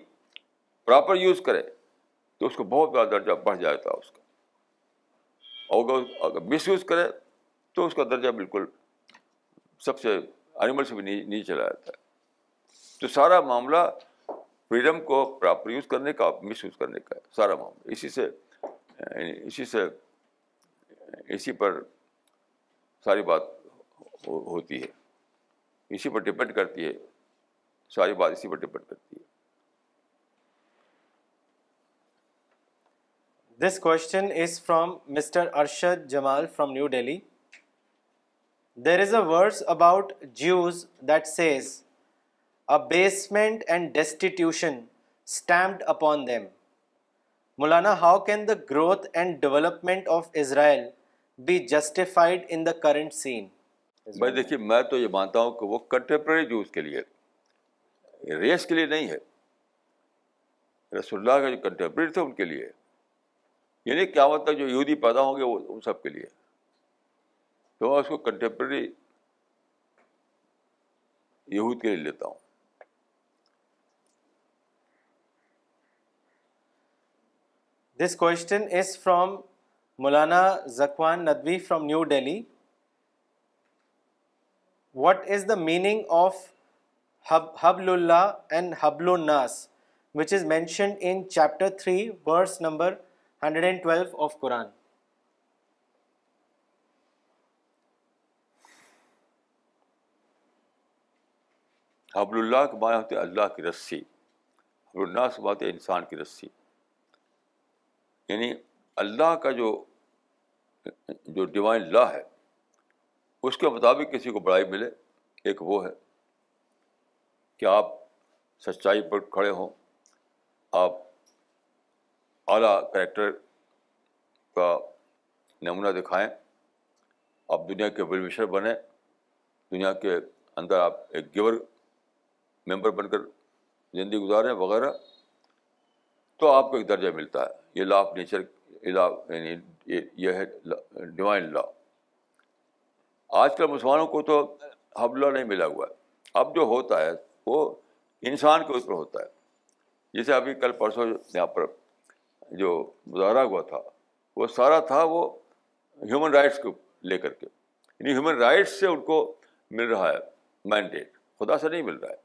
پراپر یوز کرے تو اس کو بہت بڑا درجہ بڑھ جاتا ہے اس کا اور اگر مس یوز کرے تو اس کا درجہ بالکل سب سے انیمل سے بھی نیچے چلا جاتا ہے تو سارا معاملہ فریڈم کو پراپر یوز کرنے کا مس یوز کرنے کا سارا معاملہ اسی سے یعنی اسی سے اسی پر ساری بات ہوتی ہے اسی پر ڈپینڈ کرتی ہے ساری بات اسی پر ڈپینڈ کرتی ہے this question is from mister Arshad Jamal from New Delhi there is a words about Jews that says abasement and destitution stamped upon them Maulana how can the growth and development of Israel be justified in the current scene بھائی دیکھیے میں تو یہ مانتا ہوں کہ وہ کنٹمپرری جوز کے لیے ریس کے لیے نہیں ہے رسول اللہ کا جو کنٹمپریری تھے ان کے لیے یعنی کیا تک جو یہودی پیدا ہوں گے وہ ان سب کے لیے تو میں اس کو کنٹمپریری یہود کے لیے لیتا ہوں دس question is from Maulana Zakwan Nadwi from New Delhi what is the meaning of حبل اللہ اینڈ حبل الناس which is mentioned in chapter three verse number hundred and twelve of Quran حبل اللہ کے بائیں ہوتے اللہ کی رسی حبل الناس کے بات ہے انسان کی رسی یعنی اللہ کا جو جو ڈیوائن لا ہے اس کے مطابق کسی کو بڑائی ملے ایک وہ ہے کہ آپ سچائی پر کھڑے ہوں آپ اعلیٰ کریکٹر کا نمونہ دکھائیں آپ دنیا کے فلمشر بنیں دنیا کے اندر آپ ایک گیور ممبر بن کر زندگی گزاریں وغیرہ تو آپ کو ایک درجہ ملتا ہے یہ لا آف نیچر یعنی یہ ہے ڈیوائن لا آج کل مسلمانوں کو تو حب نہیں ملا ہوا ہے اب جو ہوتا ہے وہ انسان کے اوپر ہوتا ہے جیسے ابھی کل پرسوں یہاں پر جو مظاہرہ ہوا تھا وہ سارا تھا وہ ہیومن رائٹس کو لے کر کے یعنی ہیومن رائٹس سے ان کو مل رہا ہے مینڈیٹ خدا سے نہیں مل رہا ہے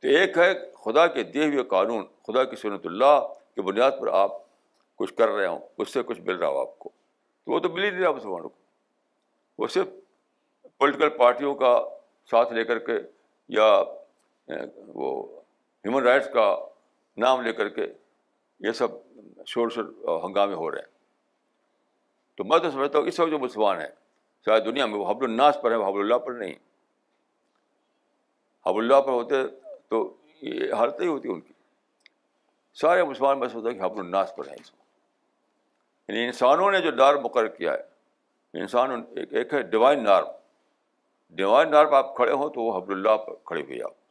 تو ایک ہے خدا کے دیے ہوئے قانون خدا کی سنت اللہ کی بنیاد پر آپ کچھ کر رہے ہوں اس سے کچھ مل رہا ہو آپ کو تو وہ تو مل ہی نہیں رہا مسلمانوں کو وہ صرف پولیٹیکل پارٹیوں کا ساتھ لے کر کے یا وہ ہیومن رائٹس کا نام لے کر کے یہ سب شور شور ہنگامے ہو رہے ہیں تو میں تو سمجھتا ہوں اس وقت جو مسلمان ہیں شاید دنیا میں وہ حبل الناس پر ہیں وہ حب اللہ پر نہیں حب اللہ پر ہوتے تو یہ حالت ہی ہوتی ان کی سارے مسلمان میں سمجھتا ہوں کہ حب الناس پر ہیں اس یعنی انسانوں نے جو نارم مقرر کیا ہے انسان ایک ہے ڈیوائن نارم ڈیوائن نارم آپ کھڑے ہوں تو وہ حبل اللہ پر کھڑے ہوئے آپ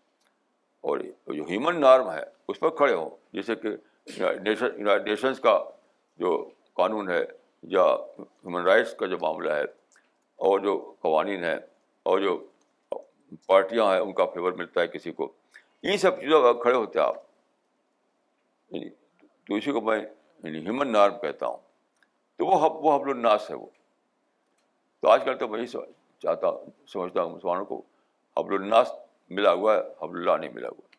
اور جو ہیومن نارم ہے اس پر کھڑے ہوں جیسے کہ نیشنس کا جو قانون ہے یا ہیومن رائٹس کا جو معاملہ ہے اور جو قوانین ہیں اور جو پارٹیاں ہیں ان کا فیور ملتا ہے کسی کو ان سب چیزوں کھڑے ہوتے ہیں آپ یعنی اسی کو میں یعنی ہیومن نارم کہتا ہوں تو وہ وہ حبل الناس ہے وہ تو آج کل تو وہی سوچ چاہتا سمجھتا ہوں مسلمانوں کو حبل الناس ملا ہوا ہے حبل اللہ نہیں ملا ہوا ہے